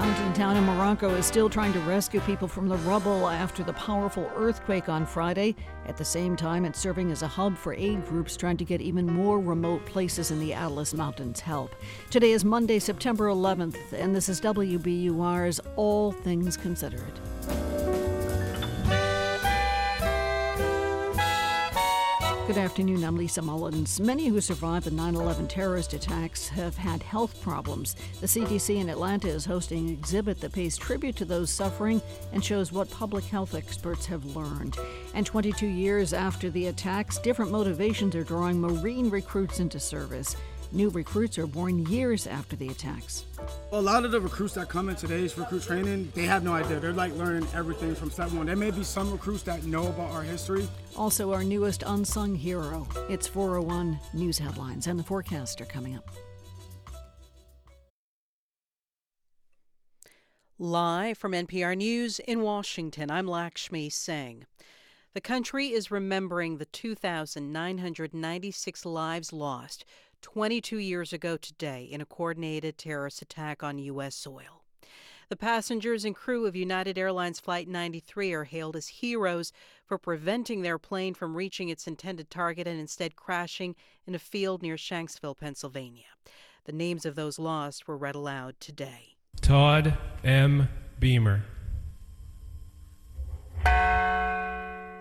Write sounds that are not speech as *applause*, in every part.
mountain town in Morocco is still trying to rescue people from the rubble after the powerful earthquake on Friday. At the same time, it's serving as a hub for aid groups trying to get even more remote places in the Atlas Mountains help. Today is Monday, September 11th, and this is WBUR's All Things Considered. Good afternoon. I'm Lisa Mullins. Many who survived the 9 11 terrorist attacks have had health problems. The CDC in Atlanta is hosting an exhibit that pays tribute to those suffering and shows what public health experts have learned. And 22 years after the attacks, different motivations are drawing Marine recruits into service. New recruits are born years after the attacks. A lot of the recruits that come in today's recruit training, they have no idea. They're like learning everything from step one. There may be some recruits that know about our history. Also, our newest unsung hero. It's 401 News Headlines, and the forecast are coming up. Live from NPR News in Washington, I'm Lakshmi Singh. The country is remembering the 2,996 lives lost 22 years ago today in a coordinated terrorist attack on U.S. soil. The passengers and crew of United Airlines Flight 93 are hailed as heroes for preventing their plane from reaching its intended target and instead crashing in a field near Shanksville, Pennsylvania. The names of those lost were read aloud today. Todd M. Beamer.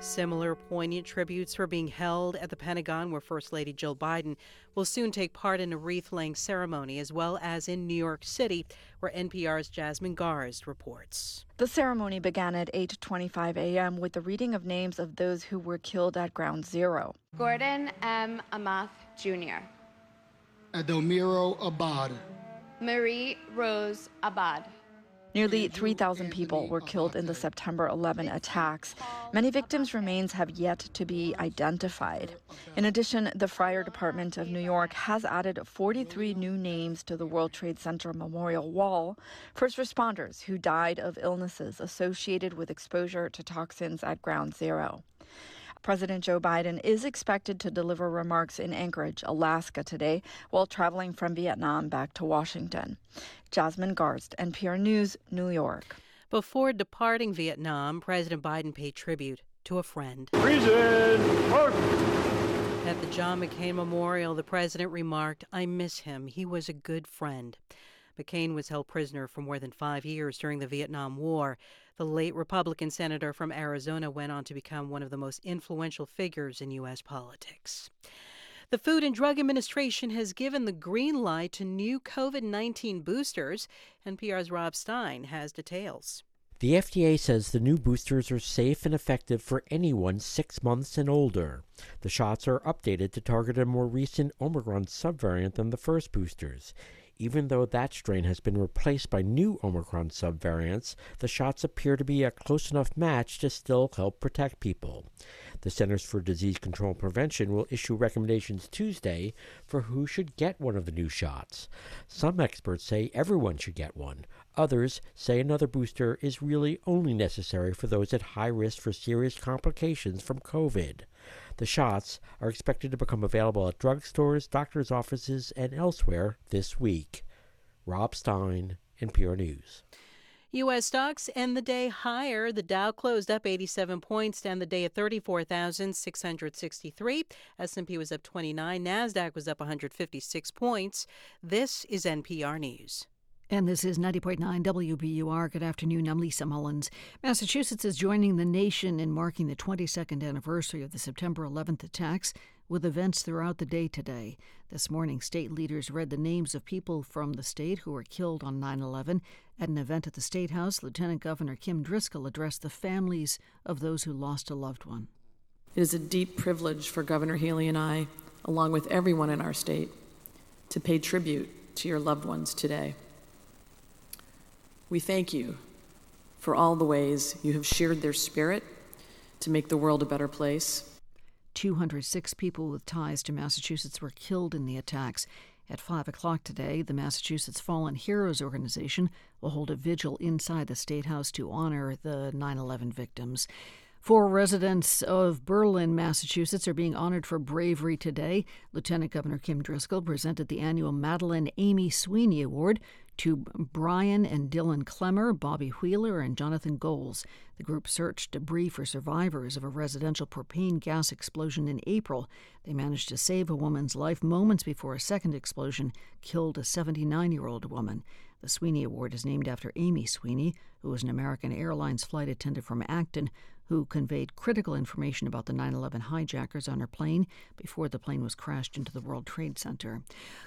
Similar poignant tributes were being held at the Pentagon, where First Lady Jill Biden will soon take part in a wreath laying ceremony, as well as in New York City, where NPR's Jasmine Garsd reports. The ceremony began at 8:25 a.m. with the reading of names of those who were killed at Ground Zero. Gordon M. Aamoth Jr. Edelmiro Abad. Marie Rose Abad. Nearly 3,000 people were killed in the September 11 attacks. Many victims' remains have yet to be identified. In addition, the Fire Department of New York has added 43 new names to the World Trade Center Memorial Wall. First responders who died of illnesses associated with exposure to toxins at Ground Zero. President Joe Biden is expected to deliver remarks in Anchorage, Alaska today while traveling from Vietnam back to Washington. Jasmine Garsd, NPR News, New York. Before departing Vietnam, President Biden paid tribute to a friend. Reason. At the John McCain Memorial, the president remarked, I miss him. He was a good friend. McCain was held prisoner for more than five years during the Vietnam War. The late Republican senator from Arizona went on to become one of the most influential figures in U.S. politics. The Food and Drug Administration has given the green light to new COVID 19 boosters. NPR's Rob Stein has details. The FDA says the new boosters are safe and effective for anyone six months and older. The shots are updated to target a more recent Omicron subvariant than the first boosters. Even though that strain has been replaced by new Omicron subvariants, the shots appear to be a close enough match to still help protect people. The Centers for Disease Control and Prevention will issue recommendations Tuesday for who should get one of the new shots. Some experts say everyone should get one. Others say another booster is really only necessary for those at high risk for serious complications from COVID. The shots are expected to become available at drugstores, doctors' offices, and elsewhere this week. Rob Stein, NPR News. U.S. stocks end the day higher. The Dow closed up 87 points, end the day at 34,663. S&P was up 29. Nasdaq was up 156 points. This is NPR News. And this is 90.9 WBUR. Good afternoon. I'm Lisa Mullins. Massachusetts is joining the nation in marking the 22nd anniversary of the September 11th attacks with events throughout the day today. This morning, state leaders read the names of people from the state who were killed on 9 11. At an event at the State House, Lieutenant Governor Kim Driscoll addressed the families of those who lost a loved one. It is a deep privilege for Governor Healey and I, along with everyone in our state, to pay tribute to your loved ones today. We thank you for all the ways you have shared their spirit to make the world a better place. 206 people with ties to Massachusetts were killed in the attacks. At 5 o'clock today, the Massachusetts Fallen Heroes organization will hold a vigil inside the State House to honor the 9 11 victims. Four residents of Berlin, Massachusetts, are being honored for bravery today. Lieutenant Governor Kim Driscoll presented the annual Madeline Amy Sweeney Award to Brian and Dylan Clemmer, Bobby Wheeler, and Jonathan Goles. The group searched debris for survivors of a residential propane gas explosion in April. They managed to save a woman's life moments before a second explosion killed a 79 year old woman. The Sweeney Award is named after Amy Sweeney, who was an American Airlines flight attendant from Acton who conveyed critical information about the 9 11 hijackers on her plane before the plane was crashed into the World Trade Center.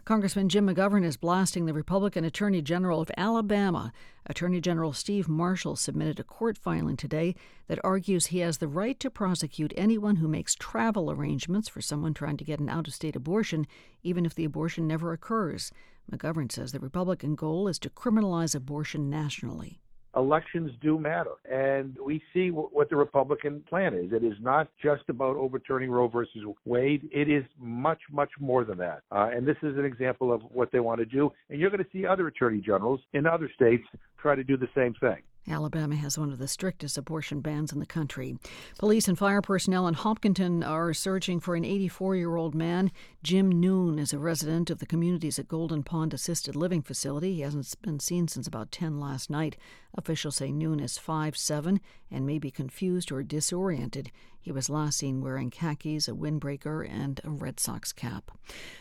Congressman Jim McGovern is blasting the Republican Attorney General of Alabama. Attorney General Steve Marshall submitted a court filing today that argues he has the right to prosecute anyone who makes travel arrangements for someone trying to get an out of state abortion, even if the abortion never occurs. McGovern says the Republican goal is to criminalize abortion nationally elections do matter. And we see w- what the Republican plan is. It is not just about overturning Roe versus Wade. It is much, much more than that. Uh, and this is an example of what they want to do. And you're going to see other attorney generals in other states try to do the same thing. Alabama has one of the strictest abortion bans in the country. Police and fire personnel in Hopkinton are searching for an 84 year old man. Jim Noon is a resident of the community's at Golden Pond Assisted Living Facility. He hasn't been seen since about 10 last night. Officials say Noon is 5'7 and may be confused or disoriented. He was last seen wearing khakis, a windbreaker, and a Red Sox cap.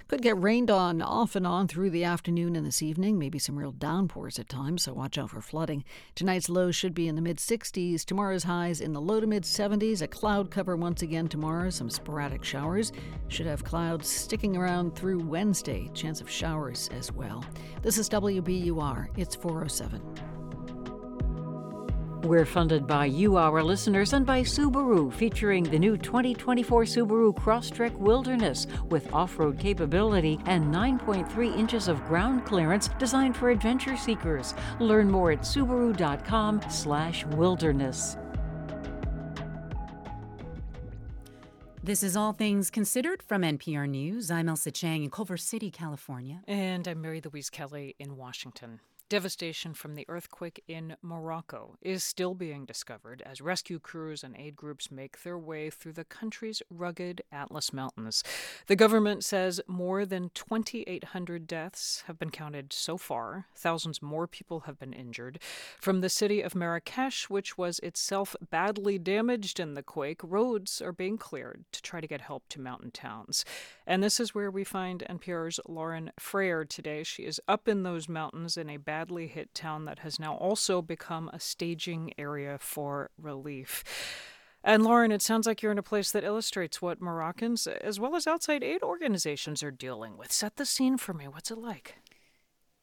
Could get rained on off and on through the afternoon and this evening, maybe some real downpours at times, so watch out for flooding. Tonight's lows should be in the mid 60s, tomorrow's highs in the low to mid 70s. A cloud cover once again tomorrow, some sporadic showers. Should have clouds sticking around through Wednesday, chance of showers as well. This is WBUR, it's 407. We're funded by you, our listeners, and by Subaru, featuring the new 2024 Subaru Crosstrek Wilderness with off road capability and 9.3 inches of ground clearance designed for adventure seekers. Learn more at Subaru.com/slash wilderness. This is All Things Considered from NPR News. I'm Ailsa Chang in Culver City, California. And I'm Mary Louise Kelly in Washington. Devastation from the earthquake in Morocco is still being discovered as rescue crews and aid groups make their way through the country's rugged Atlas Mountains. The government says more than 2,800 deaths have been counted so far. Thousands more people have been injured. From the city of Marrakesh, which was itself badly damaged in the quake, roads are being cleared to try to get help to mountain towns. And this is where we find NPR's Lauren Frayer today. She is up in those mountains in a badly hit town that has now also become a staging area for relief. And Lauren, it sounds like you're in a place that illustrates what Moroccans, as well as outside aid organizations, are dealing with. Set the scene for me. What's it like?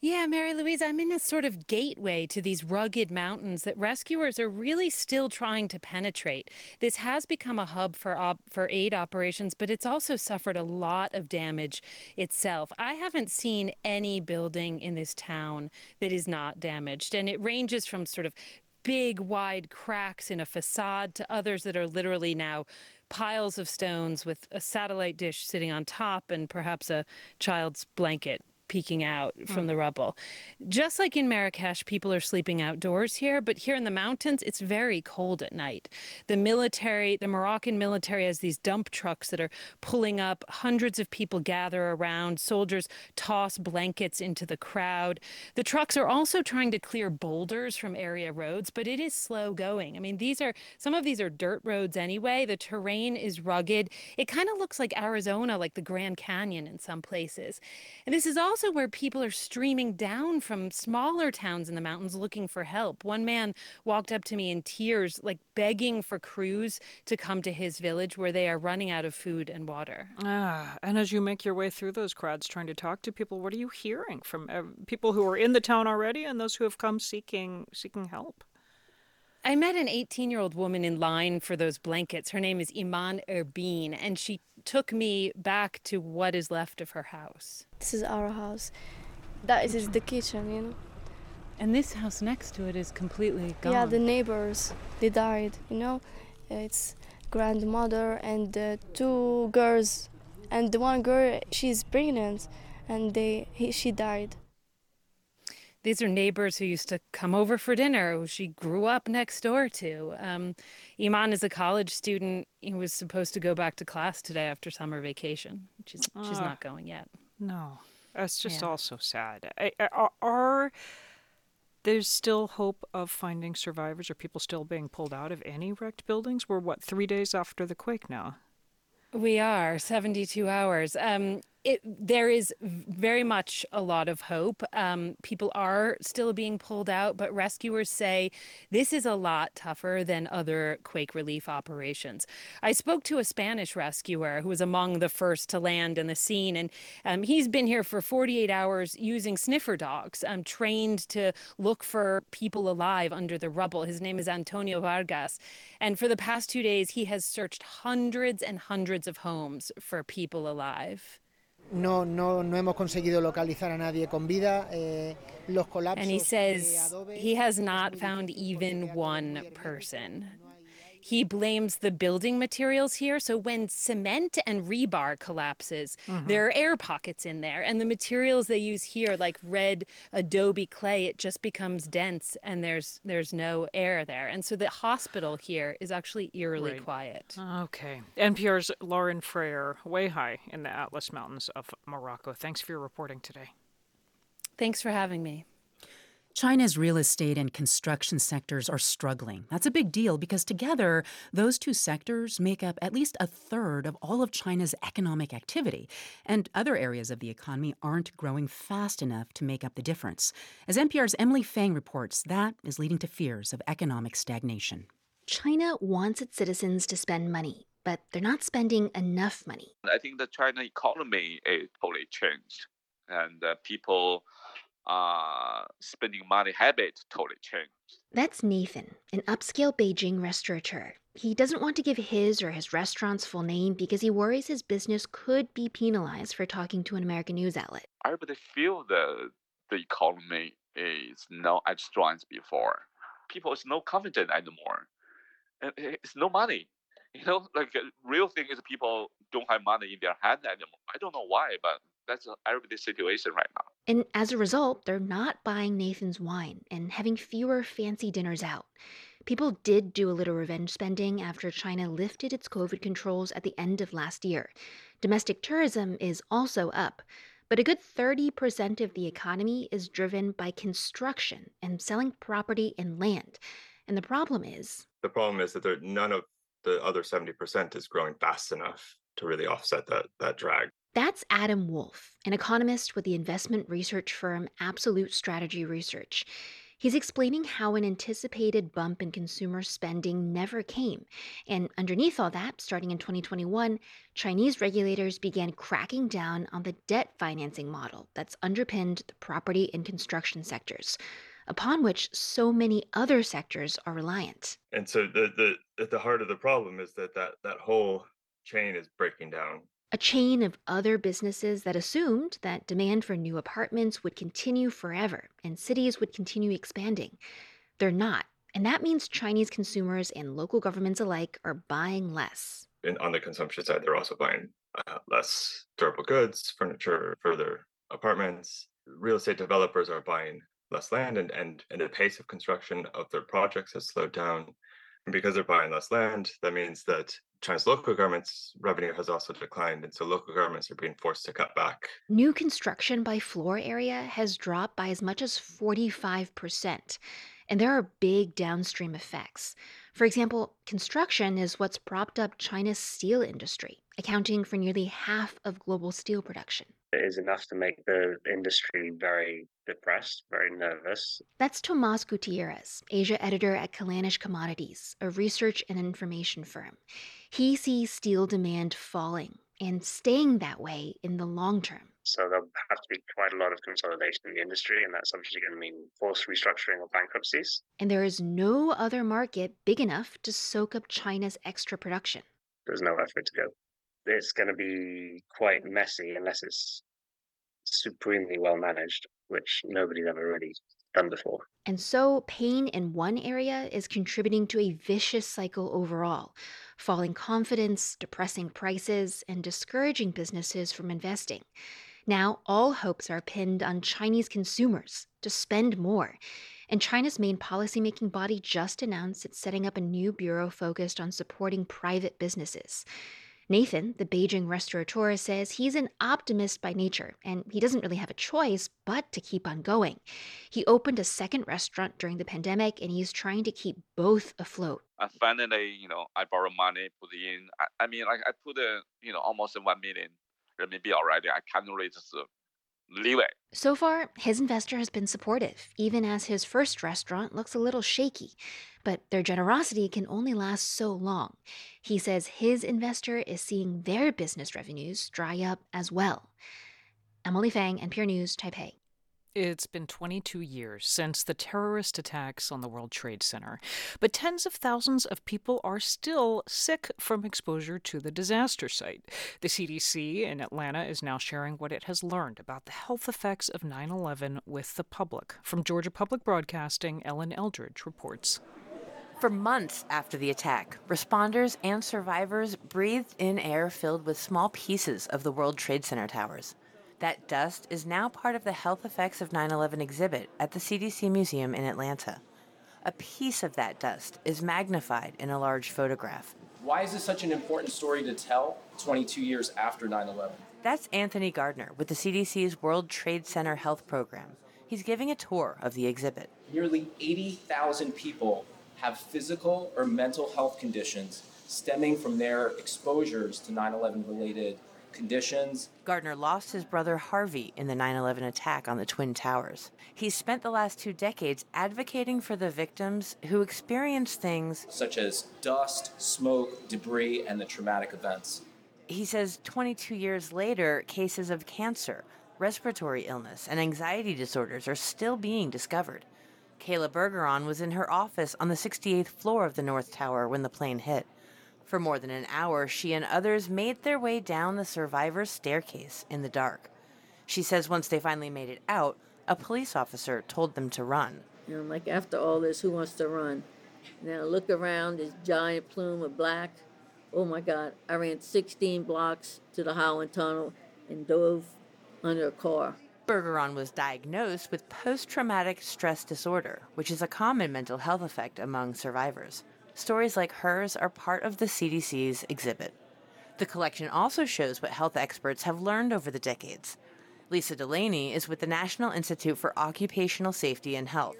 Yeah, Mary Louise, I'm in a sort of gateway to these rugged mountains that rescuers are really still trying to penetrate. This has become a hub for op- for aid operations, but it's also suffered a lot of damage itself. I haven't seen any building in this town that is not damaged, and it ranges from sort of big wide cracks in a facade to others that are literally now piles of stones with a satellite dish sitting on top and perhaps a child's blanket peeking out from mm. the rubble. Just like in Marrakesh, people are sleeping outdoors here, but here in the mountains, it's very cold at night. The military, the Moroccan military has these dump trucks that are pulling up. Hundreds of people gather around. Soldiers toss blankets into the crowd. The trucks are also trying to clear boulders from area roads, but it is slow going. I mean, these are some of these are dirt roads anyway. The terrain is rugged. It kind of looks like Arizona, like the Grand Canyon in some places. And this is all also where people are streaming down from smaller towns in the mountains looking for help. One man walked up to me in tears, like begging for crews to come to his village where they are running out of food and water. Ah, and as you make your way through those crowds trying to talk to people, what are you hearing from uh, people who are in the town already and those who have come seeking seeking help? I met an 18 year old woman in line for those blankets. Her name is Iman Erbeen, and she took me back to what is left of her house. This is our house. That is the kitchen, you know. And this house next to it is completely gone. Yeah, the neighbors, they died, you know. It's grandmother and uh, two girls. And the one girl, she's pregnant, and they he, she died. These are neighbors who used to come over for dinner, who she grew up next door to. Um, Iman is a college student. He was supposed to go back to class today after summer vacation. She's, she's not going yet. No. It's just Yeah. all so sad. I- I- Are, are there's still hope of finding survivors? Are people still being pulled out of any wrecked buildings? We're what three days after the quake now. We are 72 hours. Um, it, there is very much a lot of hope. Um, people are still being pulled out, but rescuers say this is a lot tougher than other quake relief operations. I spoke to a Spanish rescuer who was among the first to land in the scene, and um, he's been here for 48 hours using sniffer dogs, um, trained to look for people alive under the rubble. His name is Antonio Vargas. And for the past two days, he has searched hundreds and hundreds of homes for people alive. No, no, no hemos conseguido localizar a nadie con vida. Eh, los colapsos And he says he has not found even one person. He blames the building materials here. So when cement and rebar collapses, Mhm. there are air pockets in there. And the materials they use here, like red adobe clay, it just becomes dense and there's there's no air there. And so the hospital here is actually eerily Right. quiet. Okay. NPR's Lauren Frayer, way high in the Atlas Mountains of Morocco. Thanks for your reporting today. Thanks for having me. China's real estate and construction sectors are struggling. That's a big deal because together, those two sectors make up at least a third of all of China's economic activity. And other areas of the economy aren't growing fast enough to make up the difference. As NPR's Emily Feng reports, that is leading to fears of economic stagnation. China wants its citizens to spend money, but they're not spending enough money. I think the China economy is totally changed, and uh, people uh, spending money habit totally changed. That's Nathan, an upscale Beijing restaurateur. He doesn't want to give his or his restaurant's full name because he worries his business could be penalized for talking to an American news outlet. Everybody feel the the economy is not as strong as before. People is no confident anymore, and it's no money. You know, like uh, real thing is people don't have money in their hand anymore. I don't know why, but that's everybody's situation right now. And as a result, they're not buying Nathan's wine and having fewer fancy dinners out. People did do a little revenge spending after China lifted its COVID controls at the end of last year. Domestic tourism is also up, but a good 30% of the economy is driven by construction and selling property and land. And the problem is, The problem is that there, none of the other 70% is growing fast enough to really offset that, that drag. That's Adam Wolfe, an economist with the investment research firm Absolute Strategy Research. He's explaining how an anticipated bump in consumer spending never came. And underneath all that, starting in 2021, Chinese regulators began cracking down on the debt financing model that's underpinned the property and construction sectors, upon which so many other sectors are reliant. And so the, the at the heart of the problem is that that, that whole chain is breaking down. A chain of other businesses that assumed that demand for new apartments would continue forever and cities would continue expanding. They're not. And that means Chinese consumers and local governments alike are buying less. And on the consumption side, they're also buying uh, less durable goods, furniture for their apartments. Real estate developers are buying less land, and, and, and the pace of construction of their projects has slowed down. And because they're buying less land, that means that China's local government's revenue has also declined. And so local governments are being forced to cut back. New construction by floor area has dropped by as much as 45%. And there are big downstream effects. For example, construction is what's propped up China's steel industry, accounting for nearly half of global steel production. It is enough to make the industry very depressed, very nervous. That's Tomas Gutierrez, Asia editor at Kallanish Commodities, a research and information firm. He sees steel demand falling and staying that way in the long term. So there'll have to be quite a lot of consolidation in the industry, and that's obviously going to mean forced restructuring or bankruptcies. And there is no other market big enough to soak up China's extra production. There's nowhere for it to go. It's going to be quite messy unless it's supremely well managed, which nobody's ever really done before. And so, pain in one area is contributing to a vicious cycle overall falling confidence, depressing prices, and discouraging businesses from investing. Now, all hopes are pinned on Chinese consumers to spend more. And China's main policymaking body just announced it's setting up a new bureau focused on supporting private businesses. Nathan, the Beijing restaurateur, says he's an optimist by nature and he doesn't really have a choice but to keep on going. He opened a second restaurant during the pandemic and he's trying to keep both afloat. I finally, you know, I borrow money, put in. I, I mean, like I put, a, you know, almost one million uh, renminbi already. I can't really it. So far, his investor has been supportive, even as his first restaurant looks a little shaky. But their generosity can only last so long. He says his investor is seeing their business revenues dry up as well. Emily Feng, NPR News, Taipei. It's been 22 years since the terrorist attacks on the World Trade Center, but tens of thousands of people are still sick from exposure to the disaster site. The CDC in Atlanta is now sharing what it has learned about the health effects of 9 11 with the public. From Georgia Public Broadcasting, Ellen Eldridge reports. For months after the attack, responders and survivors breathed in air filled with small pieces of the World Trade Center towers. That dust is now part of the Health Effects of 9 11 exhibit at the CDC Museum in Atlanta. A piece of that dust is magnified in a large photograph. Why is this such an important story to tell 22 years after 9 11? That's Anthony Gardner with the CDC's World Trade Center Health Program. He's giving a tour of the exhibit. Nearly 80,000 people have physical or mental health conditions stemming from their exposures to 9 11 related conditions. Gardner lost his brother Harvey in the 9 11 attack on the Twin Towers. He spent the last two decades advocating for the victims who experienced things such as dust, smoke, debris, and the traumatic events. He says 22 years later, cases of cancer, respiratory illness, and anxiety disorders are still being discovered. Kayla Bergeron was in her office on the 68th floor of the North Tower when the plane hit. For more than an hour, she and others made their way down the survivor's staircase in the dark. She says once they finally made it out, a police officer told them to run. You know, like after all this, who wants to run? And then I look around, this giant plume of black. Oh my God, I ran 16 blocks to the Holland Tunnel and dove under a car. Bergeron was diagnosed with post traumatic stress disorder, which is a common mental health effect among survivors. Stories like hers are part of the CDC's exhibit. The collection also shows what health experts have learned over the decades. Lisa Delaney is with the National Institute for Occupational Safety and Health.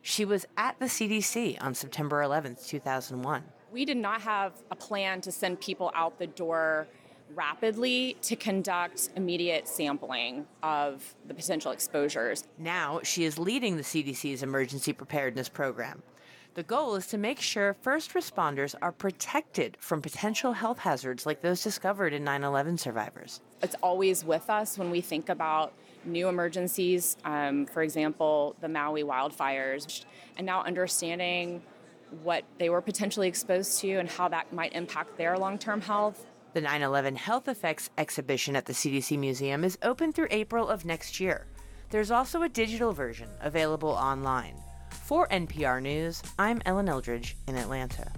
She was at the CDC on September 11, 2001. We did not have a plan to send people out the door rapidly to conduct immediate sampling of the potential exposures. Now she is leading the CDC's emergency preparedness program. The goal is to make sure first responders are protected from potential health hazards like those discovered in 9 11 survivors. It's always with us when we think about new emergencies, um, for example, the Maui wildfires, and now understanding what they were potentially exposed to and how that might impact their long term health. The 9 11 Health Effects exhibition at the CDC Museum is open through April of next year. There's also a digital version available online. For NPR News, I'm Ellen Eldridge in Atlanta.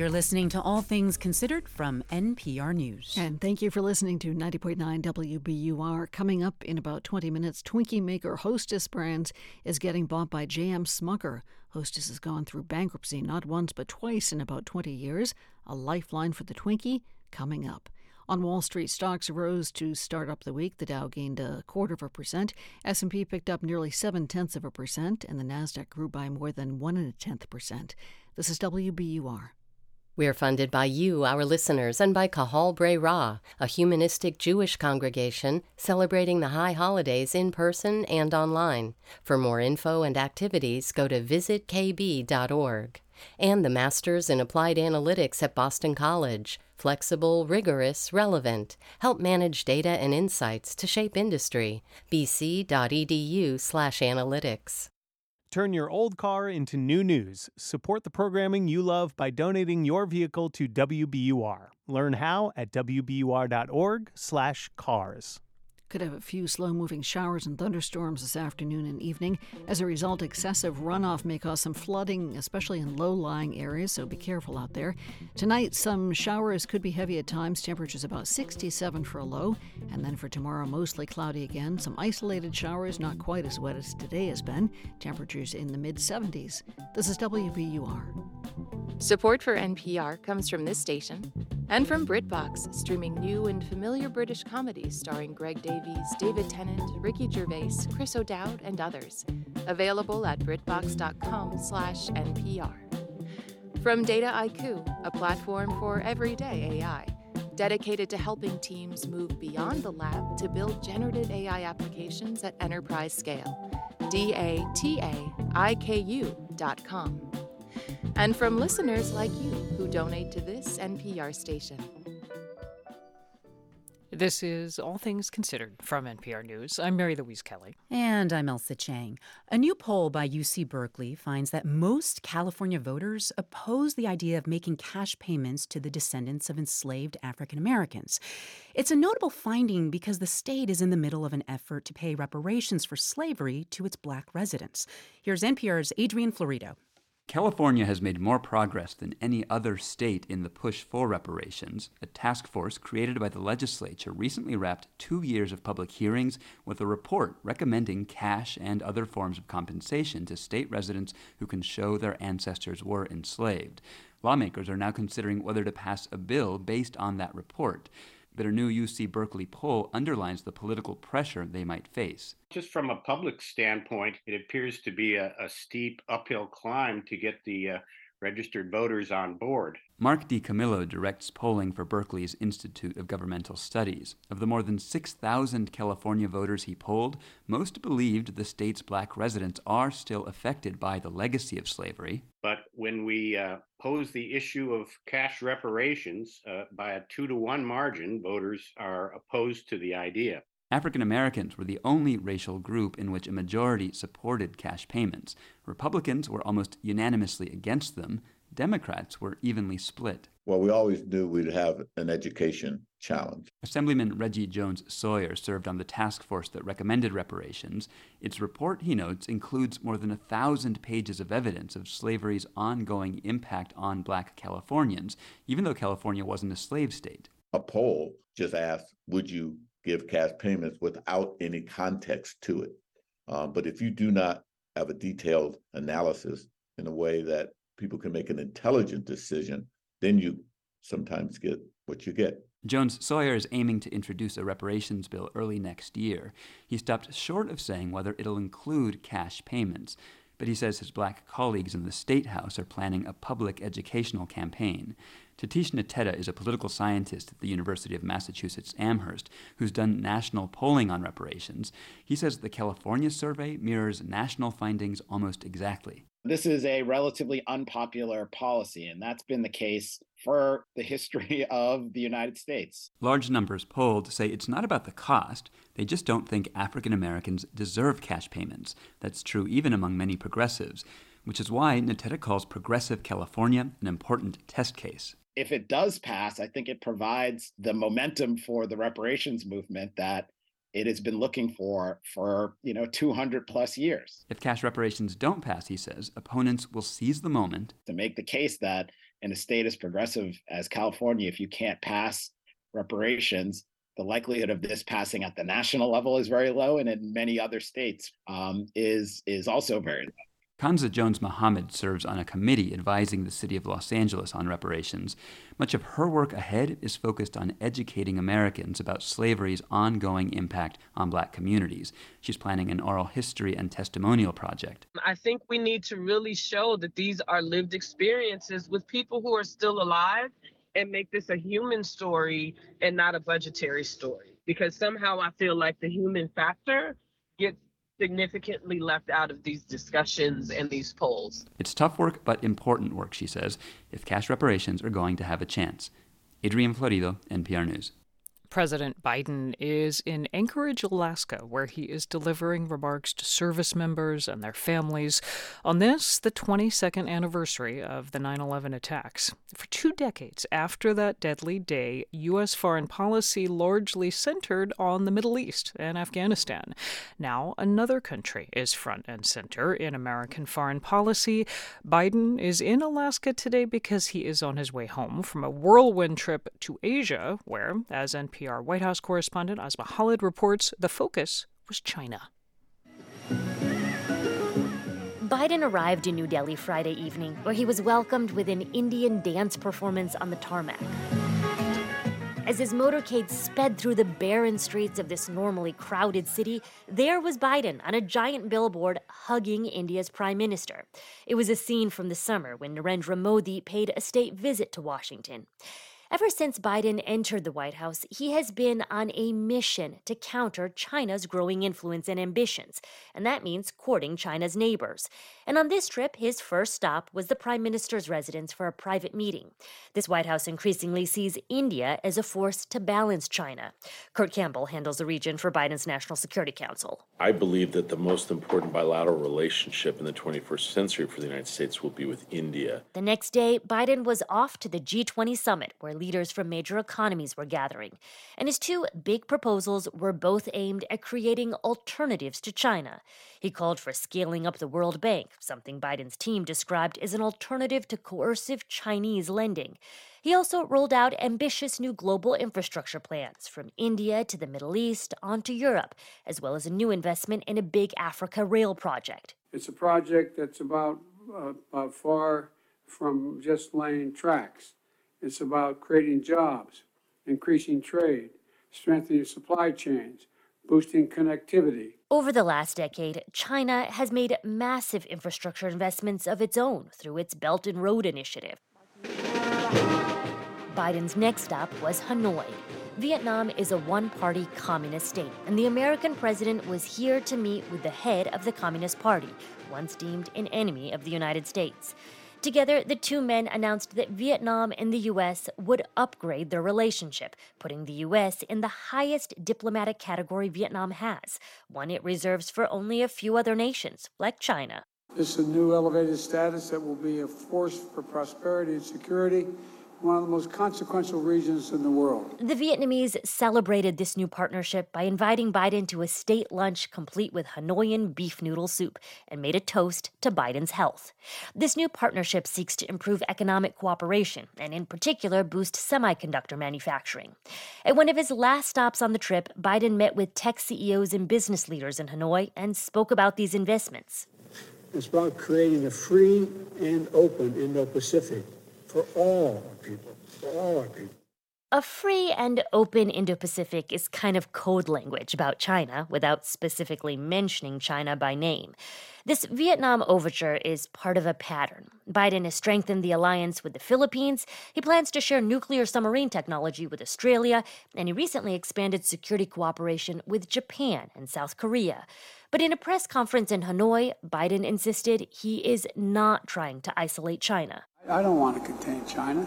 You're listening to All Things Considered from NPR News. And thank you for listening to 90.9 WBUR. Coming up in about 20 minutes, Twinkie maker Hostess Brands is getting bought by J.M. Smucker. Hostess has gone through bankruptcy not once but twice in about 20 years. A lifeline for the Twinkie coming up. On Wall Street, stocks rose to start up the week. The Dow gained a quarter of a percent. S&P picked up nearly seven tenths of a percent, and the Nasdaq grew by more than one and a tenth percent. This is WBUR. We're funded by you, our listeners, and by Kahal B'raira, a humanistic Jewish congregation celebrating the high holidays in person and online. For more info and activities, go to visitkb.org. And the Masters in Applied Analytics at Boston College. Flexible, rigorous, relevant. Help manage data and insights to shape industry. bc.edu/analytics. Turn your old car into new news. Support the programming you love by donating your vehicle to WBUR. Learn how at wbur.org/cars. Could have a few slow moving showers and thunderstorms this afternoon and evening. As a result, excessive runoff may cause some flooding, especially in low lying areas, so be careful out there. Tonight, some showers could be heavy at times, temperatures about 67 for a low. And then for tomorrow, mostly cloudy again. Some isolated showers, not quite as wet as today has been. Temperatures in the mid 70s. This is WBUR. Support for NPR comes from this station and from BritBox, streaming new and familiar British comedies starring Greg Davies, David Tennant, Ricky Gervais, Chris O'Dowd, and others. Available at BritBox.com/npr. From Dataiku, a platform for everyday AI, dedicated to helping teams move beyond the lab to build generative AI applications at enterprise scale. D A T A I K U.com and from listeners like you who donate to this NPR station. This is All Things Considered from NPR News. I'm Mary Louise Kelly. And I'm Ailsa Chang. A new poll by UC Berkeley finds that most California voters oppose the idea of making cash payments to the descendants of enslaved African Americans. It's a notable finding because the state is in the middle of an effort to pay reparations for slavery to its black residents. Here's NPR's Adrian Florido. California has made more progress than any other state in the push for reparations. A task force created by the legislature recently wrapped two years of public hearings with a report recommending cash and other forms of compensation to state residents who can show their ancestors were enslaved. Lawmakers are now considering whether to pass a bill based on that report a new UC Berkeley poll underlines the political pressure they might face. Just from a public standpoint, it appears to be a, a steep uphill climb to get the uh, registered voters on board. Mark DiCamillo directs polling for Berkeley's Institute of Governmental Studies. Of the more than 6,000 California voters he polled, most believed the state's black residents are still affected by the legacy of slavery. But when we uh, pose the issue of cash reparations uh, by a two to one margin, voters are opposed to the idea. African Americans were the only racial group in which a majority supported cash payments. Republicans were almost unanimously against them. Democrats were evenly split. Well, we always knew we'd have an education challenge. Assemblyman Reggie Jones Sawyer served on the task force that recommended reparations. Its report, he notes, includes more than a thousand pages of evidence of slavery's ongoing impact on black Californians, even though California wasn't a slave state. A poll just asked, Would you give cash payments without any context to it. Um, but if you do not have a detailed analysis in a way that people can make an intelligent decision, then you sometimes get what you get. Jones Sawyer is aiming to introduce a reparations bill early next year. He stopped short of saying whether it'll include cash payments, but he says his black colleagues in the State House are planning a public educational campaign. Tatishe Nteta is a political scientist at the University of Massachusetts Amherst who's done national polling on reparations. He says the California survey mirrors national findings almost exactly. This is a relatively unpopular policy, and that's been the case for the history *laughs* of the United States. Large numbers polled say it's not about the cost, they just don't think African Americans deserve cash payments. That's true even among many progressives, which is why Nteta calls Progressive California an important test case if it does pass, I think it provides the momentum for the reparations movement that it has been looking for for you know 200 plus years. If cash reparations don't pass, he says, opponents will seize the moment to make the case that in a state as progressive as California, if you can't pass reparations, the likelihood of this passing at the national level is very low, and in many other states um, is is also very low. Kanza Jones Muhammad serves on a committee advising the city of Los Angeles on reparations. Much of her work ahead is focused on educating Americans about slavery's ongoing impact on black communities. She's planning an oral history and testimonial project. I think we need to really show that these are lived experiences with people who are still alive and make this a human story and not a budgetary story. Because somehow I feel like the human factor gets significantly left out of these discussions and these polls. It's tough work, but important work, she says, if cash reparations are going to have a chance. Adrian Florido, NPR News. President Biden is in Anchorage, Alaska, where he is delivering remarks to service members and their families on this, the 22nd anniversary of the 9 11 attacks. For two decades after that deadly day, U.S. foreign policy largely centered on the Middle East and Afghanistan. Now, another country is front and center in American foreign policy. Biden is in Alaska today because he is on his way home from a whirlwind trip to Asia, where, as NPR NPR White House correspondent Asma Khalid reports the focus was China. Biden arrived in New Delhi Friday evening, where he was welcomed with an Indian dance performance on the tarmac. As his motorcade sped through the barren streets of this normally crowded city, there was Biden on a giant billboard hugging India's prime minister. It was a scene from the summer when Narendra Modi paid a state visit to Washington. Ever since Biden entered the White House, he has been on a mission to counter China's growing influence and ambitions, and that means courting China's neighbors. And on this trip, his first stop was the Prime Minister's residence for a private meeting. This White House increasingly sees India as a force to balance China. Kurt Campbell handles the region for Biden's National Security Council. I believe that the most important bilateral relationship in the 21st century for the United States will be with India. The next day, Biden was off to the G20 summit where leaders from major economies were gathering. And his two big proposals were both aimed at creating alternatives to China. He called for scaling up the World Bank, something Biden's team described as an alternative to coercive Chinese lending. He also rolled out ambitious new global infrastructure plans from India to the Middle East onto Europe, as well as a new investment in a big Africa rail project. It's a project that's about, uh, about far from just laying tracks. It's about creating jobs, increasing trade, strengthening supply chains, boosting connectivity. Over the last decade, China has made massive infrastructure investments of its own through its Belt and Road Initiative. Biden's next stop was Hanoi. Vietnam is a one party communist state, and the American president was here to meet with the head of the Communist Party, once deemed an enemy of the United States. Together, the two men announced that Vietnam and the U.S. would upgrade their relationship, putting the U.S. in the highest diplomatic category Vietnam has, one it reserves for only a few other nations, like China. This is a new elevated status that will be a force for prosperity and security one of the most consequential regions in the world. The Vietnamese celebrated this new partnership by inviting Biden to a state lunch complete with Hanoian beef noodle soup and made a toast to Biden's health. This new partnership seeks to improve economic cooperation and, in particular, boost semiconductor manufacturing. At one of his last stops on the trip, Biden met with tech CEOs and business leaders in Hanoi and spoke about these investments. It's about creating a free and open Indo Pacific for all our people, for all our people. A free and open Indo Pacific is kind of code language about China without specifically mentioning China by name. This Vietnam overture is part of a pattern. Biden has strengthened the alliance with the Philippines. He plans to share nuclear submarine technology with Australia, and he recently expanded security cooperation with Japan and South Korea. But in a press conference in Hanoi, Biden insisted he is not trying to isolate China. I don't want to contain China.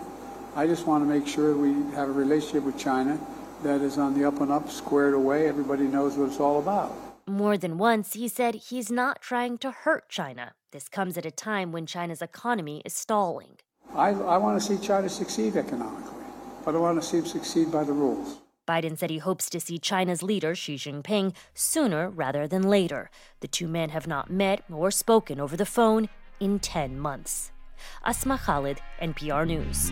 I just want to make sure we have a relationship with China that is on the up and up, squared away. Everybody knows what it's all about. More than once, he said he's not trying to hurt China. This comes at a time when China's economy is stalling. I, I want to see China succeed economically, but I want to see them succeed by the rules. Biden said he hopes to see China's leader, Xi Jinping, sooner rather than later. The two men have not met or spoken over the phone in 10 months. Asma Khalid, NPR News.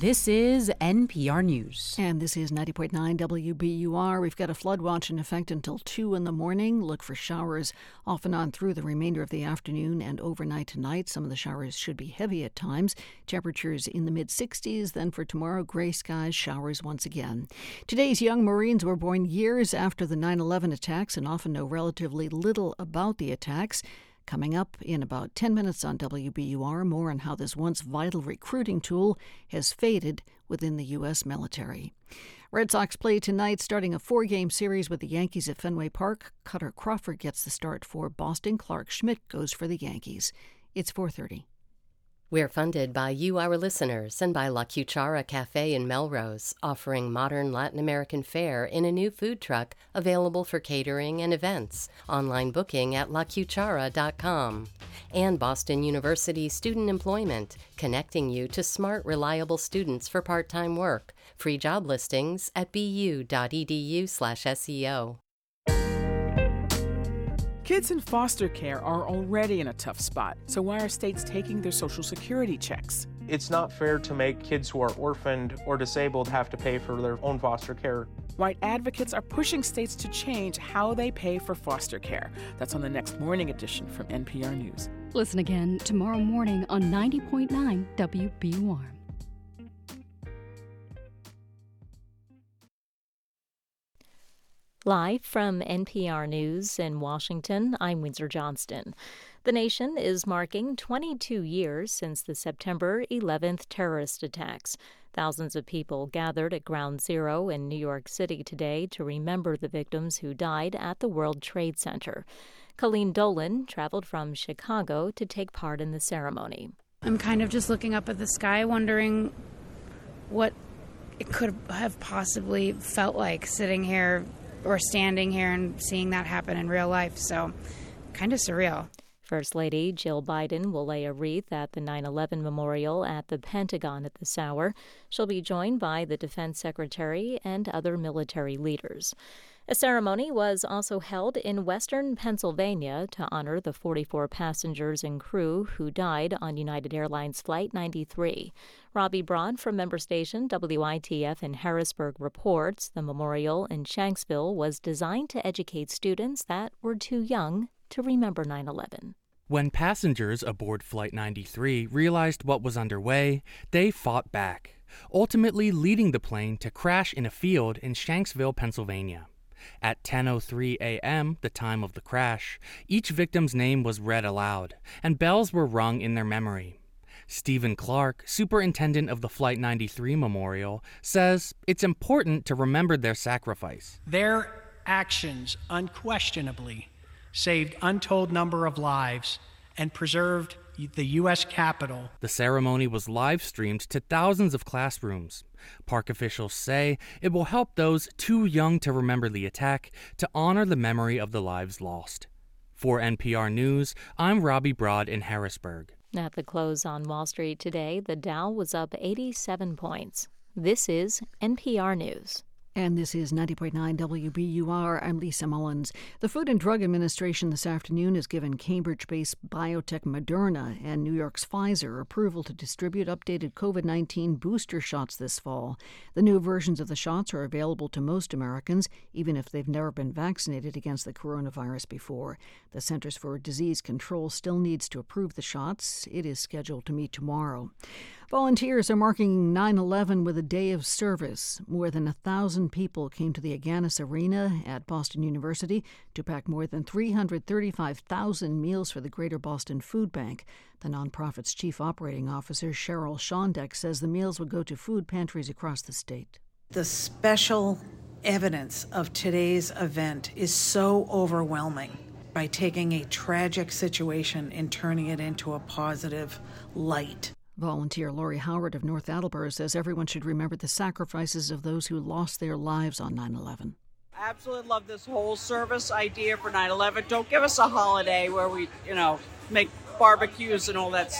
This is NPR News. And this is 90.9 WBUR. We've got a flood watch in effect until 2 in the morning. Look for showers off and on through the remainder of the afternoon and overnight tonight. Some of the showers should be heavy at times. Temperatures in the mid 60s. Then for tomorrow, gray skies, showers once again. Today's young Marines were born years after the 9 11 attacks and often know relatively little about the attacks. Coming up in about 10 minutes on WBUR, more on how this once vital recruiting tool has faded within the U.S. military. Red Sox play tonight, starting a four game series with the Yankees at Fenway Park. Kutter Crawford gets the start for Boston. Clarke Schmidt goes for the Yankees. It's 430. We're funded by you, our listeners, and by La Cuchara Cafe in Melrose, offering modern Latin American fare in a new food truck available for catering and events. Online booking at lacuchara.com. And Boston University Student Employment, connecting you to smart, reliable students for part time work. Free job listings at bu.edu/seo. Kids in foster care are already in a tough spot, so why are states taking their Social Security checks? It's not fair to make kids who are orphaned or disabled have to pay for their own foster care. White advocates are pushing states to change how they pay for foster care. That's on the next morning edition from NPR News. Listen again tomorrow morning on 90.9 WBUR. Live from NPR News in Washington, I'm Windsor Johnston. The nation is marking 22 years since the September 11th terrorist attacks. Thousands of people gathered at Ground Zero in New York City today to remember the victims who died at the World Trade Center. Colleen Dolan traveled from Chicago to take part in the ceremony. I'm kind of just looking up at the sky, wondering what it could have possibly felt like sitting here or standing here and seeing that happen in real life. So, kind of surreal. First Lady Jill Biden will lay a wreath at the 9 11 memorial at the Pentagon at this hour. She'll be joined by the Defense Secretary and other military leaders. A ceremony was also held in western Pennsylvania to honor the 44 passengers and crew who died on United Airlines Flight 93. Robbie Broad from member station WITF in Harrisburg reports the memorial in Shanksville was designed to educate students that were too young to remember 9 11. When passengers aboard Flight 93 realized what was underway, they fought back, ultimately leading the plane to crash in a field in Shanksville, Pennsylvania. At 10:03 a.m., the time of the crash, each victim's name was read aloud, and bells were rung in their memory. Stephen Clark, superintendent of the Flight 93 Memorial, says it's important to remember their sacrifice. Their actions unquestionably saved untold number of lives and preserved the U.S. Capitol. The ceremony was live streamed to thousands of classrooms. Park officials say it will help those too young to remember the attack to honor the memory of the lives lost. For NPR News, I'm Robbie Broad in Harrisburg. At the close on Wall Street today, the Dow was up 87 points. This is NPR News. And this is 90.9 WBUR. I'm Lisa Mullins. The Food and Drug Administration this afternoon has given Cambridge based biotech Moderna and New York's Pfizer approval to distribute updated COVID 19 booster shots this fall. The new versions of the shots are available to most Americans, even if they've never been vaccinated against the coronavirus before. The Centers for Disease Control still needs to approve the shots. It is scheduled to meet tomorrow. Volunteers are marking 9 11 with a day of service. More than a thousand people came to the Agganis Arena at Boston University to pack more than 335,000 meals for the Greater Boston Food Bank. The nonprofit's chief operating officer, Cheryl Schondeck, says the meals would go to food pantries across the state. The special evidence of today's event is so overwhelming by taking a tragic situation and turning it into a positive light. Volunteer Lori Howard of North Attleboro says everyone should remember the sacrifices of those who lost their lives on 9 11. Absolutely love this whole service idea for 9 11. Don't give us a holiday where we, you know, make barbecues and all that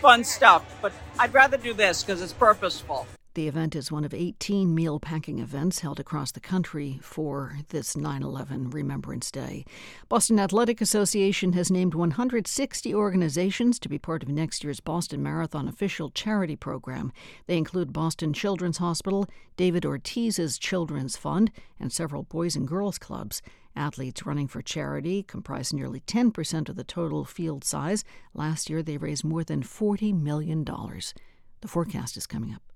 fun stuff, but I'd rather do this because it's purposeful. The event is one of 18 meal packing events held across the country for this 9 11 Remembrance Day. Boston Athletic Association has named 160 organizations to be part of next year's Boston Marathon official charity program. They include Boston Children's Hospital, David Ortiz's Children's Fund, and several Boys and Girls Clubs. Athletes running for charity comprise nearly 10% of the total field size. Last year, they raised more than $40 million. The forecast is coming up.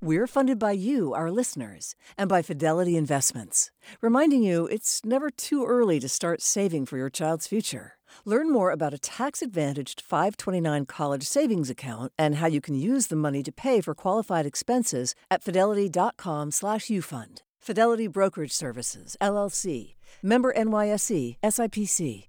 We're funded by you, our listeners, and by Fidelity Investments, reminding you it's never too early to start saving for your child's future. Learn more about a tax advantaged 529 college savings account and how you can use the money to pay for qualified expenses at fidelity.com slash ufund. Fidelity Brokerage Services, LLC. Member NYSE, SIPC.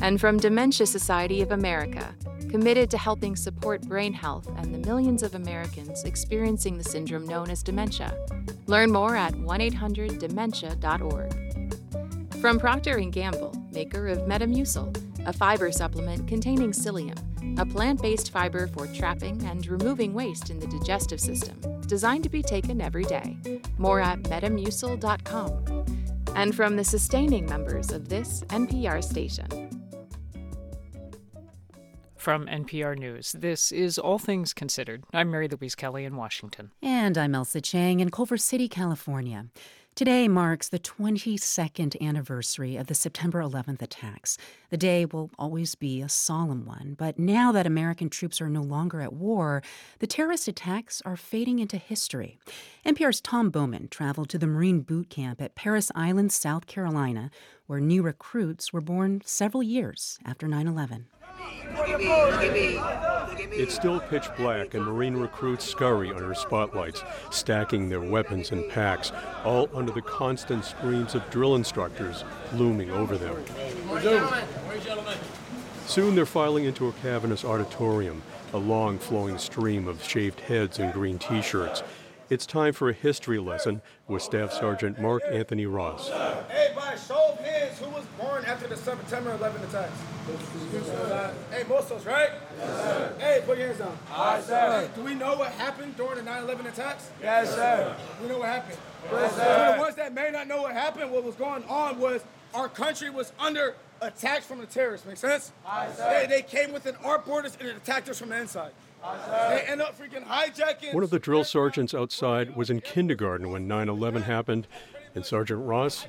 and from Dementia Society of America, committed to helping support brain health and the millions of Americans experiencing the syndrome known as dementia. Learn more at 1-800-dementia.org. From Procter & Gamble, maker of Metamucil, a fiber supplement containing psyllium, a plant-based fiber for trapping and removing waste in the digestive system, designed to be taken every day. More at metamucil.com. And from the sustaining members of this NPR station. From NPR News, this is All Things Considered. I'm Mary Louise Kelly in Washington. And I'm Ailsa Chang in Culver City, California. Today marks the 22nd anniversary of the September 11th attacks. The day will always be a solemn one, but now that American troops are no longer at war, the terrorist attacks are fading into history. NPR's Tom Bowman traveled to the Marine boot camp at Parris Island, South Carolina, where new recruits were born several years after 9 11. It's still pitch black, and Marine recruits scurry under spotlights, stacking their weapons in packs, all under the constant screams of drill instructors looming over them. Soon they're filing into a cavernous auditorium, a long flowing stream of shaved heads and green t shirts. It's time for a history lesson with Staff Sergeant Mark Anthony Ross. Hey, by show of hands, who was born after the September 11 attacks? Hey, most of us, right? Yes, hey, put your hands down. Aye, sir. do we know what happened during the 9 11 attacks? Yes, sir. We know what happened. Yes, sir. For the ones that may not know what happened, what was going on was our country was under attack from the terrorists. Make sense? Aye, sir. They, they came within our borders and attacked us from the inside. They end up freaking hijacking. One of the drill sergeants outside was in kindergarten when 9 11 happened, and Sergeant Ross,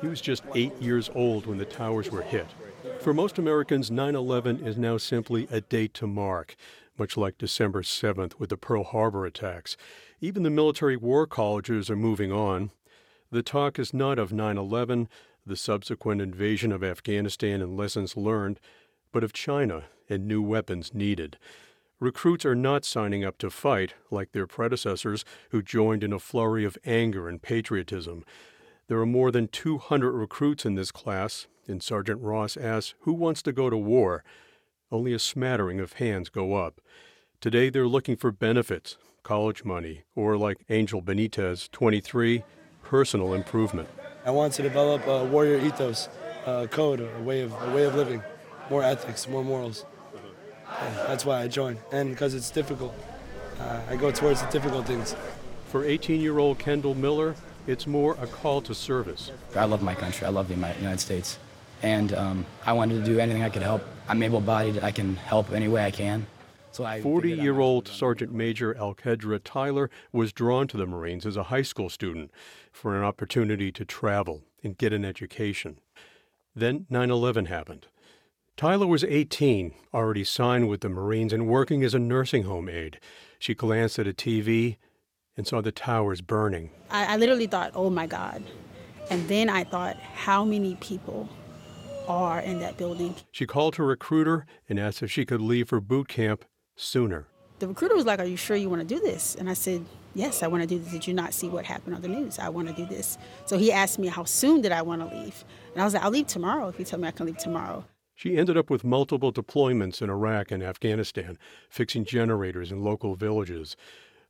he was just eight years old when the towers were hit. For most Americans, 9 11 is now simply a date to mark, much like December 7th with the Pearl Harbor attacks. Even the military war colleges are moving on. The talk is not of 9 11, the subsequent invasion of Afghanistan and lessons learned, but of China and new weapons needed. Recruits are not signing up to fight like their predecessors who joined in a flurry of anger and patriotism. There are more than 200 recruits in this class, and Sergeant Ross asks who wants to go to war. Only a smattering of hands go up. Today they're looking for benefits, college money, or like Angel Benitez, 23, personal improvement. I want to develop a warrior ethos, a code, a way of, a way of living, more ethics, more morals. Yeah, that's why I joined, and because it's difficult. Uh, I go towards the difficult things. For 18 year old Kendall Miller, it's more a call to service. I love my country. I love the United States. And um, I wanted to do anything I could help. I'm able bodied. I can help any way I can. So 40 year old Sergeant Major Alkedra Tyler was drawn to the Marines as a high school student for an opportunity to travel and get an education. Then 9 11 happened. Tyler was 18, already signed with the Marines and working as a nursing home aide. She glanced at a TV and saw the towers burning. I, I literally thought, oh my God. And then I thought, how many people are in that building? She called her recruiter and asked if she could leave for boot camp sooner. The recruiter was like, Are you sure you want to do this? And I said, Yes, I want to do this. Did you not see what happened on the news? I want to do this. So he asked me how soon did I want to leave. And I was like, I'll leave tomorrow if you tell me I can leave tomorrow. She ended up with multiple deployments in Iraq and Afghanistan, fixing generators in local villages.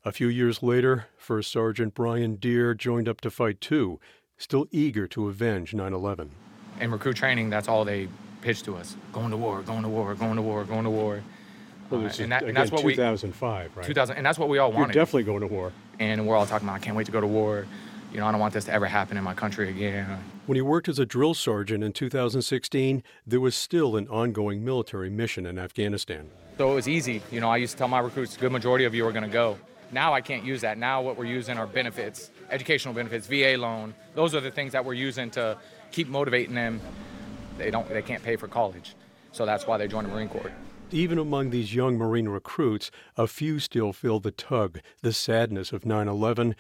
A few years later, First Sergeant Brian Deer joined up to fight too, still eager to avenge 9 11. In recruit training, that's all they pitched to us going to war, going to war, going to war, going to war. Well, uh, and, that, again, and that's what 2005, we, right? 2000, and that's what we all wanted. You're definitely going to war. And we're all talking about, I can't wait to go to war. You know, I don't want this to ever happen in my country again. When he worked as a drill sergeant in 2016, there was still an ongoing military mission in Afghanistan. So it was easy. You know, I used to tell my recruits, a good majority of you are going to go. Now I can't use that. Now what we're using are benefits, educational benefits, VA loan. Those are the things that we're using to keep motivating them. They don't, they can't pay for college, so that's why they joined the Marine Corps. Even among these young Marine recruits, a few still feel the tug, the sadness of 9 11.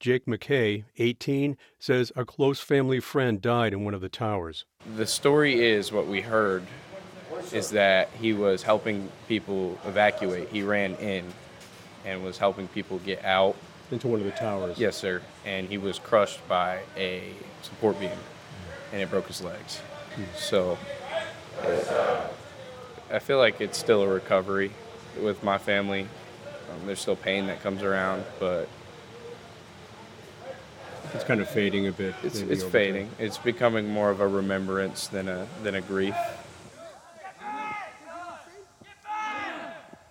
Jake McKay, 18, says a close family friend died in one of the towers. The story is what we heard is that he was helping people evacuate. He ran in and was helping people get out. Into one of the towers? Yes, sir. And he was crushed by a support beam and it broke his legs. So uh, I feel like it's still a recovery with my family. Um, there's still pain that comes around, but it's kind of fading a bit. It's, it's fading. It's becoming more of a remembrance than a than a grief.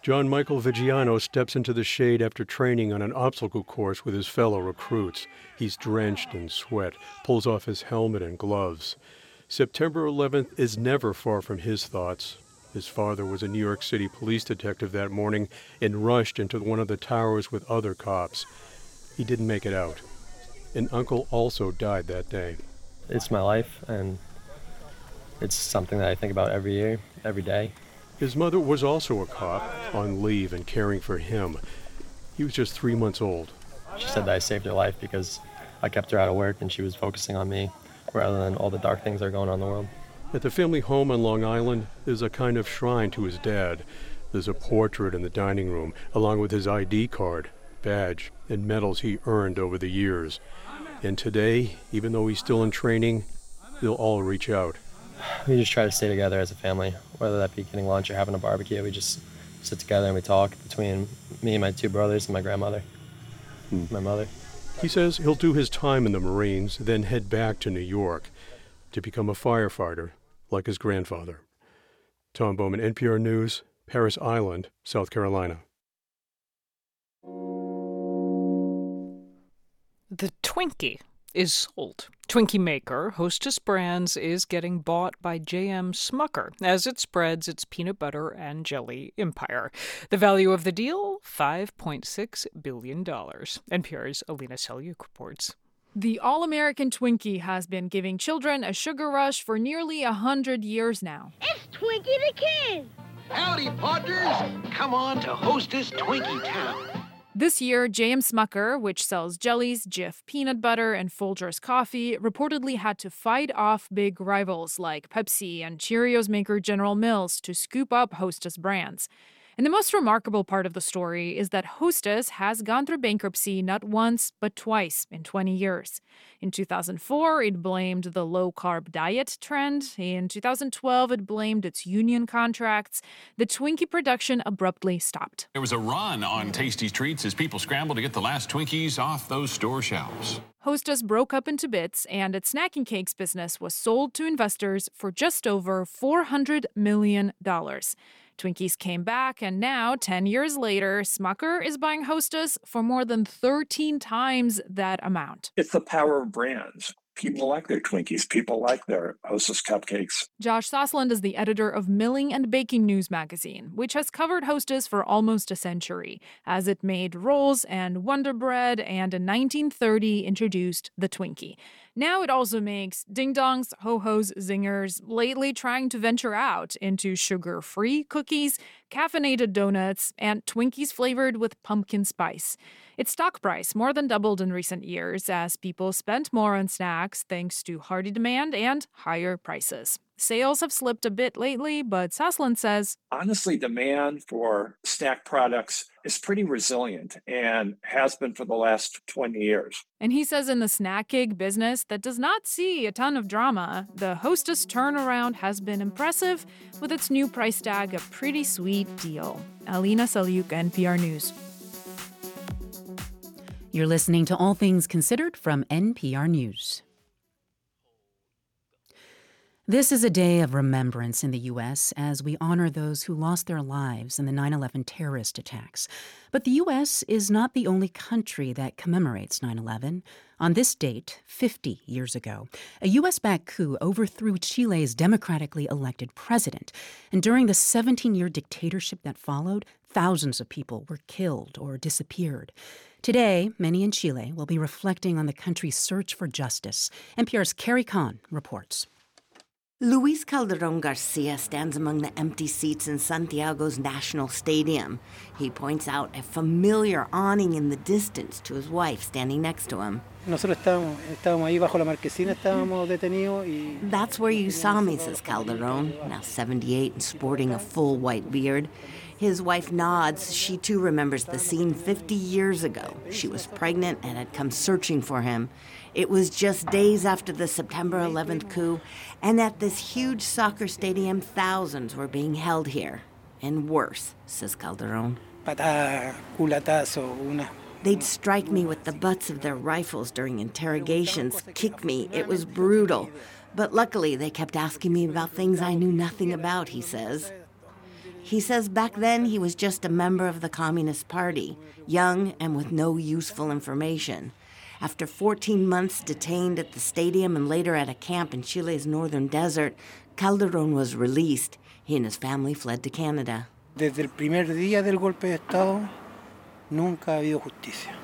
John Michael Vigiano steps into the shade after training on an obstacle course with his fellow recruits. He's drenched in sweat, pulls off his helmet and gloves. September 11th is never far from his thoughts. His father was a New York City police detective that morning and rushed into one of the towers with other cops. He didn't make it out. An uncle also died that day. It's my life, and it's something that I think about every year, every day. His mother was also a cop, on leave and caring for him. He was just three months old. She said that I saved her life because I kept her out of work and she was focusing on me rather than all the dark things that are going on in the world. At the family home on Long Island, there's a kind of shrine to his dad. There's a portrait in the dining room, along with his ID card, badge, and medals he earned over the years. And today, even though he's still in training, they'll all reach out. We just try to stay together as a family, whether that be getting lunch or having a barbecue. We just sit together and we talk between me and my two brothers and my grandmother, hmm. my mother. He says he'll do his time in the Marines, then head back to New York to become a firefighter like his grandfather. Tom Bowman, NPR News, Parris Island, South Carolina. The Twinkie is sold. Twinkie maker Hostess Brands is getting bought by J.M. Smucker as it spreads its peanut butter and jelly empire. The value of the deal $5.6 billion. NPR's Alina Selyukh reports. The All American Twinkie has been giving children a sugar rush for nearly a hundred years now. It's Twinkie the Kid! Howdy, partners! Come on to Hostess Twinkie Town. This year, J.M. Smucker, which sells jellies, Jif peanut butter, and Folgers coffee, reportedly had to fight off big rivals like Pepsi and Cheerios maker General Mills to scoop up Hostess brands. And the most remarkable part of the story is that Hostess has gone through bankruptcy not once, but twice in 20 years. In 2004, it blamed the low carb diet trend. In 2012, it blamed its union contracts. The Twinkie production abruptly stopped. There was a run on tasty treats as people scrambled to get the last Twinkies off those store shelves. Hostess broke up into bits, and its snacking cakes business was sold to investors for just over $400 million. Twinkies came back, and now, 10 years later, Smucker is buying Hostess for more than 13 times that amount. It's the power of brands. People like their Twinkies. People like their Hostess cupcakes. Josh Sosland is the editor of Milling and Baking News magazine, which has covered Hostess for almost a century, as it made rolls and Wonder Bread and in 1930 introduced the Twinkie. Now it also makes ding dongs, ho hos, zingers, lately trying to venture out into sugar free cookies, caffeinated donuts, and Twinkies flavored with pumpkin spice. Its stock price more than doubled in recent years as people spent more on snacks thanks to hearty demand and higher prices. Sales have slipped a bit lately, but Sosland says honestly, demand for snack products is pretty resilient and has been for the last 20 years. And he says in the snack gig business that does not see a ton of drama, the hostess turnaround has been impressive, with its new price tag a pretty sweet deal. Alina Selyukh, NPR News. You're listening to All Things Considered from NPR News. This is a day of remembrance in the U.S. as we honor those who lost their lives in the 9 11 terrorist attacks. But the U.S. is not the only country that commemorates 9 11. On this date, 50 years ago, a U.S. backed coup overthrew Chile's democratically elected president. And during the 17 year dictatorship that followed, thousands of people were killed or disappeared. Today, many in Chile will be reflecting on the country's search for justice. NPR's Carrie Kahn reports. Luis Calderon Garcia stands among the empty seats in Santiago's National Stadium. He points out a familiar awning in the distance to his wife standing next to him. That's where you saw me, says Calderon, now 78 and sporting a full white beard. His wife nods. She too remembers the scene 50 years ago. She was pregnant and had come searching for him. It was just days after the September 11th coup, and at this huge soccer stadium, thousands were being held here. And worse, says Calderon. They'd strike me with the butts of their rifles during interrogations, kick me. It was brutal. But luckily, they kept asking me about things I knew nothing about, he says. He says back then he was just a member of the Communist Party, young and with no useful information. After 14 months detained at the stadium and later at a camp in Chile's northern desert, Calderon was released. He and his family fled to Canada. Desde el primer día del golpe de Estado, nunca ha habido justicia.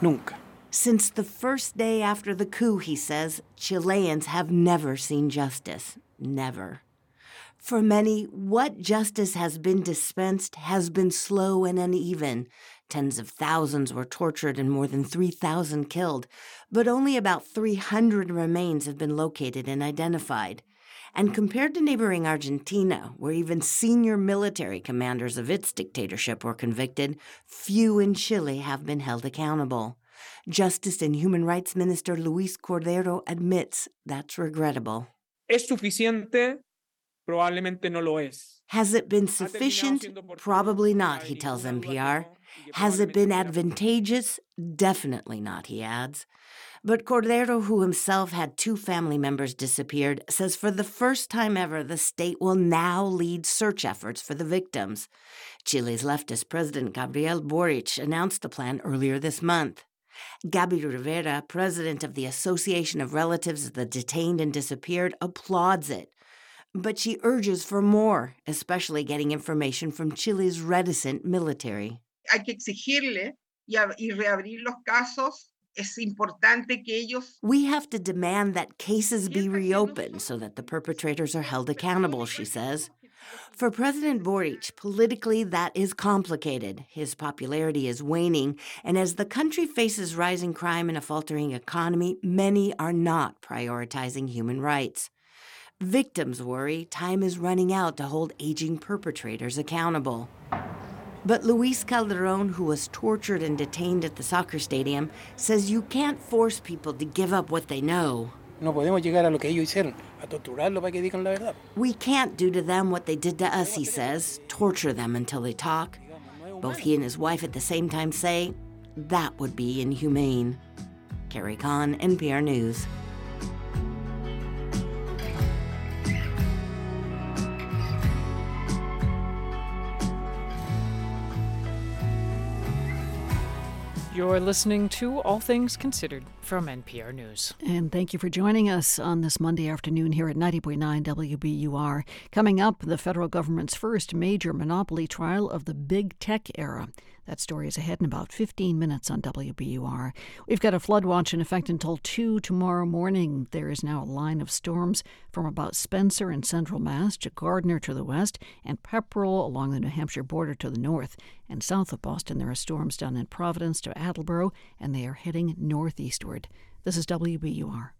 Nunca. Since the first day after the coup, he says, Chileans have never seen justice. Never. For many, what justice has been dispensed has been slow and uneven. Tens of thousands were tortured and more than 3,000 killed, but only about 300 remains have been located and identified. And compared to neighboring Argentina, where even senior military commanders of its dictatorship were convicted, few in Chile have been held accountable. Justice and Human Rights Minister Luis Cordero admits that's regrettable. Es suficiente Probablemente no lo es. Has it been sufficient? Probably not, he tells NPR. Has it been advantageous? Definitely not, he adds. But Cordero, who himself had two family members disappeared, says for the first time ever, the state will now lead search efforts for the victims. Chile's leftist president Gabriel Boric announced the plan earlier this month. Gabi Rivera, president of the Association of Relatives of the Detained and Disappeared, applauds it. But she urges for more, especially getting information from Chile's reticent military. Hay que exigirle y reabrir los casos Es importante que ellos we have to demand that cases be reopened so that the perpetrators are held accountable, she says. For President Boric, politically, that is complicated. His popularity is waning, and as the country faces rising crime and a faltering economy, many are not prioritizing human rights. Victims worry time is running out to hold aging perpetrators accountable. But Luis Calderon, who was tortured and detained at the soccer stadium, says you can't force people to give up what they know. No podemos llegar a lo que ellos hicieron, a torturarlo para que digan la verdad. We can't do to them what they did to us, he says, torture them until they talk. Both he and his wife at the same time say that would be inhumane. Carrie Kahn, NPR News. You're listening to All Things Considered from NPR News. And thank you for joining us on this Monday afternoon here at 90.9 WBUR. Coming up, the federal government's first major monopoly trial of the big tech era. That story is ahead in about 15 minutes on WBUR. We've got a flood watch in effect until 2 tomorrow morning. There is now a line of storms from about Spencer in central Mass to Gardner to the west and Pepperell along the New Hampshire border to the north. And south of Boston, there are storms down in Providence to Attleboro, and they are heading northeastward. This is WBUR.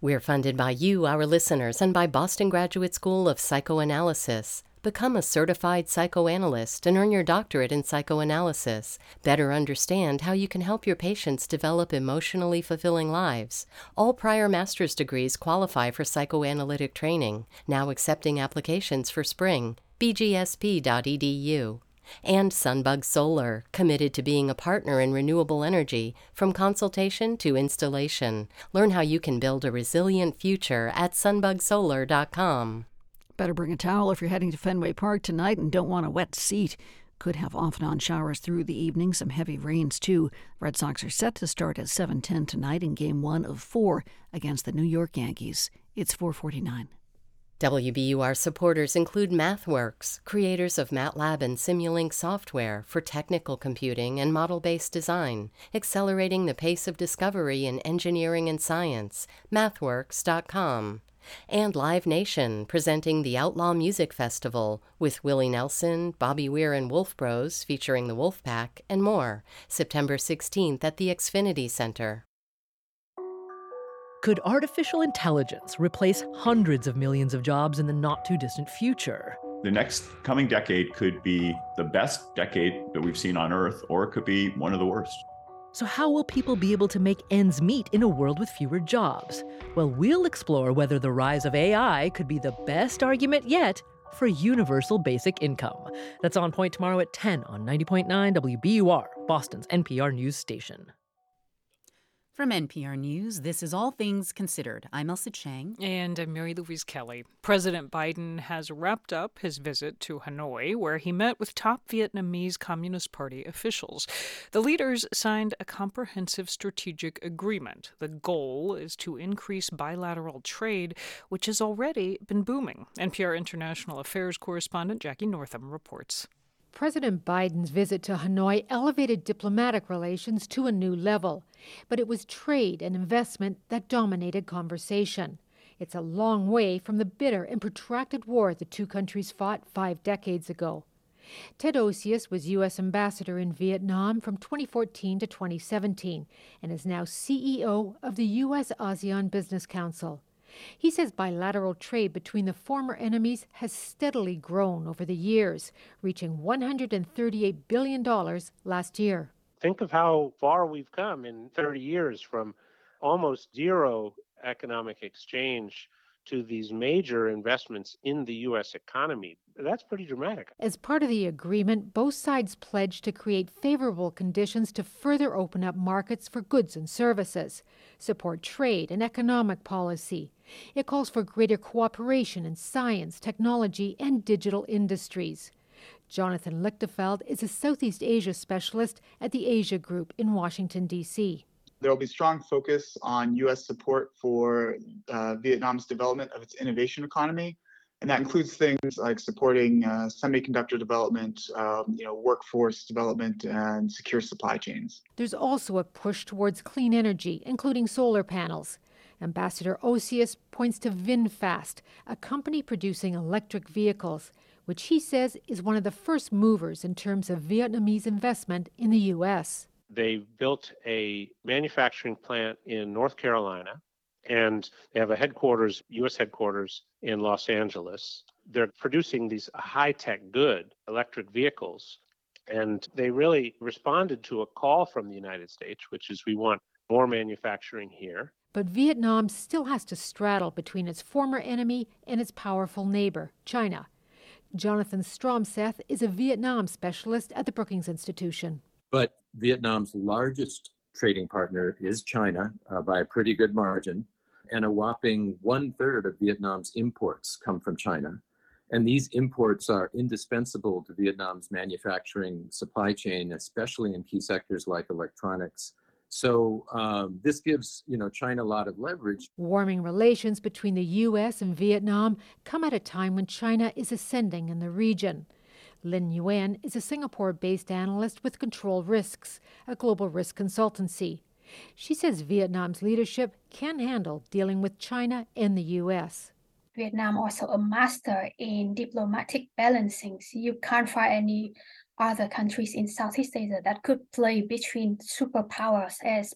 We're funded by you, our listeners, and by Boston Graduate School of Psychoanalysis. Become a certified psychoanalyst and earn your doctorate in psychoanalysis. Better understand how you can help your patients develop emotionally fulfilling lives. All prior master's degrees qualify for psychoanalytic training, now accepting applications for spring. bgsp.edu. And Sunbug Solar, committed to being a partner in renewable energy from consultation to installation. Learn how you can build a resilient future at sunbugsolar.com. Better bring a towel if you're heading to Fenway Park tonight and don't want a wet seat. Could have off and on showers through the evening, some heavy rains too. Red Sox are set to start at 7:10 tonight in game 1 of 4 against the New York Yankees. It's 449. WBUR supporters include MathWorks, creators of MATLAB and Simulink software for technical computing and model based design, accelerating the pace of discovery in engineering and science. MathWorks.com. And Live Nation, presenting the Outlaw Music Festival with Willie Nelson, Bobby Weir and Wolf Bros, featuring the Wolf Pack, and more, September 16th at the Xfinity Center. Could artificial intelligence replace hundreds of millions of jobs in the not too distant future? The next coming decade could be the best decade that we've seen on Earth, or it could be one of the worst. So, how will people be able to make ends meet in a world with fewer jobs? Well, we'll explore whether the rise of AI could be the best argument yet for universal basic income. That's on point tomorrow at 10 on 90.9 WBUR, Boston's NPR news station. From NPR News, this is All Things Considered. I'm Ailsa Chang. And I'm Mary Louise Kelly. President Biden has wrapped up his visit to Hanoi, where he met with top Vietnamese Communist Party officials. The leaders signed a comprehensive strategic agreement. The goal is to increase bilateral trade, which has already been booming. NPR International Affairs correspondent Jackie Northam reports. President Biden's visit to Hanoi elevated diplomatic relations to a new level, but it was trade and investment that dominated conversation. It's a long way from the bitter and protracted war the two countries fought five decades ago. Ted Osius was U.S. ambassador in Vietnam from 2014 to 2017 and is now CEO of the U.S. ASEAN Business Council. He says bilateral trade between the former enemies has steadily grown over the years, reaching $138 billion last year. Think of how far we've come in 30 years from almost zero economic exchange to these major investments in the U.S. economy. That's pretty dramatic. As part of the agreement, both sides pledged to create favorable conditions to further open up markets for goods and services, support trade and economic policy. It calls for greater cooperation in science, technology, and digital industries. Jonathan Lichtenfeld is a Southeast Asia specialist at the Asia Group in Washington, D.C. There will be strong focus on U.S. support for uh, Vietnam's development of its innovation economy, and that includes things like supporting uh, semiconductor development, um, you know, workforce development, and secure supply chains. There's also a push towards clean energy, including solar panels. Ambassador Osius points to VinFast, a company producing electric vehicles, which he says is one of the first movers in terms of Vietnamese investment in the U.S they built a manufacturing plant in North Carolina and they have a headquarters, US headquarters in Los Angeles. They're producing these high tech good electric vehicles. And they really responded to a call from the United States, which is we want more manufacturing here. But Vietnam still has to straddle between its former enemy and its powerful neighbor, China. Jonathan Stromseth is a Vietnam specialist at the Brookings Institution. But Vietnam's largest trading partner is China uh, by a pretty good margin, and a whopping one third of Vietnam's imports come from China. And these imports are indispensable to Vietnam's manufacturing supply chain, especially in key sectors like electronics. So um, this gives you know China a lot of leverage. Warming relations between the U.S. and Vietnam come at a time when China is ascending in the region. Lin Yuan is a Singapore based analyst with Control Risks, a global risk consultancy. She says Vietnam's leadership can handle dealing with China and the U.S. Vietnam also a master in diplomatic balancing. You can't find any other countries in Southeast Asia that could play between superpowers as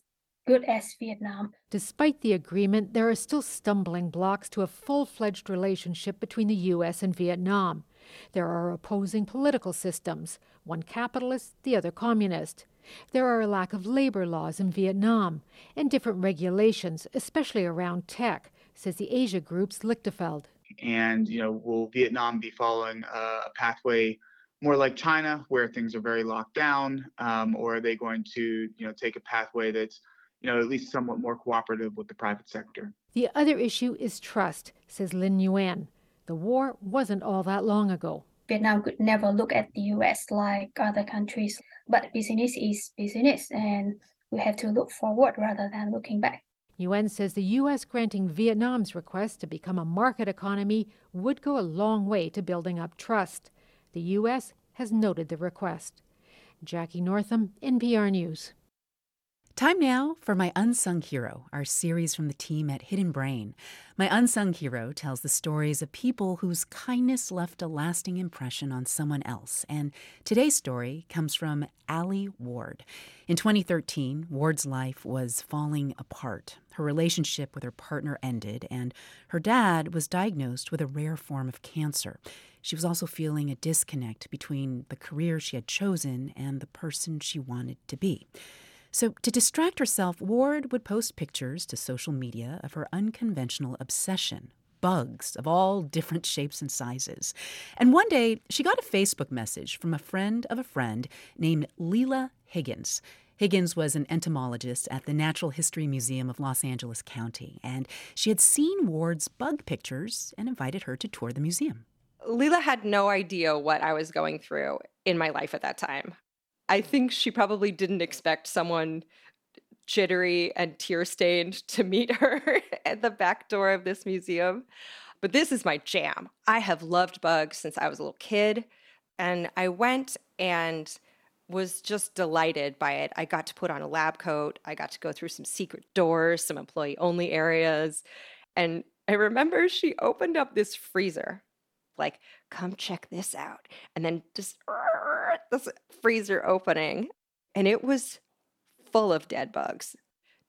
good as Vietnam. Despite the agreement, there are still stumbling blocks to a full fledged relationship between the U.S. and Vietnam. There are opposing political systems, one capitalist, the other communist. There are a lack of labor laws in Vietnam and different regulations, especially around tech, says the Asia Group's Lichtenfeld. And, you know, will Vietnam be following a pathway more like China, where things are very locked down, um, or are they going to, you know, take a pathway that's, you know, at least somewhat more cooperative with the private sector? The other issue is trust, says Lin Yuan. The war wasn't all that long ago. Vietnam could never look at the US like other countries, but business is business, and we have to look forward rather than looking back. Yuan says the U.S. granting Vietnam's request to become a market economy would go a long way to building up trust. The U.S. has noted the request. Jackie Northam, NPR News. Time now for My Unsung Hero, our series from the team at Hidden Brain. My Unsung Hero tells the stories of people whose kindness left a lasting impression on someone else. And today's story comes from Allie Ward. In 2013, Ward's life was falling apart. Her relationship with her partner ended, and her dad was diagnosed with a rare form of cancer. She was also feeling a disconnect between the career she had chosen and the person she wanted to be. So, to distract herself, Ward would post pictures to social media of her unconventional obsession bugs of all different shapes and sizes. And one day, she got a Facebook message from a friend of a friend named Lila Higgins. Higgins was an entomologist at the Natural History Museum of Los Angeles County, and she had seen Ward's bug pictures and invited her to tour the museum. Lila had no idea what I was going through in my life at that time. I think she probably didn't expect someone jittery and tear stained *laughs* to meet her at the back door of this museum. But this is my jam. I have loved bugs since I was a little kid. And I went and was just delighted by it. I got to put on a lab coat. I got to go through some secret doors, some employee only areas. And I remember she opened up this freezer, like, come check this out. And then just *laughs* this freezer opening, and it was full of dead bugs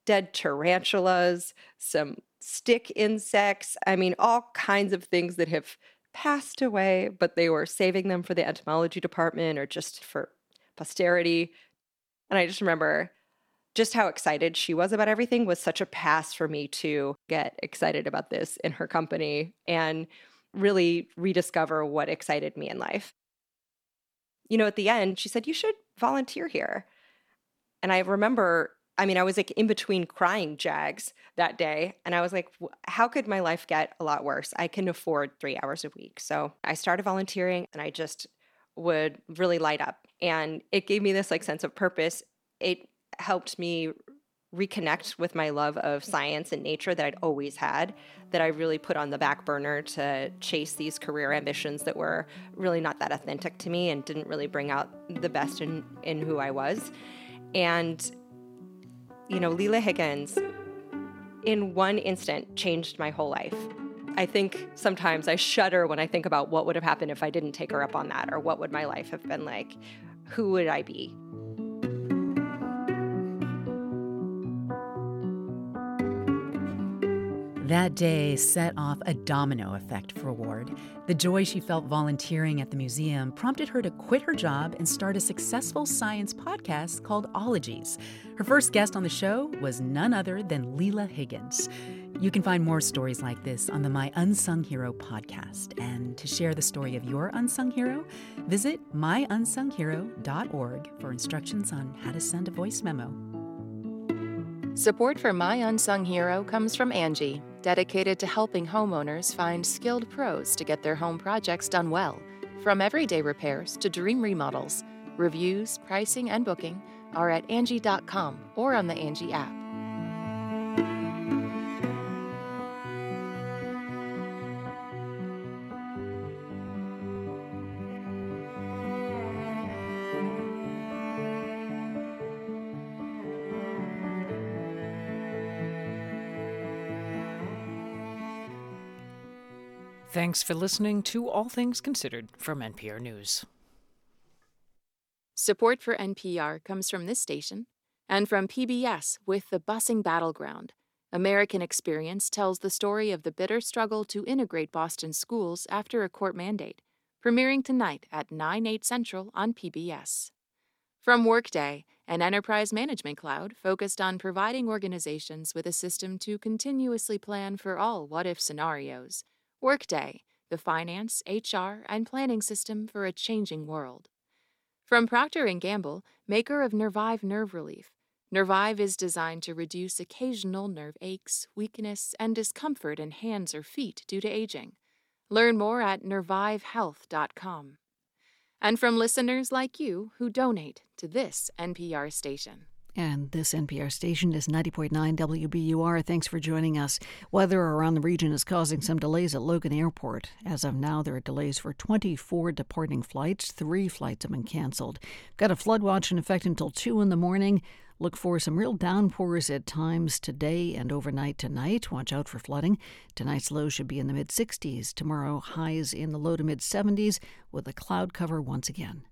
dead tarantulas, some stick insects. I mean, all kinds of things that have passed away, but they were saving them for the entomology department or just for posterity. And I just remember just how excited she was about everything was such a pass for me to get excited about this in her company and really rediscover what excited me in life you know, at the end, she said, You should volunteer here. And I remember, I mean, I was like in between crying jags that day. And I was like, How could my life get a lot worse? I can afford three hours a week. So I started volunteering and I just would really light up. And it gave me this like sense of purpose. It helped me reconnect with my love of science and nature that I'd always had, that I really put on the back burner to chase these career ambitions that were really not that authentic to me and didn't really bring out the best in, in who I was. And, you know, Lila Higgins, in one instant, changed my whole life. I think sometimes I shudder when I think about what would have happened if I didn't take her up on that, or what would my life have been like? Who would I be? That day set off a domino effect for Ward. The joy she felt volunteering at the museum prompted her to quit her job and start a successful science podcast called Ologies. Her first guest on the show was none other than Lila Higgins. You can find more stories like this on the My Unsung Hero podcast. And to share the story of your unsung hero, visit myunsunghero.org for instructions on how to send a voice memo. Support for My Unsung Hero comes from Angie, dedicated to helping homeowners find skilled pros to get their home projects done well. From everyday repairs to dream remodels, reviews, pricing, and booking are at Angie.com or on the Angie app. Thanks for listening to All Things Considered from NPR News. Support for NPR comes from this station And from PBS with The Busing Battleground, American Experience tells the story of the bitter struggle to integrate Boston schools after a court mandate, premiering tonight at 9, 8 central on PBS. From Workday, an enterprise management cloud focused on providing organizations with a system to continuously plan for all what if scenarios. Workday, the finance, HR, and planning system for a changing world. From Procter & Gamble, maker of Nervive Nerve Relief, Nervive is designed to reduce occasional nerve aches, weakness, and discomfort in hands or feet due to aging. Learn more at nervivehealth.com. And from listeners like you who donate to this NPR station. And this NPR station is 90.9 WBUR. Thanks for joining us. Weather around the region is causing some delays at Logan Airport. As of now, there are delays for 24 departing flights. Three flights have been canceled. Got a flood watch in effect until 2 in the morning. Look for some real downpours at times today and overnight tonight. Watch out for flooding. Tonight's low should be in the mid 60s. Tomorrow, highs in the low to mid 70s with a cloud cover once again.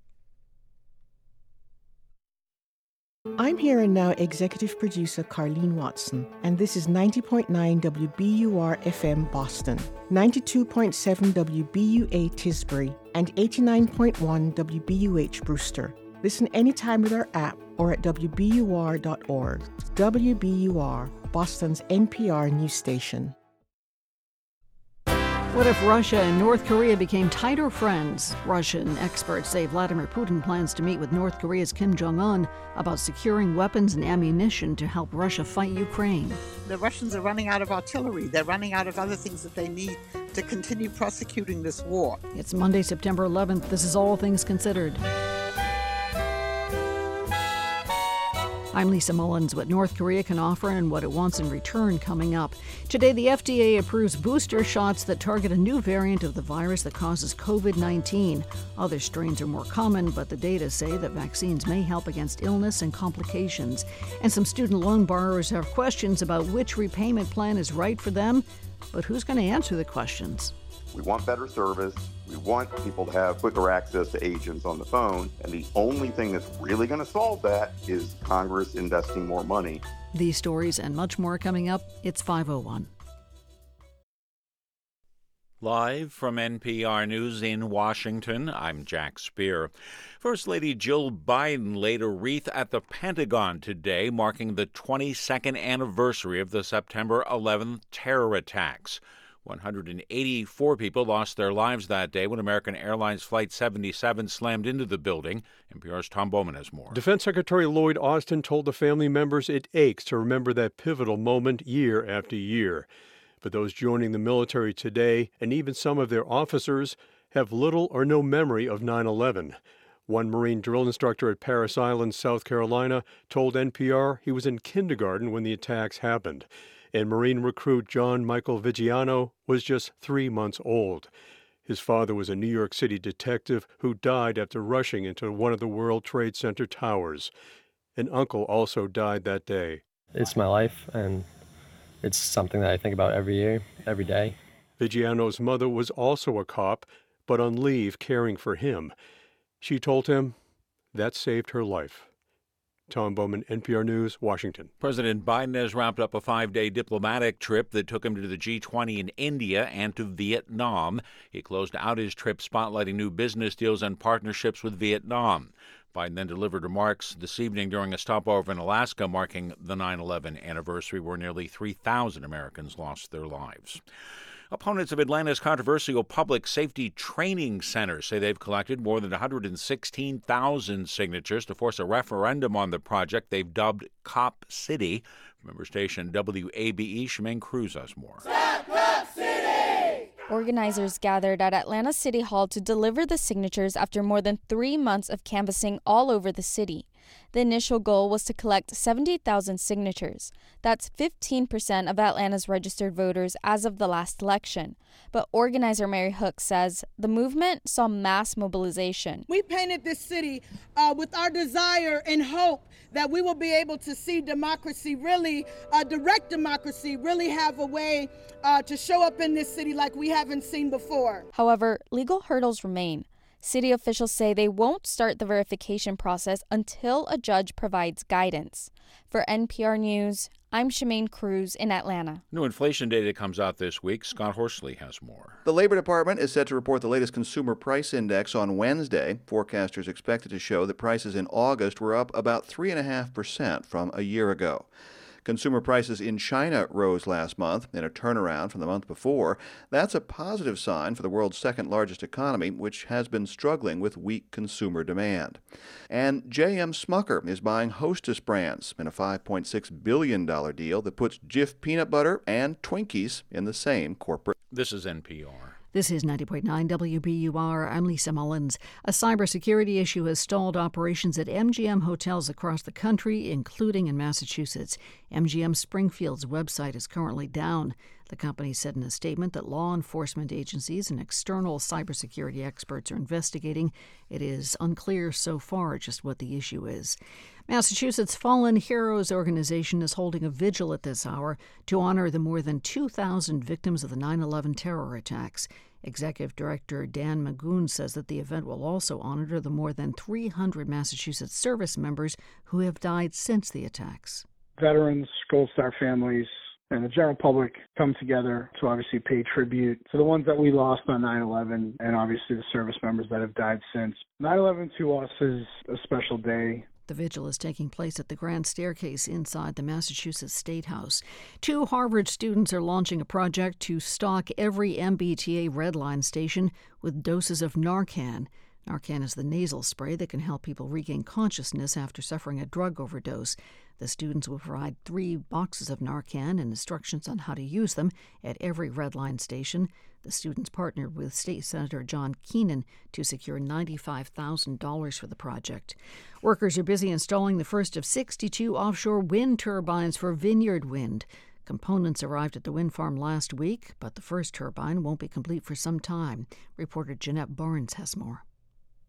I'm here and now executive producer Carlene Watson, and this is 90.9 WBUR FM Boston, 92.7 WBUA Tisbury, and 89.1 WBUH Brewster. Listen anytime with our app or at WBUR.org. WBUR, Boston's NPR news station. What if Russia and North Korea became tighter friends? Russian experts say Vladimir Putin plans to meet with North Korea's Kim Jong un about securing weapons and ammunition to help Russia fight Ukraine. The Russians are running out of artillery. They're running out of other things that they need to continue prosecuting this war. It's Monday, September 11th. This is All Things Considered. I'm Lisa Mullins. What North Korea can offer and what it wants in return coming up. Today, the FDA approves booster shots that target a new variant of the virus that causes COVID 19. Other strains are more common, but the data say that vaccines may help against illness and complications. And some student loan borrowers have questions about which repayment plan is right for them. But who's going to answer the questions? We want better service. We want people to have quicker access to agents on the phone. And the only thing that's really going to solve that is Congress investing more money. These stories and much more coming up. It's 501. Live from NPR News in Washington, I'm Jack Speer. First Lady Jill Biden laid a wreath at the Pentagon today, marking the 22nd anniversary of the September 11th terror attacks. 184 people lost their lives that day when American Airlines Flight 77 slammed into the building. NPR's Tom Bowman has more. Defense Secretary Lloyd Austin told the family members it aches to remember that pivotal moment year after year. But those joining the military today, and even some of their officers, have little or no memory of 9 11. One Marine drill instructor at Parris Island, South Carolina, told NPR he was in kindergarten when the attacks happened and Marine recruit John Michael Vigiano was just three months old. His father was a New York City detective who died after rushing into one of the World Trade Center towers. An uncle also died that day. It's my life, and it's something that I think about every year, every day. Vigiano's mother was also a cop, but on leave caring for him. She told him that saved her life. Tom Bowman, NPR News, Washington. President Biden has wrapped up a five day diplomatic trip that took him to the G20 in India and to Vietnam. He closed out his trip spotlighting new business deals and partnerships with Vietnam. Biden then delivered remarks this evening during a stopover in Alaska marking the 9 11 anniversary, where nearly 3,000 Americans lost their lives. Opponents of Atlanta's controversial public safety training center say they've collected more than 116,000 signatures to force a referendum on the project they've dubbed Cop City. Member station WABE, Chamian Cruz has more. Organizers gathered at Atlanta City Hall to deliver the signatures after more than three months of canvassing all over the city. The initial goal was to collect 70,000 signatures. That's 15% of Atlanta's registered voters as of the last election. But organizer Mary Hook says the movement saw mass mobilization. We painted this city uh, with our desire and hope that we will be able to see democracy really, uh, direct democracy, really have a way uh, to show up in this city like we haven't seen before. However, legal hurdles remain. City officials say they won't start the verification process until a judge provides guidance. For NPR News, I'm Chamian Cruz in Atlanta. New inflation data comes out this week. Scott Horsley has more. The Labor Department is set to report the latest consumer price index on Wednesday. Forecasters expect it to show that prices in August were up about 3.5% from a year ago. Consumer prices in China rose last month in a turnaround from the month before. That's a positive sign for the world's second largest economy, which has been struggling with weak consumer demand. And J.M. Smucker is buying Hostess brands in a $5.6 billion deal that puts Jif peanut butter and Twinkies in the same corporate. This is NPR. This is 90.9 WBUR. I'm Lisa Mullins. A cybersecurity issue has stalled operations at MGM hotels across the country, including in Massachusetts. MGM Springfield's website is currently down. The company said in a statement that law enforcement agencies and external cybersecurity experts are investigating. It is unclear so far just what the issue is. Massachusetts Fallen Heroes organization is holding a vigil at this hour to honor the more than 2,000 victims of the 9 11 terror attacks. Executive Director Dan Magoon says that the event will also honor the more than 300 Massachusetts service members who have died since the attacks. Veterans, Gold Star families, and the general public come together to obviously pay tribute to the ones that we lost on 9 11 and obviously the service members that have died since. 9 11 to us is a special day. The vigil is taking place at the grand staircase inside the Massachusetts State House. Two Harvard students are launching a project to stock every MBTA Red Line station with doses of Narcan. Narcan is the nasal spray that can help people regain consciousness after suffering a drug overdose. The students will provide three boxes of Narcan and instructions on how to use them at every Red Line station. The students partnered with State Senator John Keenan to secure $95,000 for the project. Workers are busy installing the first of 62 offshore wind turbines for Vineyard Wind. Components arrived at the wind farm last week, but the first turbine won't be complete for some time. Reporter Jennette Barnes has more.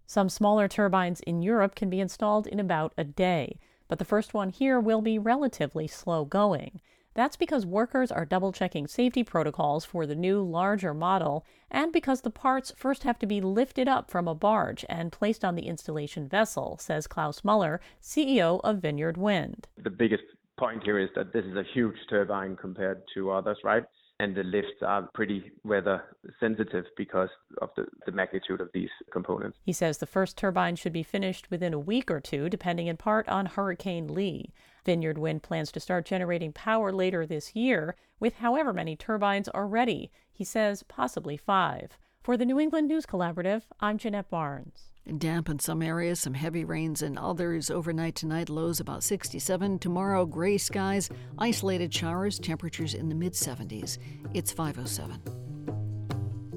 Some smaller turbines in Europe can be installed in about a day, but the first one here will be relatively slow going. That's because workers are double checking safety protocols for the new, larger model, and because the parts first have to be lifted up from a barge and placed on the installation vessel, says Klaus Moeller, CEO of Vineyard Wind. The biggest point here is that this is a huge turbine compared to others, right? And the lifts are pretty weather sensitive because of the, the magnitude of these components. He says the first turbine should be finished within a week or two, depending in part on Hurricane Lee. Vineyard Wind plans to start generating power later this year, with however many turbines are ready. He says possibly five. For the New England News Collaborative, I'm Jennette Barnes. Damp in some areas, some heavy rains in others. Overnight tonight, lows about 67. Tomorrow, gray skies, isolated showers, temperatures in the mid 70s. It's 507.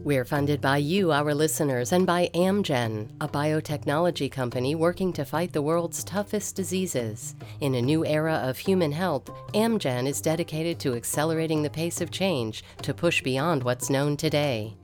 We're funded by you, our listeners, and by Amgen, a biotechnology company working to fight the world's toughest diseases. In a new era of human health, Amgen is dedicated to accelerating the pace of change to push beyond what's known today.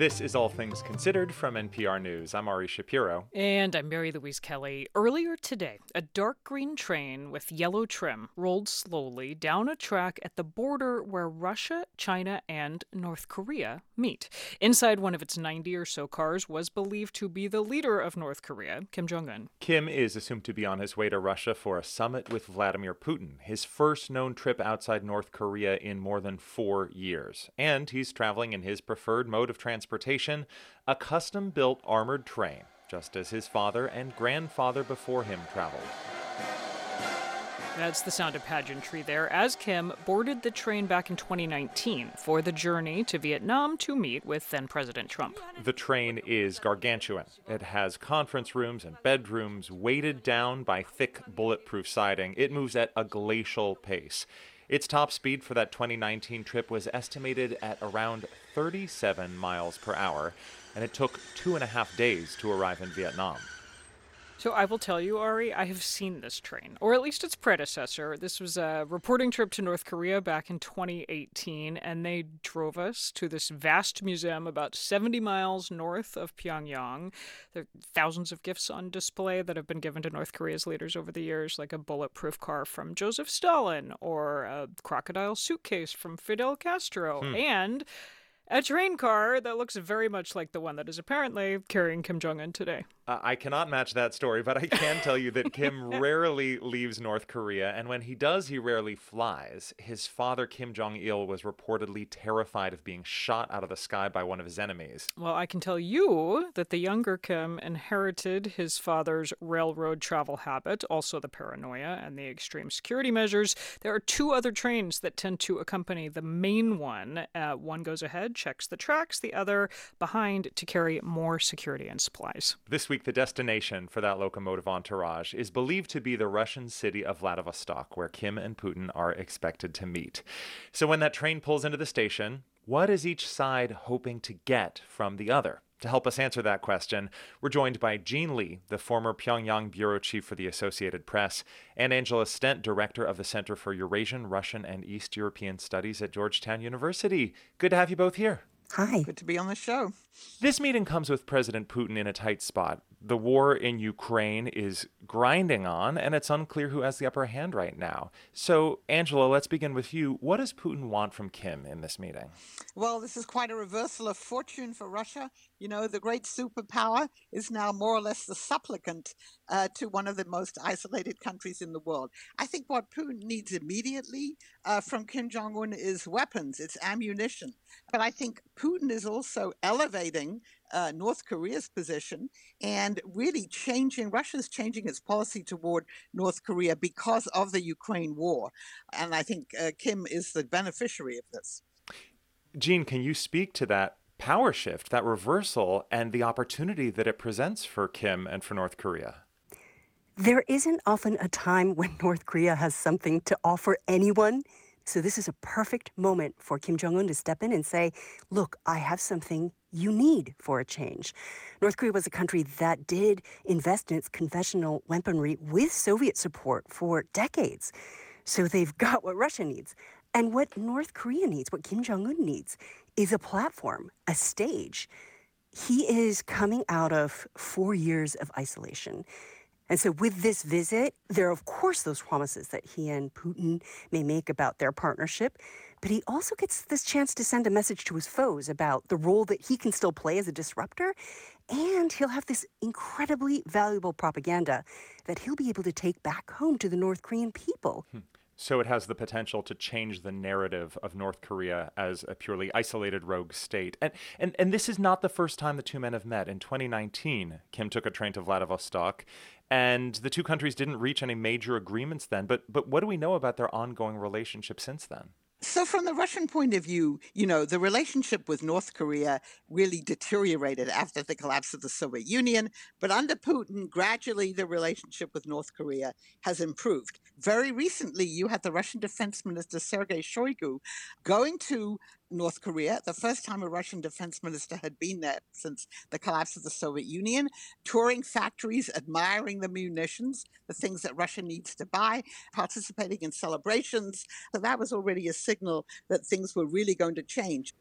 This is All Things Considered from NPR News. I'm Ari Shapiro. And I'm Mary Louise Kelly. Earlier today, a dark green train with yellow trim rolled slowly down a track at the border where Russia, China, and North Korea meet. Inside one of its 90 or so cars was believed to be the leader of North Korea, Kim Jong un. Kim is assumed to be on his way to Russia for a summit with Vladimir Putin, his first known trip outside North Korea in more than four years. And he's traveling in his preferred mode of transportation, a custom built armored train, just as his father and grandfather before him traveled. That's the sound of pageantry there as Kim boarded the train back in 2019 for the journey to Vietnam to meet with then President Trump. The train is gargantuan. It has conference rooms and bedrooms weighted down by thick bulletproof siding. It moves at a glacial pace. Its top speed for that 2019 trip was estimated at around 37 miles per hour, and it took two and a half days to arrive in Vietnam. So I will tell you, Ari, I have seen this train, or at least its predecessor. This was a reporting trip to North Korea back in 2018, and they drove us to this vast museum about 70 miles north of Pyongyang. There are thousands of gifts on display that have been given to North Korea's leaders over the years, like a bulletproof car from Joseph Stalin or a crocodile suitcase from Fidel Castro, Hmm. and a train car that looks very much like the one that is apparently carrying Kim Jong un today. Uh, I cannot match that story, but I can tell you that Kim *laughs* rarely leaves North Korea, and when he does, he rarely flies. His father, Kim Jong il, was reportedly terrified of being shot out of the sky by one of his enemies. Well, I can tell you that the younger Kim inherited his father's railroad travel habit, also the paranoia and the extreme security measures. There are two other trains that tend to accompany the main one. Uh, one goes ahead, checks the tracks, the other behind to carry more security and supplies. This week, the destination for that locomotive entourage is believed to be the Russian city of Vladivostok, where Kim and Putin are expected to meet. So, when that train pulls into the station, what is each side hoping to get from the other? To help us answer that question, we're joined by Jean Lee, the former Pyongyang bureau chief for the Associated Press, and Angela Stent, director of the Center for Eurasian, Russian, and East European Studies at Georgetown University. Good to have you both here. Hi. Good to be on the show. This meeting comes with President Putin in a tight spot. The war in Ukraine is grinding on, and it's unclear who has the upper hand right now. So, Angela, let's begin with you. What does Putin want from Kim in this meeting? Well, this is quite a reversal of fortune for Russia. You know, the great superpower is now more or less the supplicant uh, to one of the most isolated countries in the world. I think what Putin needs immediately uh, from Kim Jong un is weapons, it's ammunition. But I think Putin is also elevating uh, North Korea's position and really changing, Russia's changing its policy toward North Korea because of the Ukraine war. And I think uh, Kim is the beneficiary of this. Jean, can you speak to that power shift, that reversal, and the opportunity that it presents for Kim and for North Korea? There isn't often a time when *laughs* North Korea has something to offer anyone. So, this is a perfect moment for Kim Jong un to step in and say, Look, I have something you need for a change. North Korea was a country that did invest in its conventional weaponry with Soviet support for decades. So, they've *laughs* got what Russia needs. And what North Korea needs, what Kim Jong un needs, is a platform, a stage. He is coming out of four years of isolation. And so, with this visit, there are, of course, those promises that he and Putin may make about their partnership. But he also gets this chance to send a message to his foes about the role that he can still play as a disruptor. And he'll have this incredibly valuable propaganda that he'll be able to take back home to the North Korean people. Hmm. So it has the potential to change the narrative of North Korea as a purely isolated rogue state. And, and, and this is not the first time the two men have met. In 2019, Kim took a train to Vladivostok, and the two countries didn't reach any major agreements then. But, but what do we know about their ongoing relationship since then? So, from the Russian point of view, you know, the relationship with North Korea really deteriorated after the collapse of the Soviet Union. But under Putin, gradually the relationship with North Korea has improved. Very recently, you had the Russian Defense Minister Sergei Shoigu going to North Korea, the first time a Russian defense minister had been there since the collapse of the Soviet Union, touring factories, admiring the munitions, the things that Russia needs to buy, participating in celebrations. So that was already a signal that things were really going to change.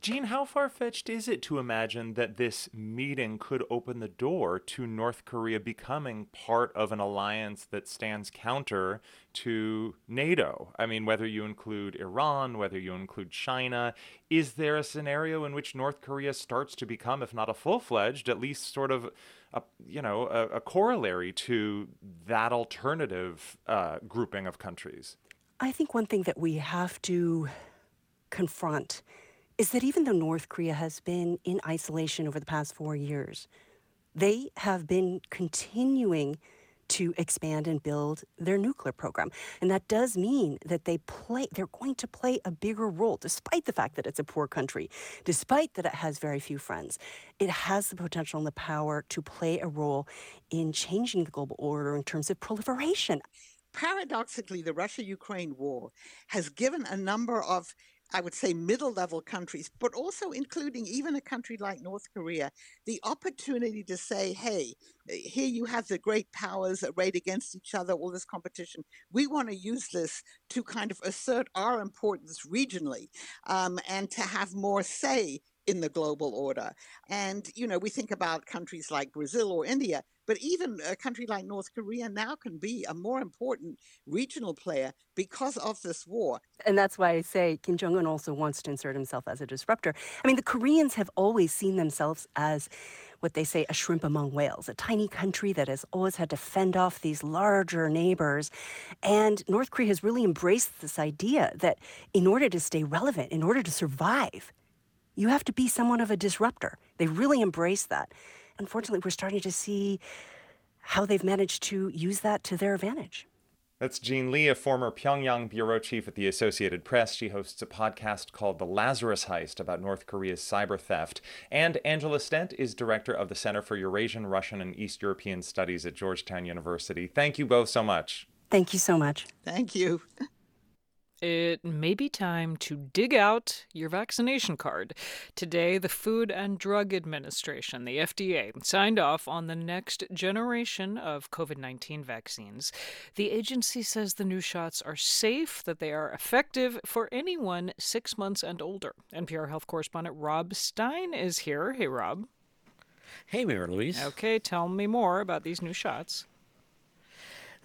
Jean, how far fetched is it to imagine that this meeting could open the door to North Korea becoming part of an alliance that stands counter to NATO? I mean, whether you include Iran, whether you include China, is there a scenario in which North Korea starts to become, if not a full fledged, at least sort of a, you know, a, a corollary to that alternative uh, grouping of countries? I think one thing that we have to confront is that even though North Korea has been in isolation over the past four years, they have been continuing to expand and build their nuclear program. And that does mean that they play they're going to play a bigger role despite the fact that it's a poor country, despite that it has very few friends. It has the potential and the power to play a role in changing the global order in terms of proliferation. Paradoxically, the Russia Ukraine war has given a number of I would say, middle level countries, but also including even a country like North Korea, the opportunity to say, hey, here you have the great powers arrayed against each other, all this competition. We want to use this to kind of assert our importance regionally um, and to have more say in the global order. And, you know, we think about countries like Brazil or India, but even a country like North Korea now can be a more important regional player because of this war. And that's why I say Kim Jong un also wants to insert himself as a disruptor. I mean, the Koreans have always seen themselves as what they say a shrimp among whales, a tiny country that has always had to fend off these larger neighbors. And North Korea has really embraced this idea that in order to stay relevant, in order to survive, you have to be somewhat of a disruptor. They really embrace that. Unfortunately, we're starting to see how they've managed to use that to their advantage. That's Jean Lee, a former Pyongyang bureau chief at the Associated Press. She hosts a podcast called The Lazarus Heist about North Korea's cyber theft. And Angela Stent is director of the Center for Eurasian, Russian, and East European Studies at Georgetown University. Thank you both so much. Thank you so much. Thank you. *laughs* It may be time to dig out your vaccination card. Today, the Food and Drug Administration, the FDA, signed off on the next generation of COVID 19 vaccines. The agency says the new shots are safe, that they are effective for anyone six months and older. NPR health correspondent Rob Stein is here. Hey, Rob. Hey, Mary Louise. Okay, tell me more about these new shots.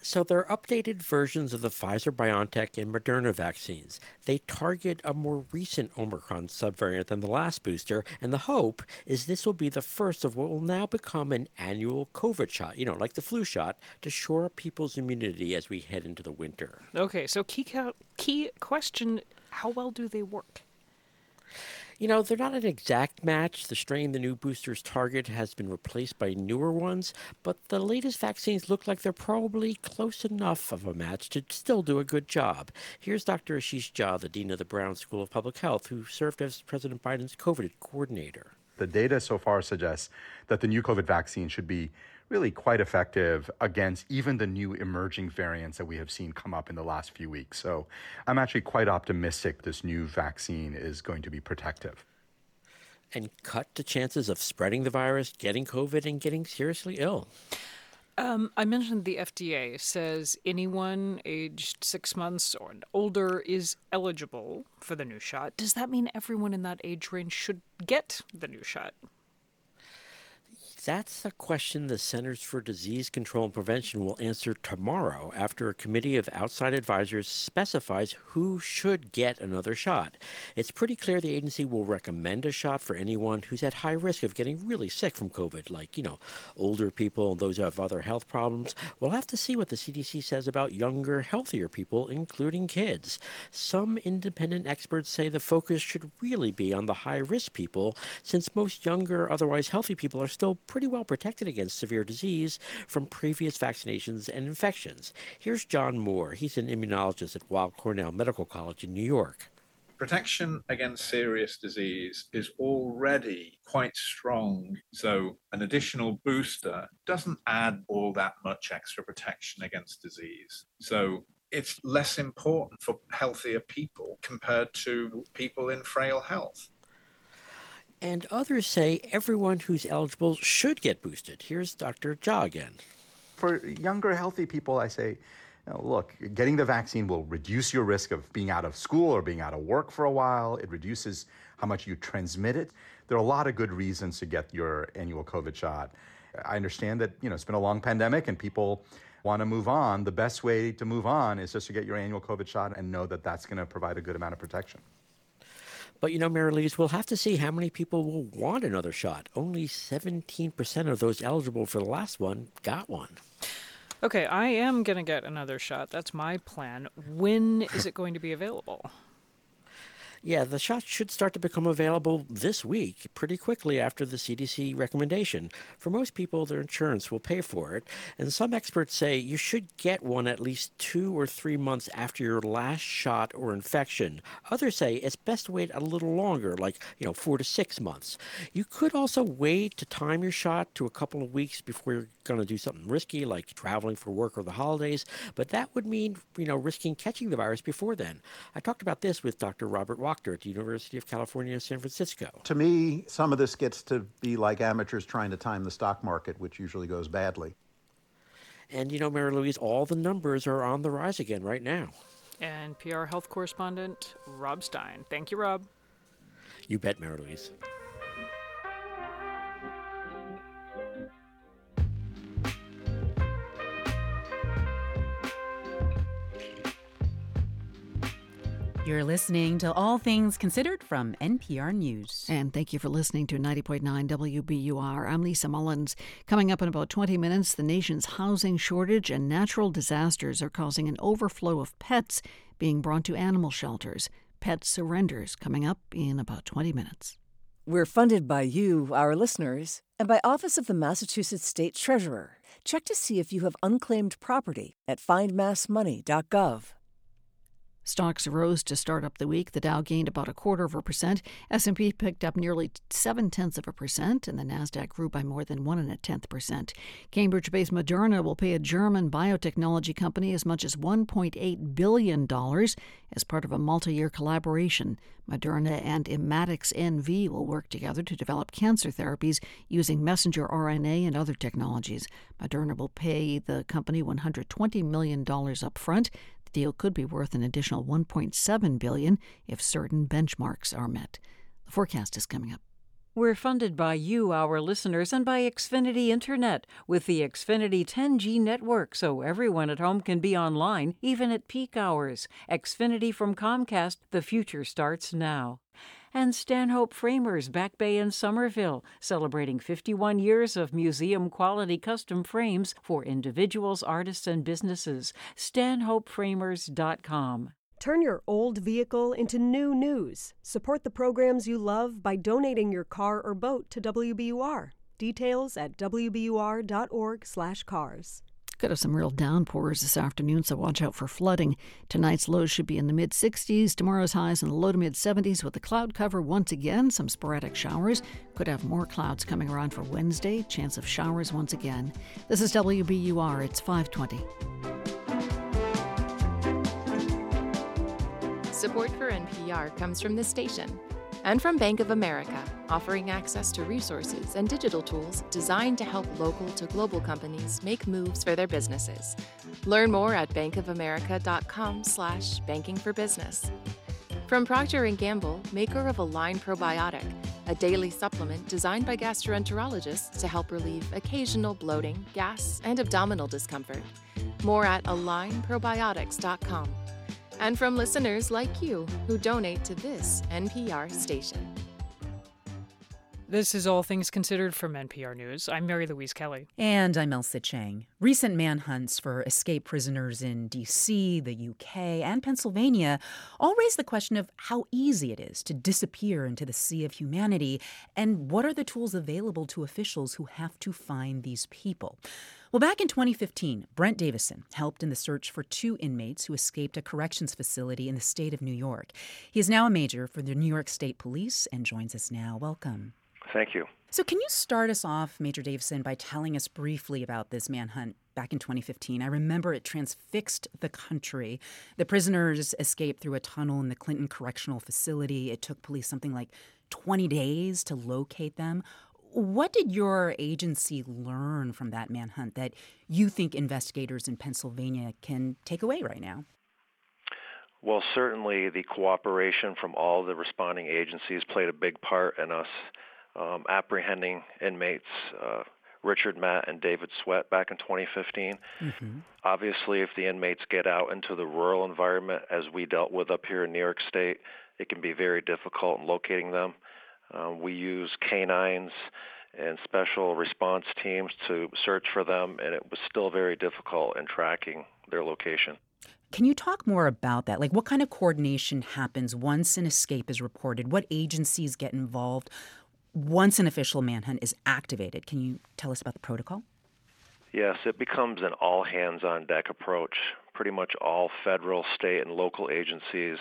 So they're updated versions of the Pfizer BioNTech and Moderna vaccines. They target a more recent Omicron subvariant than the last booster, and the hope is this will be the first of what will now become an annual COVID shot, you know, like the flu shot, to shore up people's immunity as we head into the winter. Okay, so key key question, how well do they work? You know, they're not an exact match. The strain the new boosters target has been replaced by newer ones, but the latest vaccines look like they're probably close enough of a match to still do a good job. Here's Dr. Ashish Jha, the dean of the Brown School of Public Health, who served as President Biden's COVID coordinator. The data so far suggests that the new COVID vaccine should be really quite effective against even the new emerging variants that we have seen come up in the last few weeks. So I'm actually quite optimistic this new vaccine is going to be protective. And cut the chances of spreading the virus, getting COVID, and getting seriously ill. Um, I mentioned the FDA says anyone aged six months or older is eligible for the new shot. Does that mean everyone in that age range should get the new shot? That's the question the Centers for Disease Control and Prevention will answer tomorrow after a committee of outside advisors specifies who should get another shot. It's pretty clear the agency will recommend a shot for anyone who's at high risk of getting really sick from COVID, like, you know, older people and those who have other health problems. We'll have to see what the CDC says about younger, healthier people, including kids. Some independent experts say the focus should really be on the high risk people, since most younger, otherwise healthy people are still pretty well protected against severe disease from previous vaccinations and infections. Here's John Moore. He's an immunologist at Weill Cornell Medical College in New York. Protection against serious disease is already quite strong. So, an additional booster doesn't add all that much extra protection against disease. So, it's less important for healthier people compared to people in frail health. And others say everyone who's eligible should get boosted. Here's Dr. Jha again. For younger, healthy people, I say, look, getting the vaccine will reduce your risk of being out of school or being out of work for a while. It reduces how much you transmit it. There are a lot of good reasons to get your annual COVID shot. I understand that, you know, it's been a long pandemic and people want to move on. The best way to move on is just to get your annual COVID shot and know that that's going to provide a good amount of protection. But you know, Mary Louise, we'll have to see how many people will want another shot. Only 17% of those eligible for the last one got one. Okay, I am going to get another shot. That's my plan. When is it going to be available? Yeah, the shot should start to become available this week, pretty quickly after the CDC recommendation. For most people, their insurance will pay for it, and some experts say you should get one at least two or three months after your last shot or infection. Others say it's best to wait a little longer, like, you know, four to six months. You could also wait to time your shot to a couple of weeks before you're going to do something risky, like traveling for work or the holidays, but that would mean, you know, risking catching the virus before then. I talked about this with Dr. Robert Wachter at the University of California, San Francisco. To me, some of this gets to be like amateurs trying to time the stock market, which usually goes badly. And you know, Mary Louise, all the numbers are on the rise again right now. NPR health correspondent Rob Stein. Thank you, Rob. You bet, Mary Louise. You're listening to All Things Considered from NPR News. And thank you for listening to 90.9 WBUR. I'm Lisa Mullins. Coming up in about 20 minutes, the nation's housing shortage and natural disasters are causing an overflow of pets being brought to animal shelters. Pet surrenders coming up in about 20 minutes. We're funded by you, our listeners, and by Office of the Massachusetts State Treasurer. Check to see if you have unclaimed property at findmassmoney.gov. Stocks rose to start up the week. The Dow gained about a quarter of a percent. S&P picked up nearly seven tenths of a percent, and the Nasdaq grew by more than one and a tenth percent. Cambridge-based Moderna will pay a German biotechnology company as much as 1.8 billion dollars as part of a multi-year collaboration. Moderna and Immatics NV will work together to develop cancer therapies using messenger RNA and other technologies. Moderna will pay the company 120 million dollars up front. The deal could be worth an additional 1.7 billion if certain benchmarks are met. The forecast is coming up. We're funded by you, our listeners, and by Xfinity Internet with the Xfinity 10G network so everyone at home can be online even at peak hours. Xfinity from Comcast, the future starts now and Stanhope Framers Back Bay in Somerville, celebrating 51 years of museum quality custom frames for individuals, artists, and businesses. StanhopeFramers.com. Turn your old vehicle into new news. Support the programs you love by donating your car or boat to WBUR. Details at wbur.org/cars. Could have some real downpours this afternoon, so watch out for flooding. Tonight's lows should be in the mid 60s. Tomorrow's highs in the low to mid 70s with the cloud cover once again. Some sporadic showers. Could have more clouds coming around for Wednesday. Chance of showers once again. This is WBUR. It's 520. Support for NPR comes from the station and from Bank of America, offering access to resources and digital tools designed to help local to global companies make moves for their businesses. Learn more at bankofamerica.com/slash banking for business. From Procter & Gamble, maker of Align Probiotic, a daily supplement designed by gastroenterologists to help relieve occasional bloating, gas, and abdominal discomfort. More at alignprobiotics.com and from listeners like you who donate to this NPR station. This is All Things Considered from NPR News. I'm Mary Louise Kelly. And I'm Ailsa Chang. Recent manhunts for escaped prisoners in D.C., the UK, and Pennsylvania all raise the question of how easy it is to disappear into the sea of humanity and what are the tools available to officials who have to find these people. Well, back in 2015, Brent Davison helped in the search for two inmates who escaped a corrections facility in the state of New York. He is now a major for the New York State Police and joins us now. Welcome. Thank you. So, can you start us off, Major Davison, by telling us briefly about this manhunt back in 2015? I remember it transfixed the country. The prisoners escaped through a tunnel in the Clinton Correctional Facility. It took police something like 20 days to locate them. What did your agency learn from that manhunt that you think investigators in Pennsylvania can take away right now? Well, certainly the cooperation from all the responding agencies played a big part in us um, apprehending inmates uh, Richard Matt and David Sweat back in 2015. Mm-hmm. Obviously, if the inmates get out into the rural environment, as we dealt with up here in New York State, it can be very difficult in locating them. Um, we use canines and special response teams to search for them, and it was still very difficult in tracking their location. Can you talk more about that? Like, what kind of coordination happens once an escape is reported? What agencies get involved once an official manhunt is activated? Can you tell us about the protocol? Yes, it becomes an all hands on deck approach. Pretty much all federal, state, and local agencies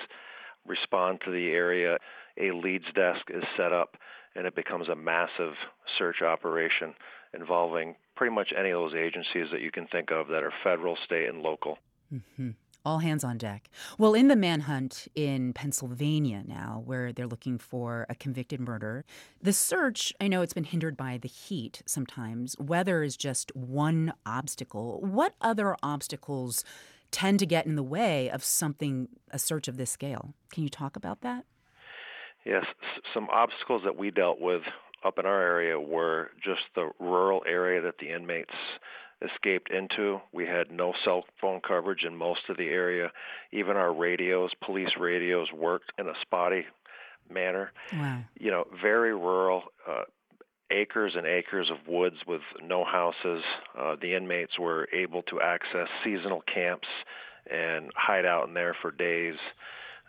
respond to the area a leads desk is set up and it becomes a massive search operation involving pretty much any of those agencies that you can think of that are federal, state, and local. Mm-hmm. All hands on deck. Well, in the manhunt in Pennsylvania now, where they're looking for a convicted murderer, the search, I know it's been hindered by the heat sometimes. Weather is just one obstacle. What other obstacles tend to get in the way of something, a search of this scale? Can you talk about that? Yes, some obstacles that we dealt with up in our area were just the rural area that the inmates escaped into. We had no cell phone coverage in most of the area. Even our radios, police radios, worked in a spotty manner. Wow. You know, very rural. Uh, acres and acres of woods with no houses. Uh, the inmates were able to access seasonal camps and hide out in there for days.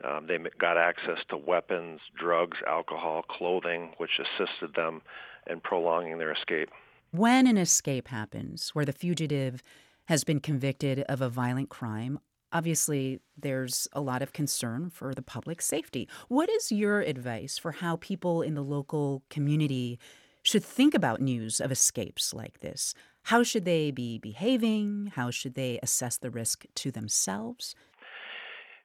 Um, they got access to weapons, drugs, alcohol, clothing, which assisted them in prolonging their escape. When an escape happens where the fugitive has been convicted of a violent crime, obviously there's a lot of concern for the public safety. What is your advice for how people in the local community should think about news of escapes like this? How should they be behaving? How should they assess the risk to themselves?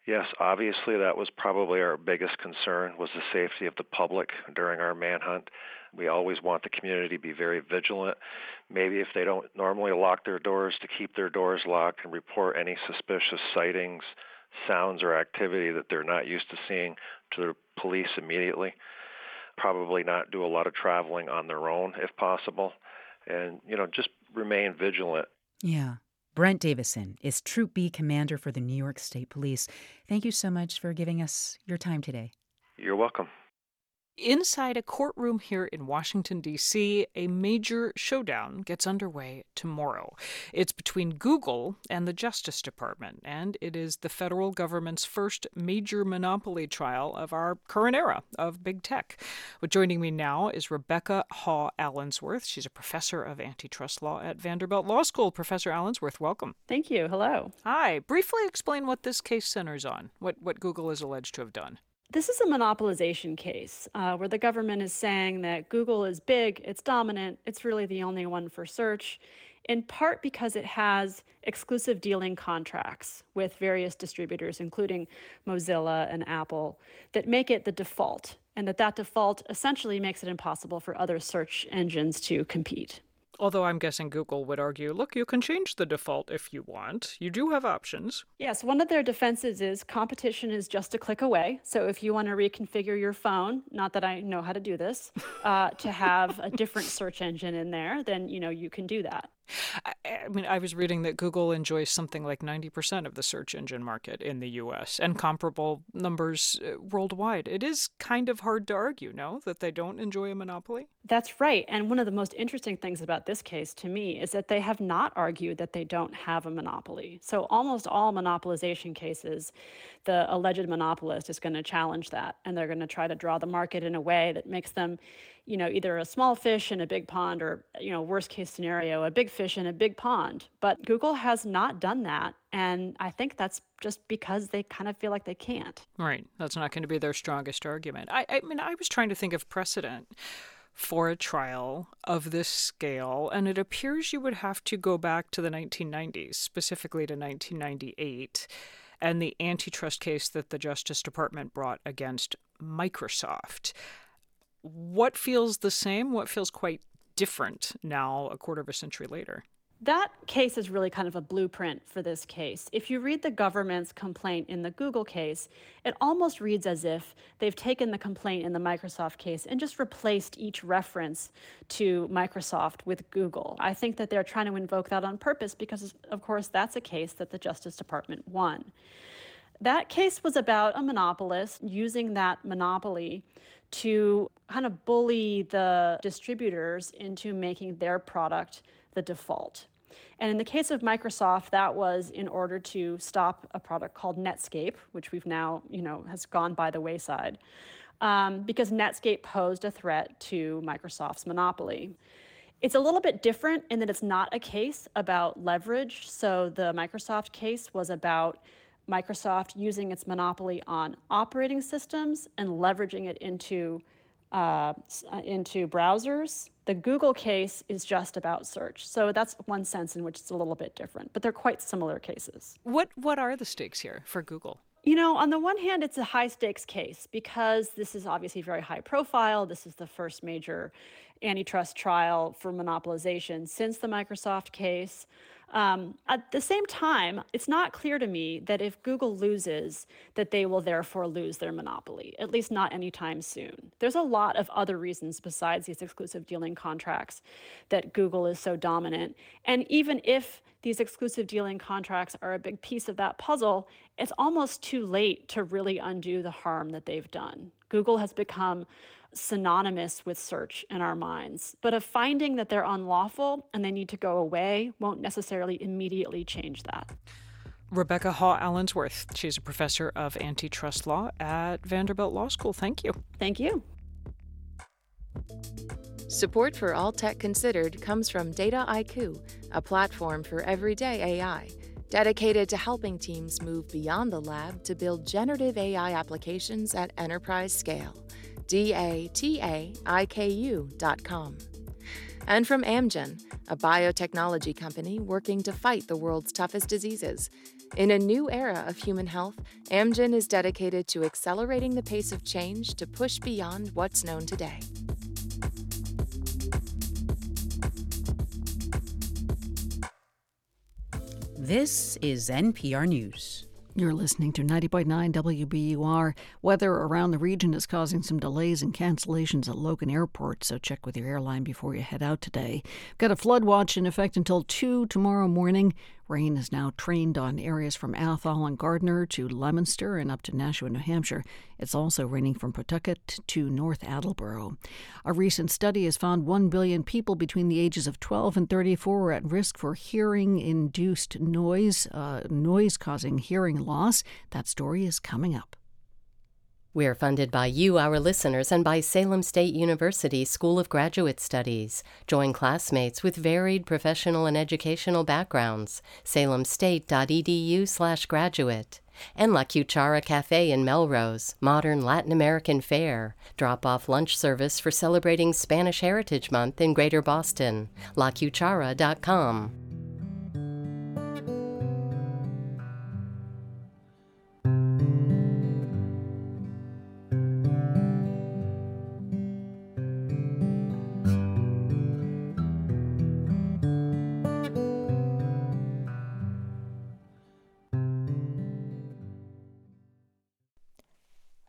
Yes, obviously that was probably our biggest concern was the safety of the public during our manhunt. We always want the community to be very vigilant. Maybe if they don't normally lock their doors to keep their doors locked and report any suspicious sightings, sounds or activity that they're not used to seeing to the police immediately. Probably not do a lot of traveling on their own if possible and you know just remain vigilant. Yeah. Brent Davison is Troop B commander for the New York State Police. Thank you so much for giving us your time today. You're welcome. Inside a courtroom here in Washington, D.C., a major showdown gets underway tomorrow. It's between Google and the Justice Department, and it is the federal government's first major monopoly trial of our current era of big tech. But joining me now is Rebecca Haw Allensworth. She's a professor of antitrust law at Vanderbilt Law School. Professor Allensworth, welcome. Thank you. Hello. Hi. Briefly explain what this case centers on, what, what Google is alleged to have done. This is a monopolization case uh, where the government is saying that Google is big, it's dominant, it's really the only one for search, in part because it has exclusive dealing contracts with various distributors, including Mozilla and Apple, that make it the default, and that that default essentially makes it impossible for other search engines to compete. Although I'm guessing Google would argue, look, you can change the default if you want. You do have options. Yes, one of their defenses is competition is just a click away. So if you want to reconfigure your phone, not that I know how to do this, uh, to have a different search engine in there, then you know you can do that. I, I mean, I was reading that Google enjoys something like 90% of the search engine market in the US and comparable numbers uh, worldwide. It is kind of hard to argue, no, that they don't enjoy a monopoly? That's right. And one of the most interesting things about this case to me is that they have not argued that they don't have a monopoly. So almost all monopolization cases, the alleged monopolist is going to challenge that and they're going to try to draw the market in a way that makes them you know, either a small fish in a big pond or, you know, worst case scenario, a big fish in a big pond. But Google has not done that. And I think that's just because they kind of feel like they can't. Right. That's not going to be their strongest argument. I, I mean, I was trying to think of precedent for a trial of this scale, and it appears you would have to go back to the 1990s, specifically to 1998, and the antitrust case that the Justice Department brought against Microsoft what feels the same? What feels quite different now, a quarter of a century later? That case is really kind of a blueprint for this case. If you read the government's complaint in the Google case, it almost reads as if they've taken the complaint in the Microsoft case and just replaced each reference to Microsoft with Google. I think that they're trying to invoke that on purpose because, of course, that's a case that the Justice Department won. That case was about a monopolist using that monopoly to kind of bully the distributors into making their product the default. And in the case of Microsoft, that was in order to stop a product called Netscape, which we've now, you know, has gone by the wayside, um, because Netscape posed a threat to Microsoft's monopoly. It's a little bit different in that it's not a case about leverage. So the Microsoft case was about Microsoft using its monopoly on operating systems and leveraging it into uh, uh, into browsers. The Google case is just about search. So that's one sense in which it's a little bit different, but they're quite similar cases. What what are the stakes here for Google? You know, on the one hand, it's a high stakes case because this is obviously very high profile. This is the first major antitrust trial for monopolization since the Microsoft case. Um, at the same time, it's not clear to me that if Google loses, that they will therefore lose their monopoly, at least not anytime soon. There's a lot of other reasons besides these exclusive dealing contracts that Google is so dominant. And even if these exclusive dealing contracts are a big piece of that puzzle, it's almost too late to really undo the harm that they've done. Google has become synonymous with search in our minds. But a finding that they're unlawful and they need to go away won't necessarily immediately change that. Rebecca Haw Allensworth. She's a professor of antitrust law at Vanderbilt Law School. Thank you. Thank you. Support for All Tech Considered comes from Dataiku, a platform for everyday AI, dedicated to helping teams move beyond the lab to build generative AI applications at enterprise scale. D-A-T-A-I-K-U dot com. And from Amgen, a biotechnology company working to fight the world's toughest diseases. In a new era of human health, Amgen is dedicated to accelerating the pace of change to push beyond what's known today. This is NPR News. You're listening to 90.9 WBUR. Weather around the region is causing some delays and cancellations at Logan Airport, so check with your airline before you head out today. Got a flood watch in effect until 2 tomorrow morning. Rain is now trained on areas from Athol and Gardner to Leominster and up to Nashua, New Hampshire. It's also raining from Pawtucket to North Attleboro. A recent study has found 1 billion people between the ages of 12 and 34 are at risk for hearing induced noise, uh, noise causing hearing loss. That story is coming up. We're funded by you, our listeners, and by Salem State University School of Graduate Studies. Join classmates with varied professional and educational backgrounds. salemstate.edu/graduate. And La Cuchara Cafe in Melrose, modern Latin American fare. Drop off lunch service for celebrating Spanish Heritage Month in Greater Boston. LaCuchara.com.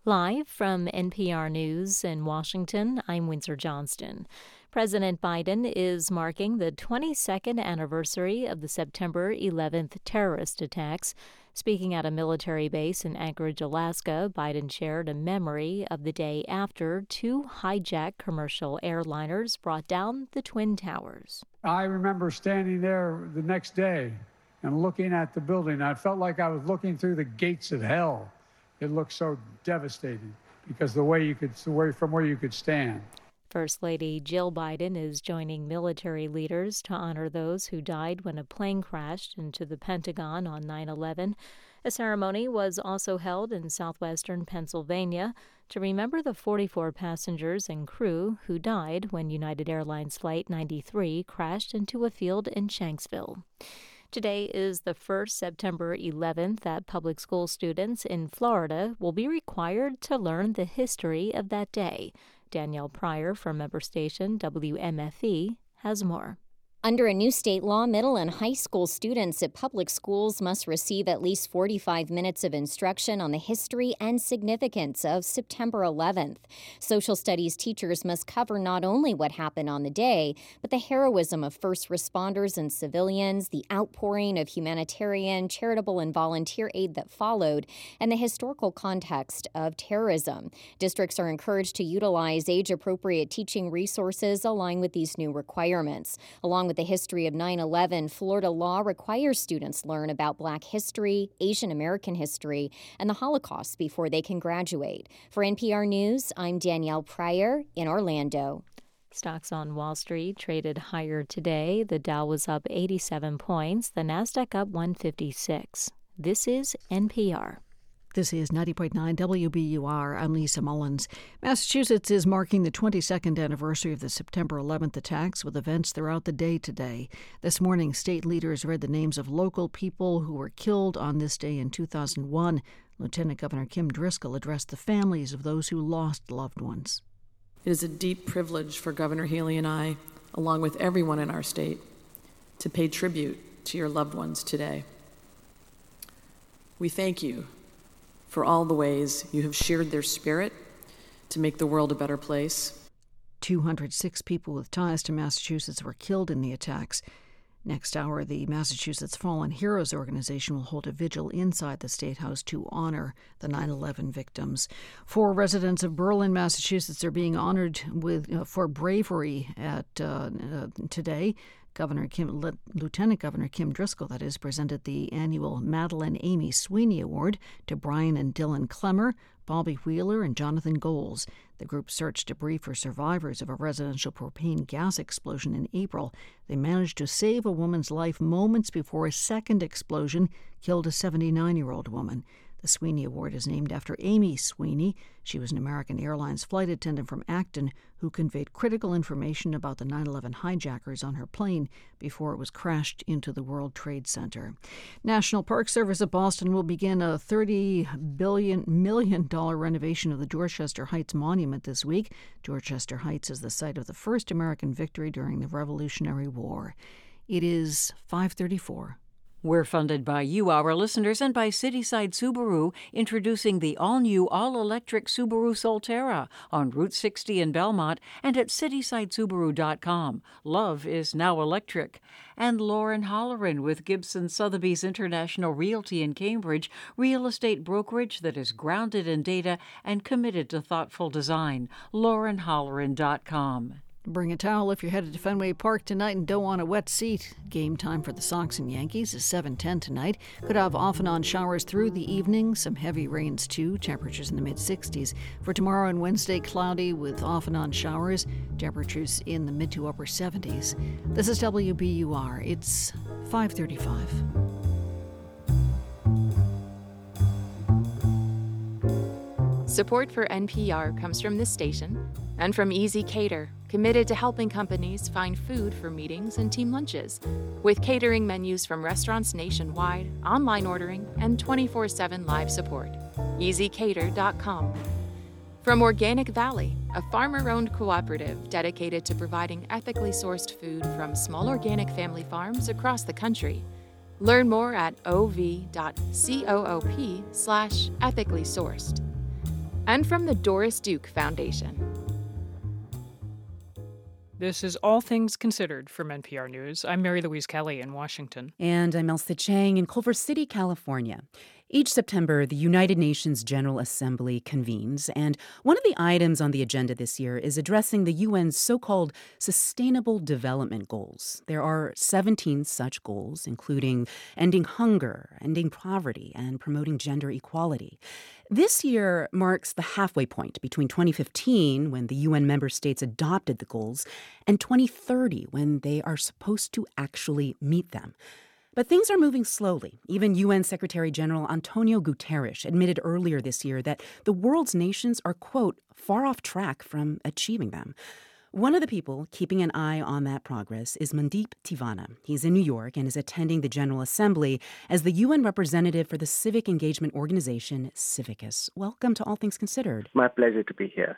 Live from NPR News in Washington, I'm Windsor Johnston. President Biden is marking the 22nd anniversary of the September 11th terrorist attacks. Speaking at a military base in Anchorage, Alaska, Biden shared a memory of the day after two hijacked commercial airliners brought down the Twin Towers. I remember standing there the next day and looking at the building. I felt like I was looking through the gates of hell it looked so devastating because the way you could, the way from where you could stand. First Lady Jill Biden is joining military leaders to honor those who died when a plane crashed into the Pentagon on 9 11. A ceremony was also held in southwestern Pennsylvania to remember the 44 passengers and crew who died when United Airlines Flight 93 crashed into a field in Shanksville. Today is the first September 11th that public school students in Florida will be required to learn the history of that day. Danielle Prieur from member station WMFE has more. Under a new state law, middle and high school students at public schools must receive at least 45 minutes of instruction on the history and significance of September 11th. Social studies teachers must cover not only what happened on the day, but the heroism of first responders and civilians, the outpouring of humanitarian, charitable, and volunteer aid that followed, and the historical context of terrorism. Districts are encouraged to utilize age appropriate teaching resources aligned with these new requirements. Along with with the history of 9 11, Florida law requires students learn about Black history, Asian American history, and the Holocaust before they can graduate. For NPR News, I'm Danielle Prieur in Orlando. Stocks on Wall Street traded higher today. The Dow was up 87 points, the Nasdaq up 156. This is NPR. This is 90.9 WBUR. I'm Lisa Mullins. Massachusetts is marking the 22nd anniversary of the September 11th attacks with events throughout the day today. This morning, state leaders read the names of local people who were killed on this day in 2001. Lieutenant Governor Kim Driscoll addressed the families of those who lost loved ones. It is a deep privilege for Governor Healey and I, along with everyone in our state, to pay tribute to your loved ones today. We thank you for all the ways you have shared their spirit to make the world a better place. 206 people with ties to Massachusetts were killed in the attacks. Next hour, the Massachusetts Fallen Heroes organization will hold a vigil inside the State House to honor the 9 11 victims. Four residents of Berlin, Massachusetts, are being honored with, uh, for bravery at uh, uh, today. Governor Kim, Lieutenant Governor Kim Driscoll, that is, presented the annual Madeline Amy Sweeney Award to Brian and Dylan Clemmer, Bobby Wheeler, and Jonathan Goles. The group searched debris for survivors of a residential propane gas explosion in April. They managed to save a woman's life moments before a second explosion killed a 79 year old woman. The Sweeney Award is named after Amy Sweeney. She was an American Airlines flight attendant from Acton who conveyed critical information about the 9 11 hijackers on her plane before it was crashed into the World Trade Center. National Park Service of Boston will begin a $30 billion, million renovation of the Dorchester Heights Monument this week. Dorchester Heights is the site of the first American victory during the Revolutionary War. It is 534. We're funded by you, our listeners, and by Cityside Subaru, introducing the all new, all electric Subaru Solterra on Route 60 in Belmont and at citysidesubaru.com. Love is now electric. And Lauren Holleran with Gibson Sotheby's International Realty in Cambridge, real estate brokerage that is grounded in data and committed to thoughtful design. LaurenHolleran.com. Bring a towel if you're headed to Fenway Park tonight and don't want a wet seat. Game time for the Sox and Yankees is 7:10 tonight. Could have off and on showers through the evening, some heavy rains too. Temperatures in the mid 60s. For tomorrow and Wednesday, cloudy with off and on showers. Temperatures in the mid to upper 70s. This is WBUR. It's 535. Support for NPR comes from this station and from ezCater, committed to helping companies find food for meetings and team lunches, with catering menus from restaurants nationwide, online ordering, and 24 7 live support. ezCater.com. From Organic Valley, a farmer owned cooperative dedicated to providing ethically sourced food from small organic family farms across the country. Learn more at ov.coop slash ethically sourced. And from the Doris Duke Foundation. This is All Things Considered from NPR News. I'm Mary Louise Kelly in Washington. And I'm Ailsa Chang in Culver City, California. Each September, the United Nations General Assembly convenes, and one of the items on the agenda this year is addressing the UN's so called Sustainable Development Goals. There are 17 such goals, including ending hunger, ending poverty, and promoting gender equality. This year marks the halfway point between 2015, when the UN member states adopted the goals, and 2030, when they are supposed to actually meet them. But things are moving slowly. Even UN Secretary General Antonio Guterres admitted earlier this year that the world's nations are, quote, far off track from achieving them. One of the people keeping an eye on that progress is Mandeep Tiwana. He's in New York and is attending the General Assembly as the UN representative for the civic engagement organization Civicus. Welcome to All Things Considered. My pleasure to be here.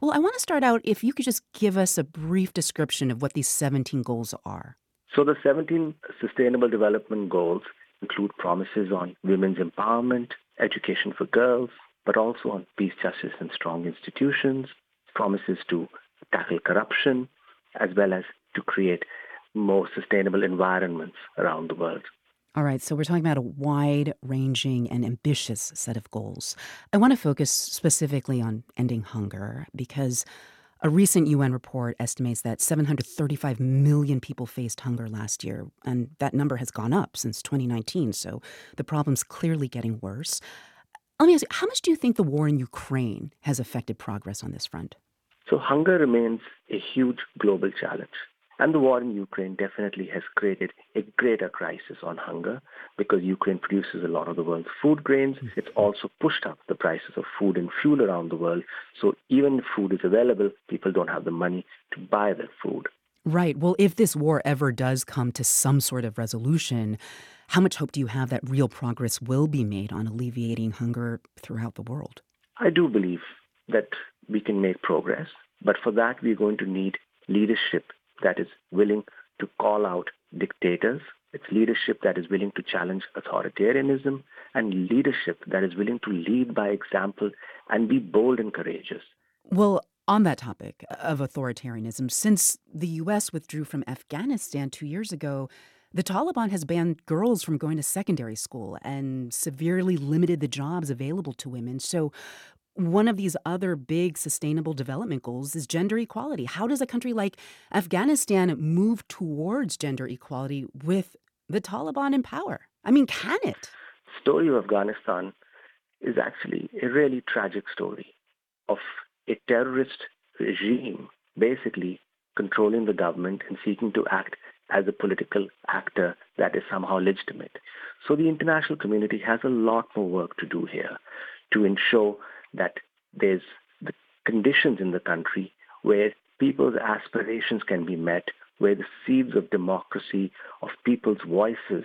Well, I want to start out if you could just give us a brief description of what these 17 goals are. So the 17 Sustainable Development Goals include promises on women's empowerment, education for girls, but also on peace, justice, and strong institutions, promises to tackle corruption, as well as to create more sustainable environments around the world. All right, so we're talking about a wide ranging and ambitious set of goals. I want to focus specifically on ending hunger because a recent UN report estimates that 735 million people faced hunger last year, and that number has gone up since 2019, so the problem's clearly getting worse. Let me ask you, how much do you think the war in Ukraine has affected progress on this front? So, hunger remains a huge global challenge. And the war in Ukraine definitely has created a greater crisis on hunger because Ukraine produces a lot of the world's food grains. Mm-hmm. It's also pushed up the prices of food and fuel around the world. So even if food is available, people don't have the money to buy that food. Right. Well, if this war ever does come to some sort of resolution, how much hope do you have that real progress will be made on alleviating hunger throughout the world? I do believe that we can make progress, but for that, we're going to need leadership that is willing to call out dictators. It's leadership that is willing to challenge authoritarianism and leadership that is willing to lead by example and be bold and courageous. Well, on that topic of authoritarianism, since the U.S. withdrew from Afghanistan two years ago, the Taliban has banned girls from going to secondary school and severely limited the jobs available to women. So, one of these other big sustainable development goals is gender equality. How does a country like Afghanistan move towards gender equality with the Taliban in power? I mean, can it? The story of Afghanistan is actually a really tragic story of a terrorist regime basically controlling the government and seeking to act as a political actor that is somehow legitimate. So the international community has a lot more work to do here to ensure that there's the conditions in the country where people's aspirations can be met, where the seeds of democracy, of people's voices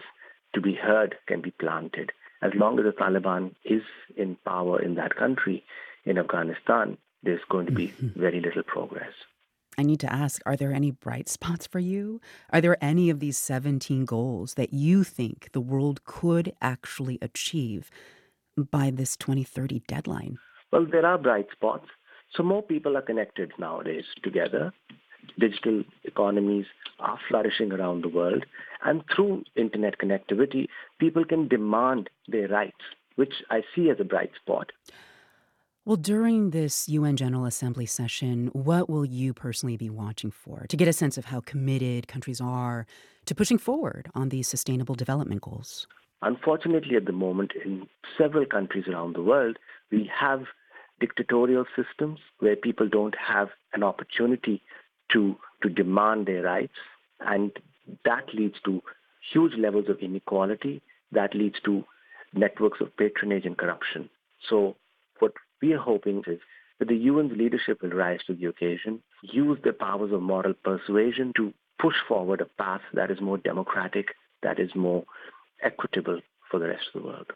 to be heard can be planted. As long as the Taliban is in power in that country, in Afghanistan, there's going to be mm-hmm. very little progress. I need to ask are there any bright spots for you? Are there any of these 17 goals that you think the world could actually achieve by this 2030 deadline? Well, there are bright spots. So more people are connected nowadays together. Digital economies are flourishing around the world. And through internet connectivity, people can demand their rights, which I see as a bright spot. Well, during this UN General Assembly session, what will you personally be watching for to get a sense of how committed countries are to pushing forward on these sustainable development goals? Unfortunately, at the moment, in several countries around the world, we have dictatorial systems where people don't have an opportunity to, to demand their rights. And that leads to huge levels of inequality. That leads to networks of patronage and corruption. So, what we are hoping is that the UN's leadership will rise to the occasion, use their powers of moral persuasion to push forward a path that is more democratic, that is more equitable for the rest of the world.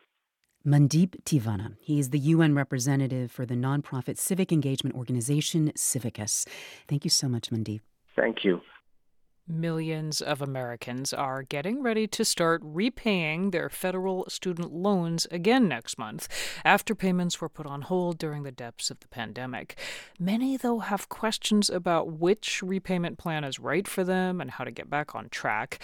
Mandeep Tiwana. He is the UN representative for the nonprofit civic engagement organization Civicus. Thank you so much, Mandeep. Thank you. Millions of Americans are getting ready to start repaying their federal student loans again next month after payments were put on hold during the depths of the pandemic. Many, though, have questions about which repayment plan is right for them and how to get back on track.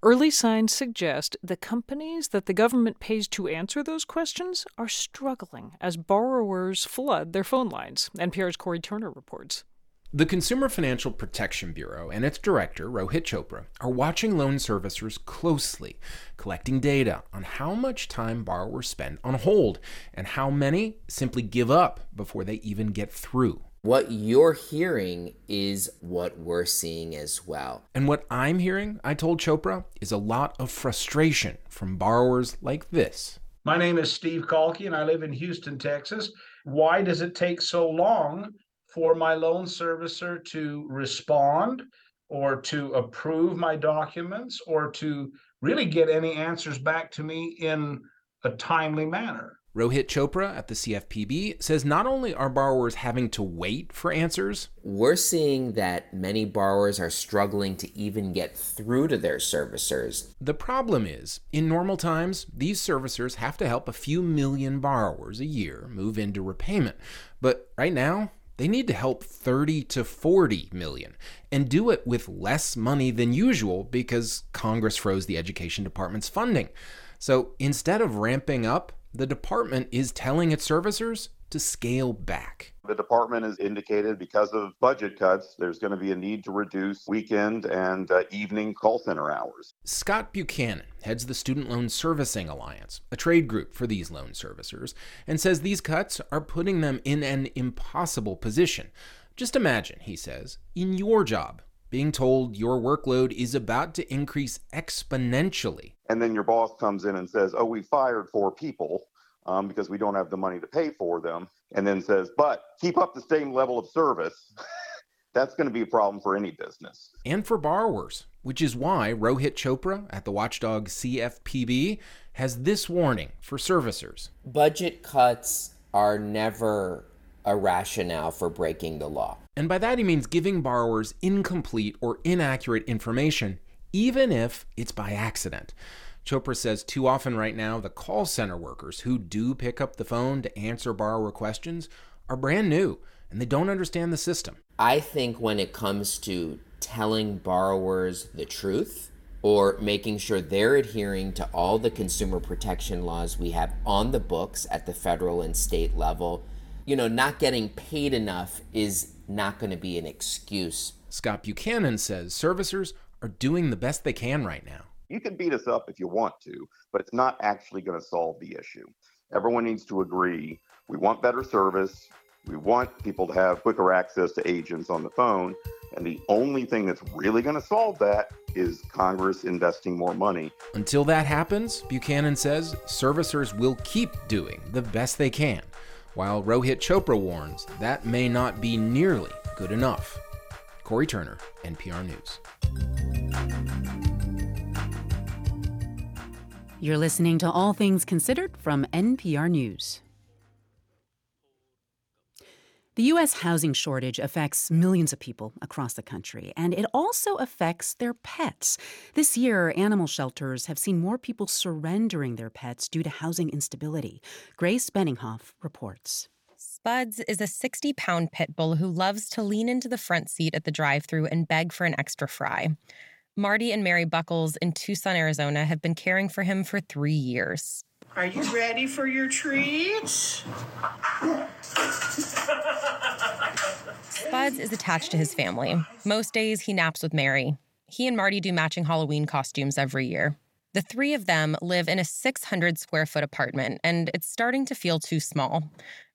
Early signs suggest the companies that the government pays to answer those questions are struggling as borrowers flood their phone lines. NPR's Cory Turner reports. The Consumer Financial Protection Bureau and its director, Rohit Chopra, are watching loan servicers closely, collecting data on how much time borrowers spend on hold and how many simply give up before they even get through. What you're hearing is what we're seeing as well. And what I'm hearing, I told Chopra, is a lot of frustration from borrowers like this. My name is Steve Kalki and I live in Houston, Texas. Why does it take so long for my loan servicer to respond or to approve my documents or to really get any answers back to me in a timely manner. Rohit Chopra at the CFPB says not only are borrowers having to wait for answers, we're seeing that many borrowers are struggling to even get through to their servicers. The problem is, in normal times, these servicers have to help a few million borrowers a year move into repayment. But right now, they need to help 30 to 40 million and do it with less money than usual because Congress froze the education department's funding. So instead of ramping up, the department is telling its servicers to scale back. The department has indicated because of budget cuts, there's going to be a need to reduce weekend and uh, evening call center hours. Scott Buchanan heads the Student Loan Servicing Alliance, a trade group for these loan servicers, and says these cuts are putting them in an impossible position. Just imagine, he says, in your job, being told your workload is about to increase exponentially. And then your boss comes in and says, Oh, we fired four people um, because we don't have the money to pay for them. And then says, But keep up the same level of service. *laughs* That's going to be a problem for any business. And for borrowers, which is why Rohit Chopra at the watchdog CFPB has this warning for servicers. Budget cuts are never a rationale for breaking the law. And by that he means giving borrowers incomplete or inaccurate information, even if it's by accident. Chopra says too often right now, the call center workers who do pick up the phone to answer borrower questions are brand new and they don't understand the system. I think when it comes to telling borrowers the truth or making sure they're adhering to all the consumer protection laws we have on the books at the federal and state level, you know, not getting paid enough is not going to be an excuse. Scott Buchanan says servicers are doing the best they can right now. You can beat us up if you want to, but it's not actually going to solve the issue. Everyone needs to agree we want better service. We want people to have quicker access to agents on the phone. And the only thing that's really going to solve that is Congress investing more money. Until that happens, Buchanan says servicers will keep doing the best they can while Rohit Chopra warns that may not be nearly good enough. Cory Turner, NPR News. You're listening to All Things Considered from NPR News. The U.S. housing shortage affects millions of people across the country, and it also affects their pets. This year, animal shelters have seen more people surrendering their pets due to housing instability. Grace Benninghoff reports. Spuds is a 60 pound pit bull who loves to lean into the front seat at the drive through and beg for an extra fry. Marty and Mary Buckles in Tucson, Arizona have been caring for him for three years. Are you ready for your treat? Spuds is attached to his family. Most days he naps with Mary. He and Marty do matching Halloween costumes every year. The three of them live in a 600 square foot apartment, and it's starting to feel too small.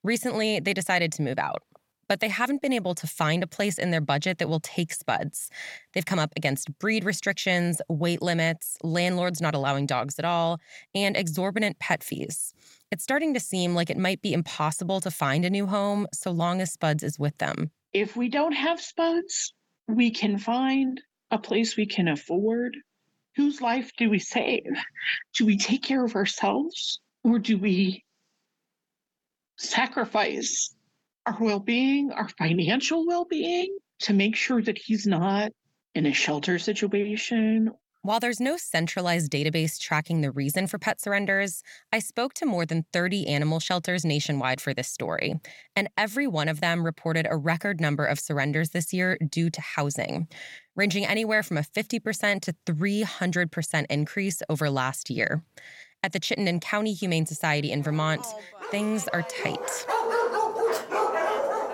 Recently, they decided to move out but they haven't been able to find a place in their budget that will take spuds. They've come up against breed restrictions, weight limits, landlords not allowing dogs at all, and exorbitant pet fees. It's starting to seem like it might be impossible to find a new home so long as Spuds is with them. If we don't have Spuds, we can find a place we can afford. Whose life do we save? Do we take care of ourselves or do we sacrifice our well being, our financial well being, to make sure that he's not in a shelter situation. While there's no centralized database tracking the reason for pet surrenders, I spoke to more than 30 animal shelters nationwide for this story, and every one of them reported a record number of surrenders this year due to housing, ranging anywhere from a 50% to 300% increase over last year. At the Chittenden County Humane Society in Vermont, oh, things are tight.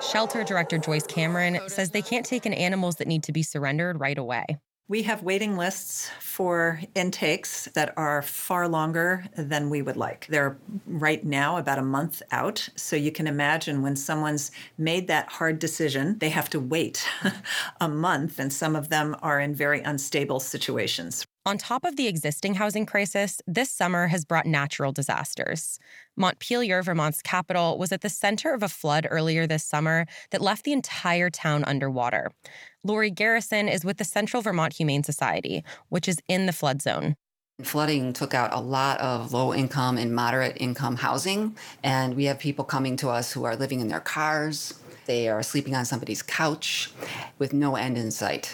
Shelter director Joyce Cameron says they can't take in animals that need to be surrendered right away. We have waiting lists for intakes that are far longer than we would like. They're right now about a month out. So you can imagine when someone's made that hard decision, they have to wait *laughs* a month, and some of them are in very unstable situations. On top of the existing housing crisis, this summer has brought natural disasters. Montpelier, Vermont's capital, was at the center of a flood earlier this summer that left the entire town underwater. Lori Garrison is with the Central Vermont Humane Society, which is in the flood zone. Flooding took out a lot of low income and moderate income housing. And we have people coming to us who are living in their cars. They are sleeping on somebody's couch with no end in sight.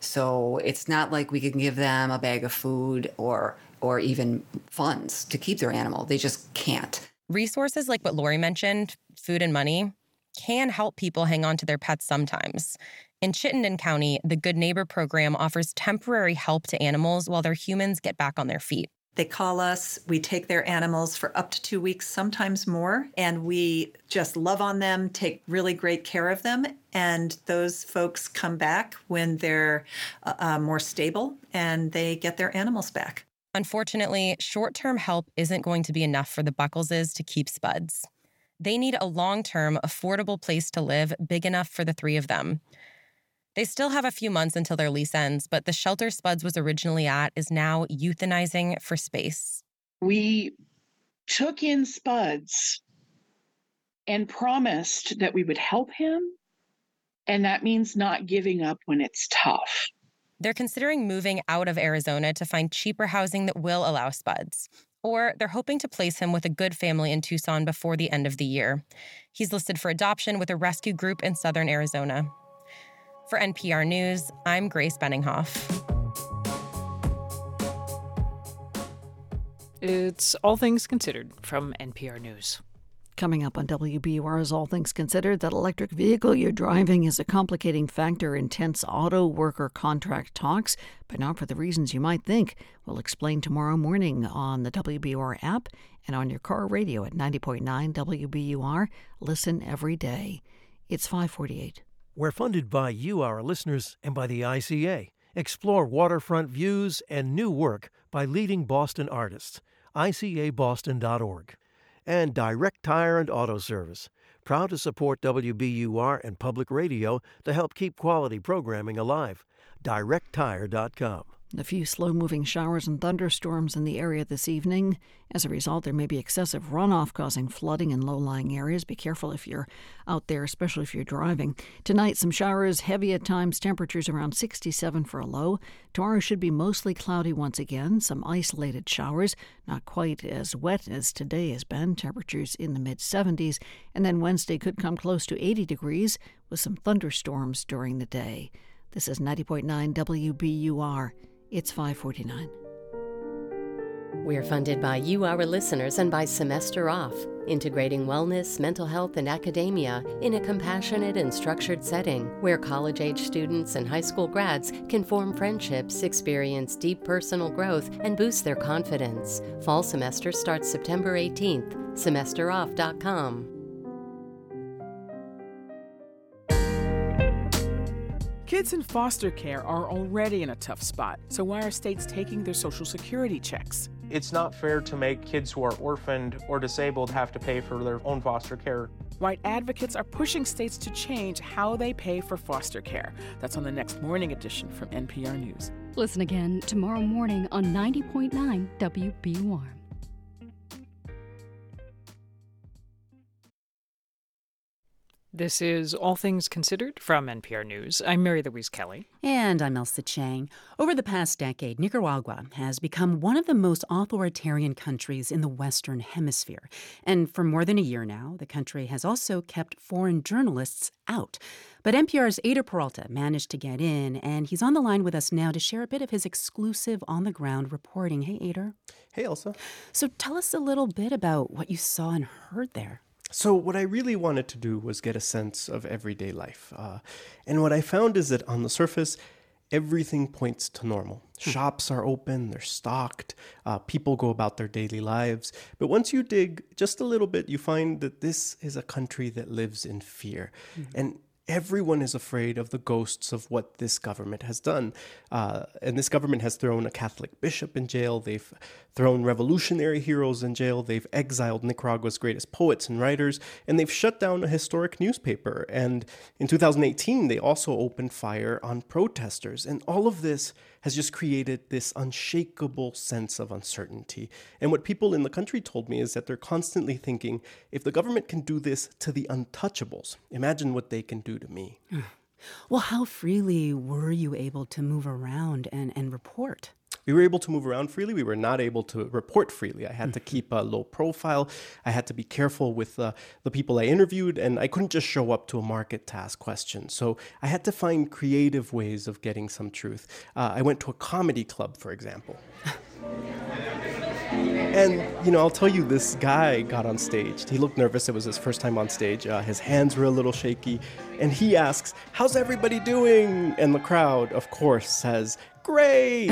So it's not like we can give them a bag of food or or even funds to keep their animal. They just can't. Resources like what Lori mentioned, food and money, can help people hang on to their pets sometimes. In Chittenden County, the Good Neighbor program offers temporary help to animals while their humans get back on their feet. They call us, we take their animals for up to two weeks, sometimes more, and we just love on them, take really great care of them. And those folks come back when they're uh, uh more stable and they get their animals back. Unfortunately, short term help isn't going to be enough for the Buckleses to keep Spuds. They need a long term, affordable place to live big enough for the three of them. They still have a few months until their lease ends, but the shelter Spuds was originally at is now euthanizing for space. We took in Spuds and promised that we would help him. And that means not giving up when it's tough. They're considering moving out of Arizona to find cheaper housing that will allow Spuds. Or they're hoping to place him with a good family in Tucson before the end of the year. He's listed for adoption with a rescue group in southern Arizona. For NPR News, I'm Grace Benninghoff. It's All Things Considered from NPR News. Coming up on WBUR is All Things Considered, that electric vehicle you're driving is a complicating factor in tense auto worker contract talks, but not for the reasons you might think. We'll explain tomorrow morning on the WBUR app and on your car radio at 90.9 WBUR. Listen every day. It's 548. We're funded by you, our listeners, and by the ICA. Explore waterfront views and new work by leading Boston artists. ICABoston.org. And Direct Tire and Auto Service. Proud to support WBUR and public radio to help keep quality programming alive. DirectTire.com. A few slow moving showers and thunderstorms in the area this evening. As a result, there may be excessive runoff causing flooding in low lying areas. Be careful if you're out there, especially if you're driving. Tonight, some showers, heavy at times, temperatures around 67 for a low. Tomorrow should be mostly cloudy once again, some isolated showers, not quite as wet as today has been, temperatures in the mid 70s. And then Wednesday could come close to 80 degrees with some thunderstorms during the day. This is 90.9 WBUR. It's 549. We're funded by you, our listeners, and by Semester Off, integrating wellness, mental health, and academia in a compassionate and structured setting where college age students and high school grads can form friendships, experience deep personal growth, and boost their confidence. Fall semester starts September 18th. SemesterOff.com. Kids in foster care are already in a tough spot, so why are states taking their Social Security checks? It's not fair to make kids who are orphaned or disabled have to pay for their own foster care. White advocates are pushing states to change how they pay for foster care. That's on the next morning edition from NPR News. Listen again tomorrow morning on 90.9 WBUR. This is All Things Considered from NPR News. I'm Mary Louise Kelly. And I'm Ailsa Chang. Over the past decade, Nicaragua has become one of the most authoritarian countries in the Western Hemisphere. And for more than a year now, the country has also kept foreign journalists out. But NPR's Eyder Peralta managed to get in, and he's on the line with us now to share a bit of his exclusive on the ground reporting. Hey, Eyder. Hey, Ailsa. So tell us a little bit about what you saw and heard there. So, what I really wanted to do was get a sense of everyday life. Uh, and what I found is that on the surface, everything points to normal. Shops are open, they're stocked, uh, people go about their daily lives. But once you dig just a little bit, you find that this is a country that lives in fear. Mm-hmm. And everyone is afraid of the ghosts of what this government has done. Uh, and this government has thrown a Catholic bishop in jail. They've thrown revolutionary heroes in jail. They've exiled Nicaragua's greatest poets and writers. And they've shut down a historic newspaper. And in 2018, they also opened fire on protesters. And all of this has just created this unshakable sense of uncertainty. And what people in the country told me is that they're constantly thinking if the government can do this to the untouchables, imagine what they can do to me. *sighs* Well, how freely were you able to move around and, and report? We were able to move around freely. We were not able to report freely. I had to keep a low profile. I had to be careful with uh, the people I interviewed, and I couldn't just show up to a market to ask questions. So I had to find creative ways of getting some truth. Uh, I went to a comedy club, for example. *laughs* And, you know, I'll tell you, this guy got on stage. He looked nervous. It was his first time on stage. Uh, his hands were a little shaky. And he asks, How's everybody doing? And the crowd, of course, says, Great!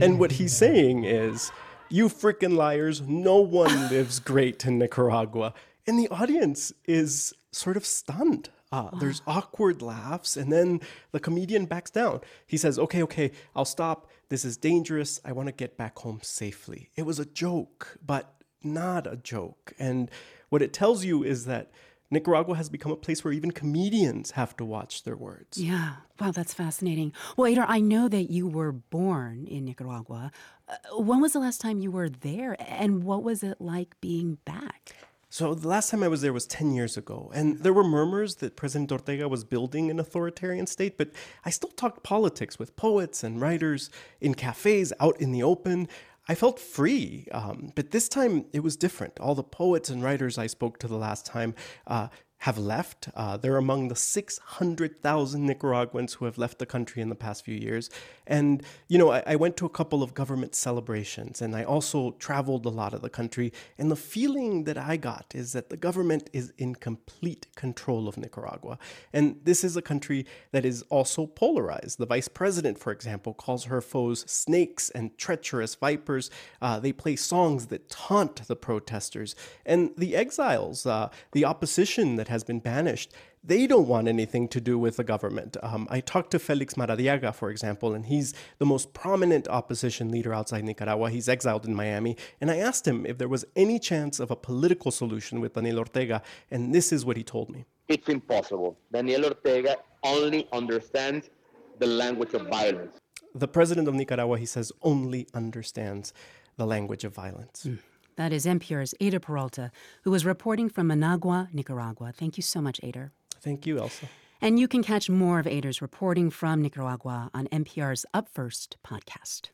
and what he's saying is, You freaking liars, no one lives great in Nicaragua. And the audience is sort of stunned. Uh, there's awkward laughs, and then the comedian backs down. He says, Okay, okay, I'll stop. This is dangerous. I want to get back home safely. It was a joke, but not a joke. And what it tells you is that Nicaragua has become a place where even comedians have to watch their words. Yeah, wow, that's fascinating. Well, Eyder, I know that you were born in Nicaragua. Uh, when was the last time you were there, and what was it like being back? So the last time I was there was 10 years ago, and there were murmurs that President Ortega was building an authoritarian state, but I still talked politics with poets and writers in cafes out in the open. I felt free, um, but this time it was different. All the poets and writers I spoke to the last time uh, have left. Uh, they're among the 600,000 Nicaraguans who have left the country in the past few years. And, you know, I, I, went to a couple of government celebrations and I also traveled a lot of the country. And the feeling that I got is that the government is in complete control of Nicaragua. And this is a country that is also polarized. The vice president, for example, calls her foes snakes and treacherous vipers. Uh, they play songs that taunt the protesters. And the exiles, uh, the opposition that has been banished, they don't want anything to do with the government. Um, I talked to Felix Maradiaga, for example, and he's the most prominent opposition leader outside Nicaragua. He's exiled in Miami. And I asked him if there was any chance of a political solution with Daniel Ortega, and this is what he told me. It's impossible. Daniel Ortega only understands the language of violence. The president of Nicaragua, he says, only understands the language of violence. Mm. That is NPR's Eyder Peralta, who is reporting from Managua, Nicaragua. Thank you so much, Eyder. Thank you, Ailsa. And you can catch more of Eyder's reporting from Nicaragua on NPR's Up First podcast.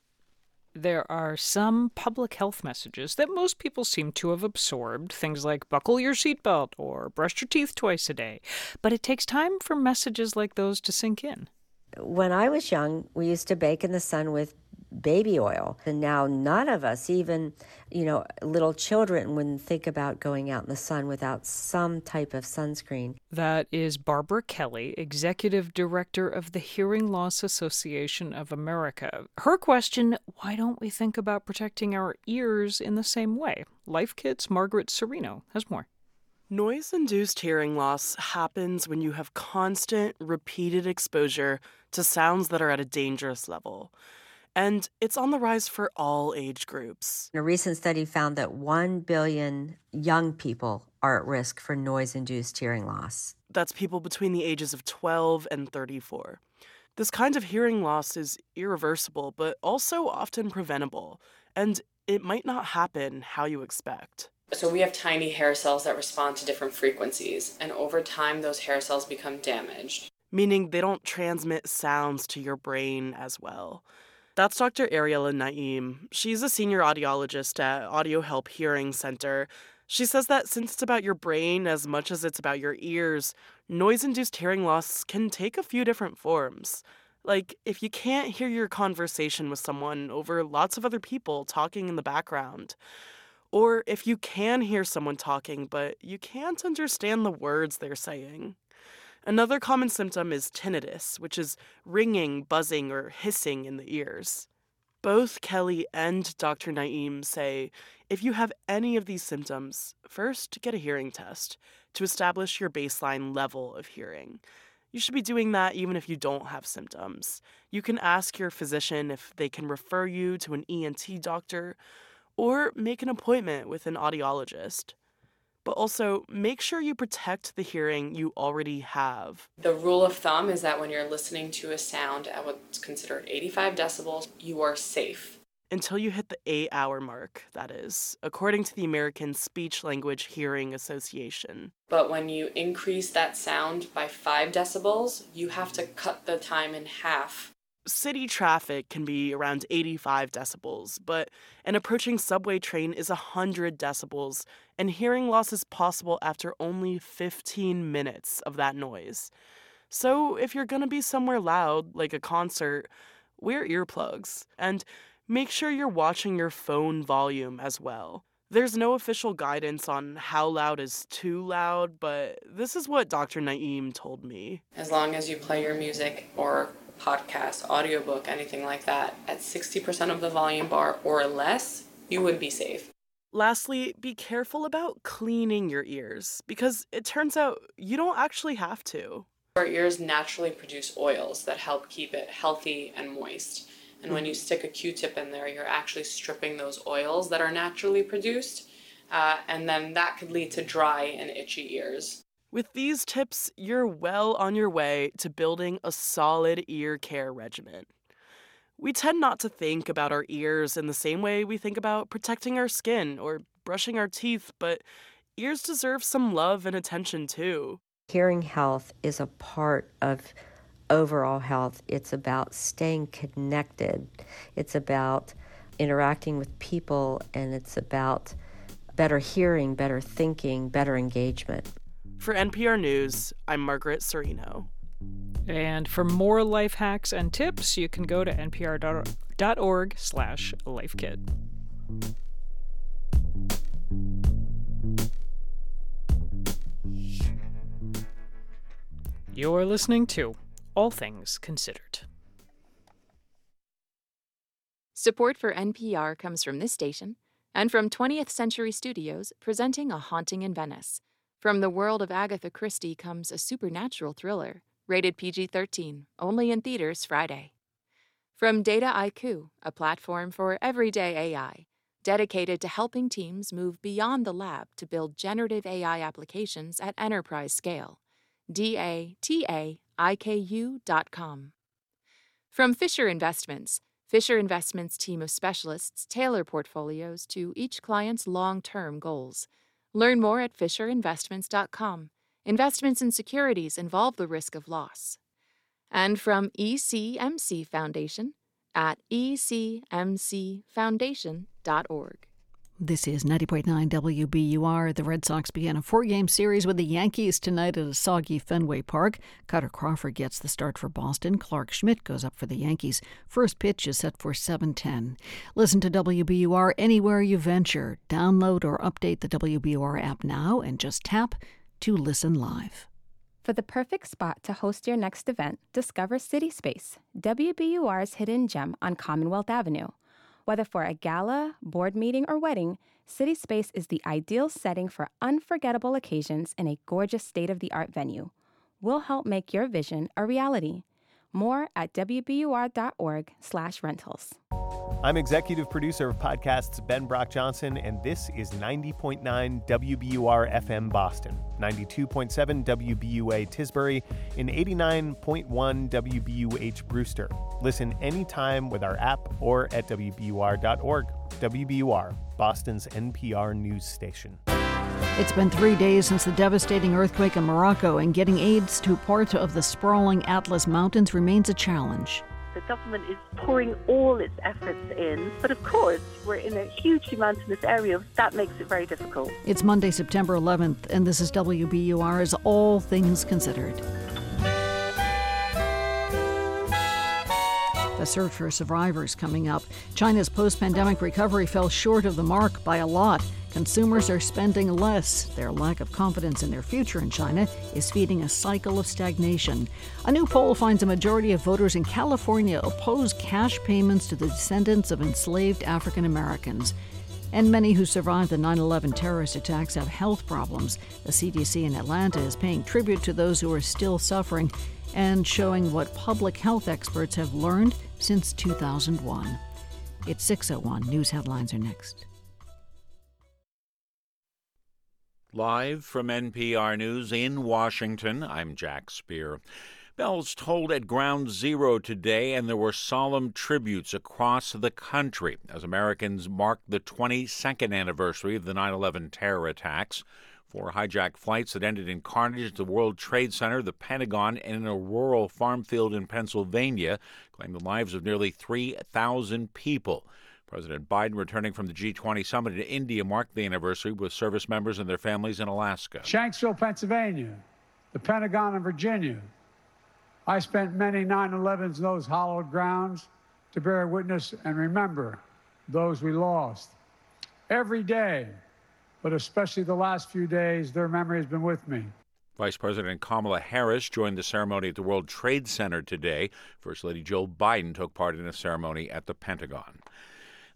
There are some public health messages that most people seem to have absorbed, things like buckle your seatbelt or brush your teeth twice a day. But it takes time for messages like those to sink in. When I was young, we used to bake in the sun with baby oil. And now none of us, even, you know, little children, wouldn't think about going out in the sun without some type of sunscreen. That is Barbara Kelly, Executive Director of the Hearing Loss Association of America. Her question why don't we think about protecting our ears in the same way? Life Kit's Margaret Cirino has more. Noise induced hearing loss happens when you have constant, repeated exposure to sounds that are at a dangerous level and it's on the rise for all age groups. A recent study found that 1 billion young people are at risk for noise induced hearing loss. That's people between the ages of 12 and 34. This kind of hearing loss is irreversible, but also often preventable, and it might not happen how you expect. So, we have tiny hair cells that respond to different frequencies, and over time, those hair cells become damaged. Meaning they don't transmit sounds to your brain as well. That's Dr. Ariela Naim. She's a senior audiologist at Audio Help Hearing Center. She says that since it's about your brain as much as it's about your ears, noise induced hearing loss can take a few different forms. Like, if you can't hear your conversation with someone over lots of other people talking in the background, or if you can hear someone talking but you can't understand the words they're saying. Another common symptom is tinnitus, which is ringing, buzzing, or hissing in the ears. Both Kelly and Dr. Naim say if you have any of these symptoms, first get a hearing test to establish your baseline level of hearing. You should be doing that even if you don't have symptoms. You can ask your physician if they can refer you to an ENT doctor or make an appointment with an audiologist but also make sure you protect the hearing you already have. The rule of thumb is that when you're listening to a sound at what's considered 85 decibels, you are safe. Until you hit the eight hour mark, that is, according to the American Speech Language Hearing Association. But when you increase that sound by 5 decibels, you have to cut the time in half city traffic can be around 85 decibels, but an approaching subway train is 100 decibels, and hearing loss is possible after only 15 minutes of that noise. So, if you're gonna be somewhere loud, like a concert, wear earplugs, and make sure you're watching your phone volume as well. There's no official guidance on how loud is too loud, but this is what Dr. Naim told me. As long as you play your music or podcast, audiobook, anything like that, at 60% of the volume bar or less, you would be safe. Lastly, be careful about cleaning your ears because it turns out you don't actually have to. Our ears naturally produce oils that help keep it healthy and moist. And when you mm-hmm. stick a Q tip in there, you're actually stripping those oils that are naturally produced. Uh, and then that could lead to dry and itchy ears. With these tips, you're well on your way to building a solid ear care regimen. We tend not to think about our ears in the same way we think about protecting our skin or brushing our teeth, but ears deserve some love and attention too. Hearing health is a part of overall health. It's about staying connected, it's about interacting with people, and it's about better hearing, better thinking, better engagement. For NPR News, I'm Margaret Cirino. And for more life hacks and tips, you can go to npr.org slash lifekit. You're listening to All Things Considered. Support for NPR comes from this station and from 20th Century Studios presenting A Haunting in Venice. From the world of Agatha Christie comes a supernatural thriller, rated PG 13, only in theaters Friday. From Dataiku, a platform for everyday AI, dedicated to helping teams move beyond the lab to build generative AI applications at enterprise scale. D-A-T-A-I-K-U.com. From Fisher Investments, Fisher Investments' team of specialists tailor portfolios to each client's long-term goals. Learn more at fisherinvestments.com. Investments in securities involve the risk of loss. And from ECMC Foundation at ecmcfoundation.org. This is 90.9 WBUR. The Red Sox begin a four game series with the Yankees tonight at a soggy Fenway Park. Kutter Crawford gets the start for Boston. Clarke Schmidt goes up for the Yankees. First pitch is set for 7:10. Listen to WBUR anywhere you venture. Download or update the WBUR app now and just tap to listen live. For the perfect spot to host your next event, discover City Space, WBUR's hidden gem on Commonwealth Avenue. Whether for a gala, board meeting, or wedding, City Space is the ideal setting for unforgettable occasions in a gorgeous state of the art venue. We'll help make your vision a reality. More at wbur.org/rentals. I'm executive producer of podcasts Ben Brock Johnson, and this is 90.9 WBUR FM Boston, 92.7 WBUA Tisbury, and 89.1 WBUH Brewster. Listen anytime with our app or at WBUR.org. WBUR, Boston's NPR news station. It's been three days since the devastating earthquake in Morocco, and getting aids to parts of the sprawling Atlas Mountains remains a challenge. The government is pouring all its efforts in, but of course, we're in a hugely mountainous area. That makes it very difficult. It's Monday, September 11th, and this is WBUR's All Things Considered. The search for survivors coming up. China's post pandemic recovery fell short of the mark by a lot. Consumers are spending less. Their lack of confidence in their future in China is feeding a cycle of stagnation. A new poll finds a majority of voters in California oppose cash payments to the descendants of enslaved African Americans. And many who survived the 9 11 terrorist attacks have health problems. The CDC in Atlanta is paying tribute to those who are still suffering and showing what public health experts have learned since 2001. It's 601. News headlines are next. Live from NPR News in Washington, I'm Jack Speer. Bells tolled at Ground Zero today, and there were solemn tributes across the country as Americans marked the 22nd anniversary of the 9 11 terror attacks. Four hijacked flights that ended in carnage at the World Trade Center, the Pentagon, and in a rural farm field in Pennsylvania claimed the lives of nearly 3,000 people. President Biden, returning from the G20 summit in India, marked the anniversary with service members and their families in Alaska. Shanksville, Pennsylvania, the Pentagon in Virginia. I spent many 9 11s in those hallowed grounds to bear witness and remember those we lost. Every day, but especially the last few days, their memory has been with me. Vice President Kamala Harris joined the ceremony at the World Trade Center today. First Lady Jill Biden took part in a ceremony at the Pentagon.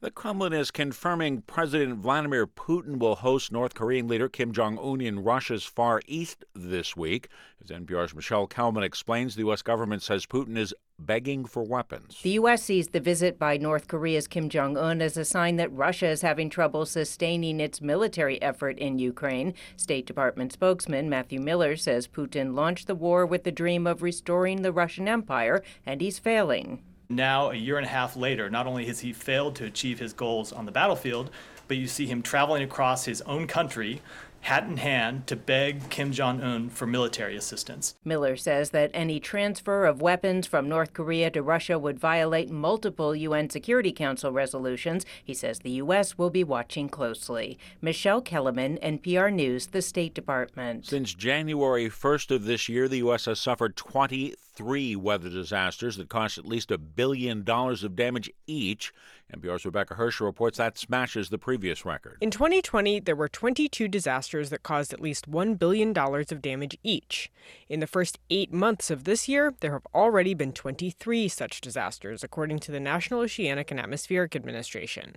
The Kremlin is confirming President Vladimir Putin will host North Korean leader Kim Jong un in Russia's Far East this week. As NPR's Michelle Kelemen explains, the U.S. government says Putin is begging for weapons. The U.S. sees the visit by North Korea's Kim Jong un as a sign that Russia is having trouble sustaining its military effort in Ukraine. State Department spokesman Matthew Miller says Putin launched the war with the dream of restoring the Russian Empire, and he's failing. Now, a year and a half later, not only has he failed to achieve his goals on the battlefield, but you see him traveling across his own country hat in hand, to beg Kim Jong un for military assistance. Miller says that any transfer of weapons from North Korea to Russia would violate multiple UN Security Council resolutions. He says the U.S. will be watching closely. Michelle Kelemen, NPR News, the State Department. Since January 1st of this year, the U.S. has suffered 23 weather disasters that cost at least a billion dollars of damage each. NPR's Rebecca Hersher reports that smashes the previous record. In 2020, there were 22 disasters that caused at least $1 billion of damage each. In the first eight months of this year, there have already been 23 such disasters, according to the National Oceanic and Atmospheric Administration.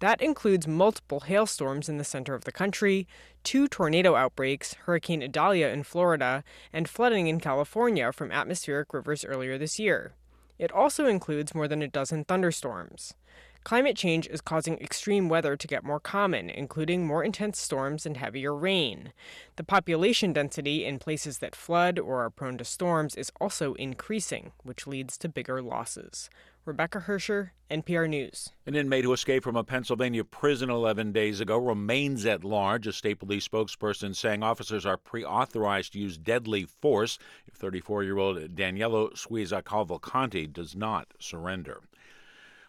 That includes multiple hailstorms in the center of the country, two tornado outbreaks, Hurricane Idalia in Florida, and flooding in California from atmospheric rivers earlier this year. It also includes more than a dozen thunderstorms. Climate change is causing extreme weather to get more common, including more intense storms and heavier rain. The population density in places that flood or are prone to storms is also increasing, which leads to bigger losses. Rebecca Hersher, NPR News. An inmate who escaped from a Pennsylvania prison 11 days ago remains at large. A state police spokesperson saying officers are pre authorized to use deadly force if 34 year old Danelo Souza Cavalcante does not surrender.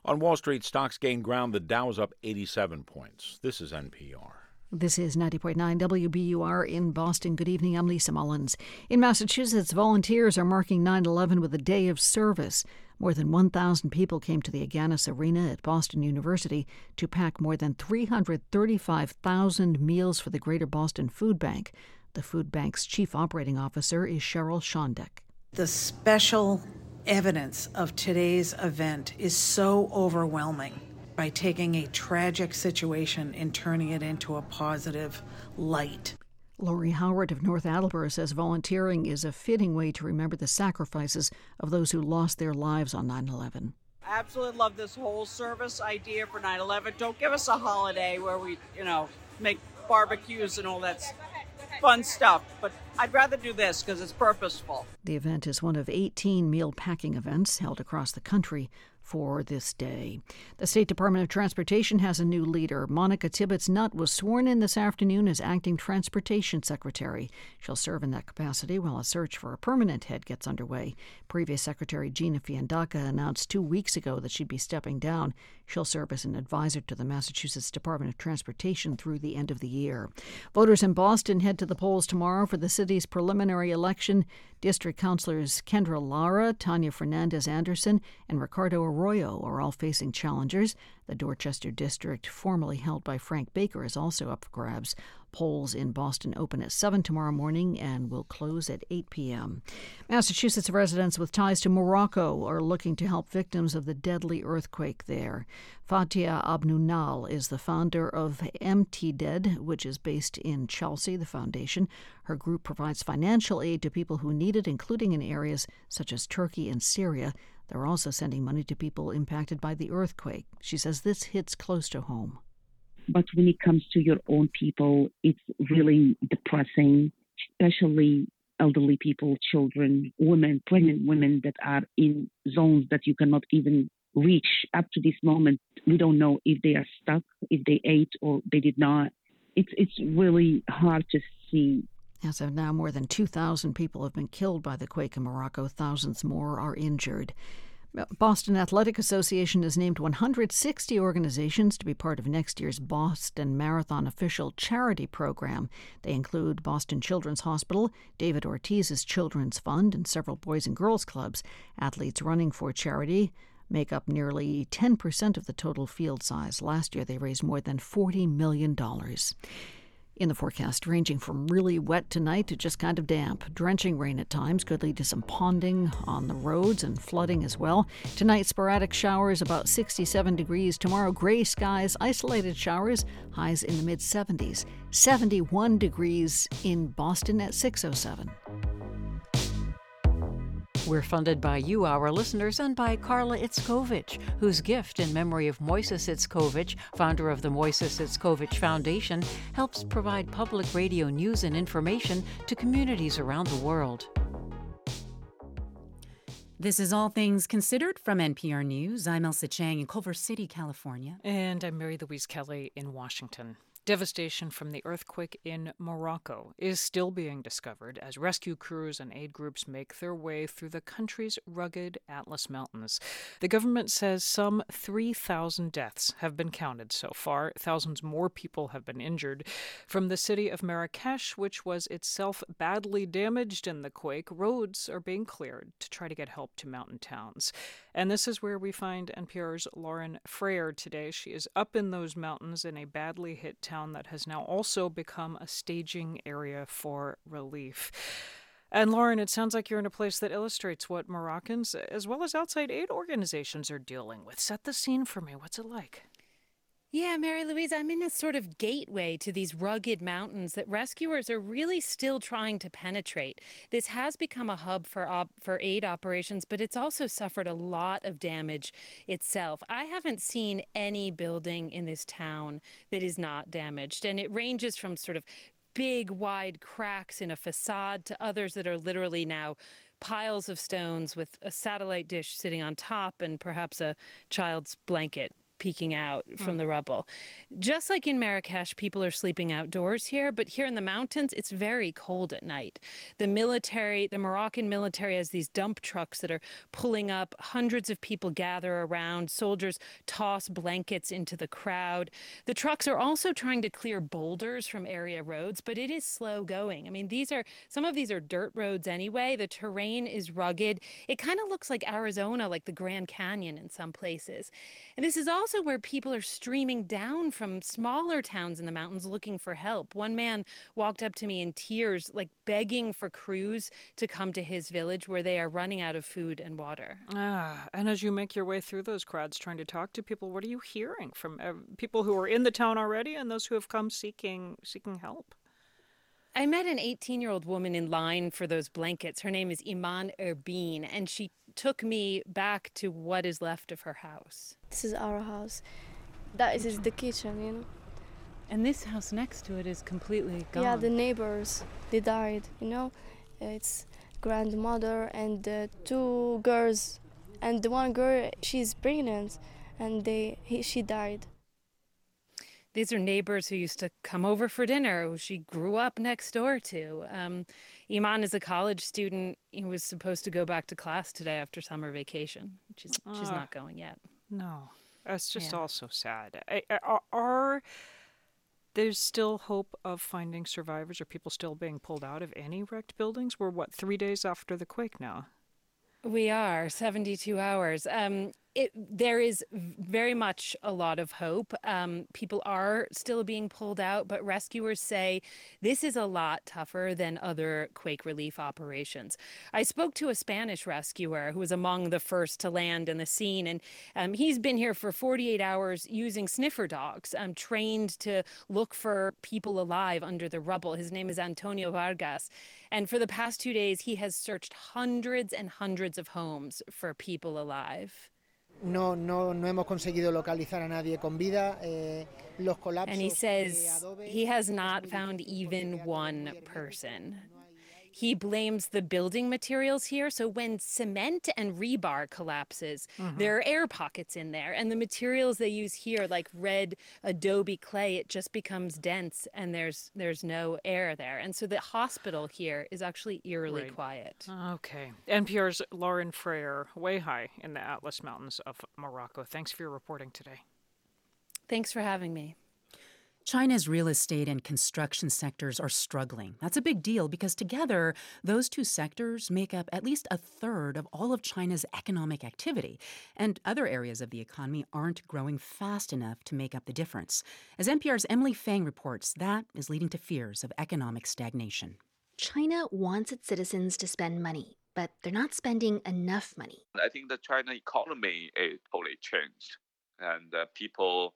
On Wall Street, stocks gained ground. The Dow is up 87 points. This is NPR. This is 90.9 WBUR in Boston. Good evening. I'm Lisa Mullins. In Massachusetts, volunteers are marking 9 11 with a day of service. More than 1,000 people came to the Agganis Arena at Boston University to pack more than 335,000 meals for the Greater Boston Food Bank. The food bank's chief operating officer is Cheryl Schondeck. The special evidence of today's event is so overwhelming by taking a tragic situation and turning it into a positive light. Lori Howard of North Attleboro says volunteering is a fitting way to remember the sacrifices of those who lost their lives on 9 11. Absolutely love this whole service idea for 9 11. Don't give us a holiday where we, you know, make barbecues and all that fun stuff, but I'd rather do this because it's purposeful. The event is one of 18 meal packing events held across the country for this day. The State Department of Transportation has a new leader. Monica Tibbits Nutt was sworn in this afternoon as acting transportation secretary. She'll serve in that capacity while a search for a permanent head gets underway. Previous Secretary Gina Fiandaca announced two weeks ago that she'd be stepping down. She'll serve as an advisor to the Massachusetts Department of Transportation through the end of the year. Voters in Boston head to the polls tomorrow for the city's preliminary election. District councilors Kendra Lara, Tania Fernandes Anderson, and Ricardo Arroyo are all facing challengers. The Dorchester district, formerly held by Frank Baker, is also up for grabs. Polls in Boston open at 7 tomorrow morning and will close at 8 p.m. Massachusetts residents with ties to Morocco are looking to help victims of the deadly earthquake there. Fatia Abnunal is the founder of Emtided, which is based in Chelsea, the foundation. Her group provides financial aid to people who need it, including in areas such as Turkey and Syria. They're also sending money to people impacted by the earthquake. She says this hits close to home. But when it comes to your own people, it's really depressing, especially elderly people, children, women, pregnant women that are in zones that you cannot even reach. Up to this moment, we don't know if they are stuck, if they ate or they did not. It's it's really hard to see. As of now, more than 2,000 people have been killed by the quake in Morocco. Thousands more are injured. Boston Athletic Association has named 160 organizations to be part of next year's Boston Marathon official charity program. They include Boston Children's Hospital, David Ortiz's Children's Fund, and several boys and girls clubs. Athletes running for charity make up nearly 10% of the total field size. Last year, they raised more than $40 million. In the forecast, ranging from really wet tonight to just kind of damp. Drenching rain at times could lead to some ponding on the roads and flooding as well. Tonight, sporadic showers about 67 degrees. Tomorrow, gray skies, isolated showers, highs in the mid 70s. 71 degrees in Boston at 607. We're funded by you, our listeners, and by Carla Itzkovich, whose gift in memory of Moises Itzkovich, founder of the Moises Itzkovich Foundation, helps provide public radio news and information to communities around the world. This is All Things Considered from NPR News. I'm Ailsa Chang in Culver City, California. And I'm Mary Louise Kelly in Washington. Devastation from the earthquake in Morocco is still being discovered as rescue crews and aid groups make their way through the country's rugged Atlas Mountains. The government says some 3,000 deaths have been counted so far. Thousands more people have been injured. From the city of Marrakesh, which was itself badly damaged in the quake, roads are being cleared to try to get help to mountain towns. And this is where we find NPR's Lauren Frayer today. She is up in those mountains in a badly hit town that has now also become a staging area for relief. And Lauren, it sounds like you're in a place that illustrates what Moroccans, as well as outside aid organizations, are dealing with. Set the scene for me. What's it like? Yeah, Mary Louise, I'm in a sort of gateway to these rugged mountains that rescuers are really still trying to penetrate. This has become a hub for op- for aid operations, but it's also suffered a lot of damage itself. I haven't seen any building in this town that is not damaged, and it ranges from sort of big wide cracks in a facade to others that are literally now piles of stones with a satellite dish sitting on top and perhaps a child's blanket peeking out from mm. the rubble. Just like in Marrakesh, people are sleeping outdoors here, but here in the mountains, it's very cold at night. The military, the Moroccan military has these dump trucks that are pulling up. Hundreds of people gather around. Soldiers toss blankets into the crowd. The trucks are also trying to clear boulders from area roads, but it is slow going. I mean, these are some of these are dirt roads anyway. The terrain is rugged. It kind of looks like Arizona, like the Grand Canyon in some places. And this is also also where people are streaming down from smaller towns in the mountains looking for help. One man walked up to me in tears, like begging for crews to come to his village where they are running out of food and water. Ah, and as you make your way through those crowds trying to talk to people, what are you hearing from uh, people who are in the town already and those who have come seeking seeking help? I met an 18 year old woman in line for those blankets. Her name is Iman Erbeen, and she took me back to what is left of her house. This is our house. That is, is the kitchen, you know. And this house next to it is completely gone. Yeah, the neighbors, they died, you know. It's grandmother and uh, two girls, and the one girl, she's pregnant, and they he, she died. These are neighbors who used to come over for dinner, who she grew up next door to. Um, Iman is a college student. He was supposed to go back to class today after summer vacation. She's she's Ah. not going yet. No, that's just Yeah. all so sad. I- I- Are, are there's still hope of finding survivors? Are people still being pulled out of any wrecked buildings? We're what three days after the quake now. We are 72 hours. Um, it, there is very much a lot of hope. Um, people are still being pulled out, but rescuers say this is a lot tougher than other quake relief operations. I spoke to a Spanish rescuer who was among the first to land in the scene, and um, he's been here for 48 hours using sniffer dogs, um, trained to look for people alive under the rubble. His name is Antonio Vargas. And for the past two days, he has searched hundreds and hundreds of homes for people alive. No, no, no hemos conseguido localizar a nadie con vida. Eh, los colapsos. And he says he has not found even one person. He blames the building materials here. So when cement and rebar collapses, Mhm. there are air pockets in there. And the materials they use here, like red adobe clay, it just becomes dense and there's there's no air there. And so the hospital here is actually eerily Right. quiet. Okay. NPR's Lauren Frayer, way high in the Atlas Mountains of Morocco. Thanks for your reporting today. Thanks for having me. China's real estate and construction sectors are struggling. That's a big deal because together, those two sectors make up at least a third of all of China's economic activity. And other areas of the economy aren't growing fast enough to make up the difference. As NPR's Emily Feng reports, that is leading to fears of economic stagnation. China wants its citizens to spend money, but they're not spending enough money. I think the China economy is totally changed, and uh, people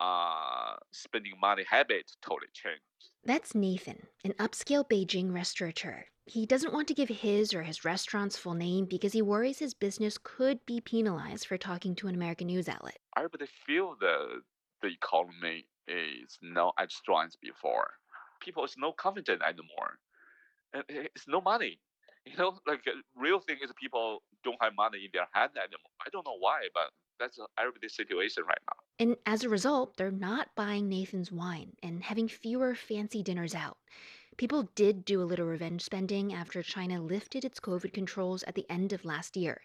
uh, spending money habit totally changed. That's Nathan, an upscale Beijing restaurateur. He doesn't want to give his or his restaurant's full name because he worries his business could be penalized for talking to an American news outlet. Everybody feel the the economy is not as strong as before. People is no confident anymore, and it's no money. You know, like real thing is people don't have money in their hand anymore. I don't know why, but that's everybody's situation right now. And as a result, they're not buying Nathan's wine and having fewer fancy dinners out. People did do a little revenge spending after China lifted its COVID controls at the end of last year.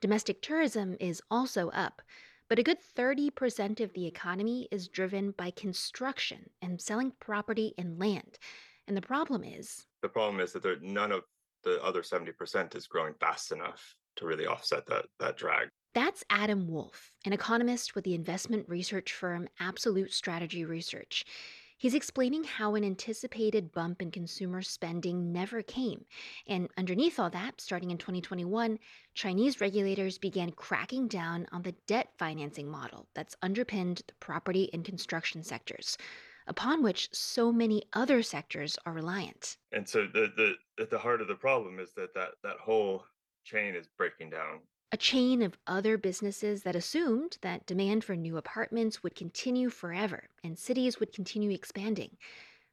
Domestic tourism is also up, but a good 30% of the economy is driven by construction and selling property and land. And the problem is the problem is that there, none of the other 70% is growing fast enough to really offset that that drag. That's Adam Wolfe, an economist with the investment research firm Absolute Strategy Research. He's explaining how an anticipated bump in consumer spending never came. And underneath all that, starting in 2021, Chinese regulators began cracking down on the debt financing model that's underpinned the property and construction sectors, upon which so many other sectors are reliant. And so the, the at the heart of the problem is that that, that whole chain is breaking down a chain of other businesses that assumed that demand for new apartments would continue forever and cities would continue expanding.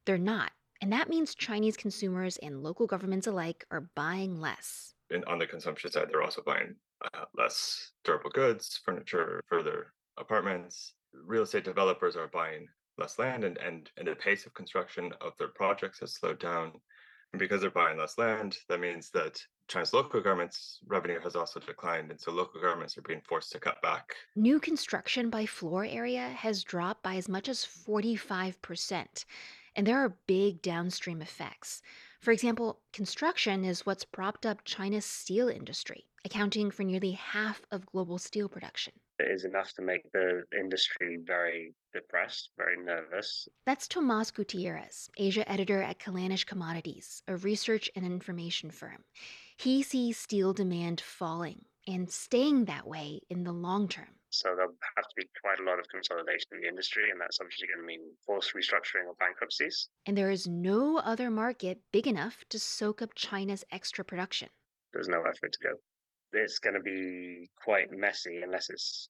They're not. And that means Chinese consumers and local governments alike are buying less. And on the consumption side, they're also buying uh, less durable goods, furniture for their apartments. Real estate developers are buying less land, and, and, and the pace of construction of their projects has slowed down. And because they're buying less land, that means that China's local governments' revenue has also declined, and so local governments are being forced to cut back. New construction by floor area has dropped by as much as 45%, and there are big downstream effects. For example, construction is what's propped up China's steel industry, accounting for nearly half of global steel production. It is enough to make the industry very depressed, very nervous. That's Tomas Gutierrez, Asia editor at Kallanish Commodities, a research and information firm. He sees steel demand falling and staying that way in the long term. So there'll have to be quite a lot of consolidation in the industry, and that's obviously going to mean forced restructuring or bankruptcies. And there is no other market big enough to soak up China's extra production. There's nowhere for it to go. It's going to be quite messy unless it's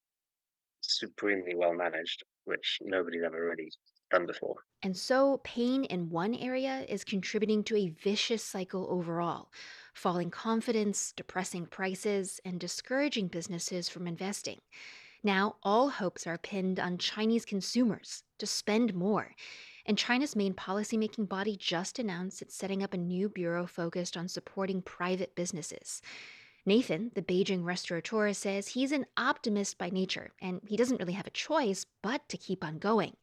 supremely well managed, which nobody's ever really done before. And so, pain in one area is contributing to a vicious cycle overall falling confidence, depressing prices, and discouraging businesses from investing. Now, all hopes are pinned on Chinese consumers to spend more. And China's main policymaking body just announced it's setting up a new bureau focused on supporting private businesses. Nathan, the Beijing restaurateur, says he's an optimist by nature and he doesn't really have a choice but to keep on going.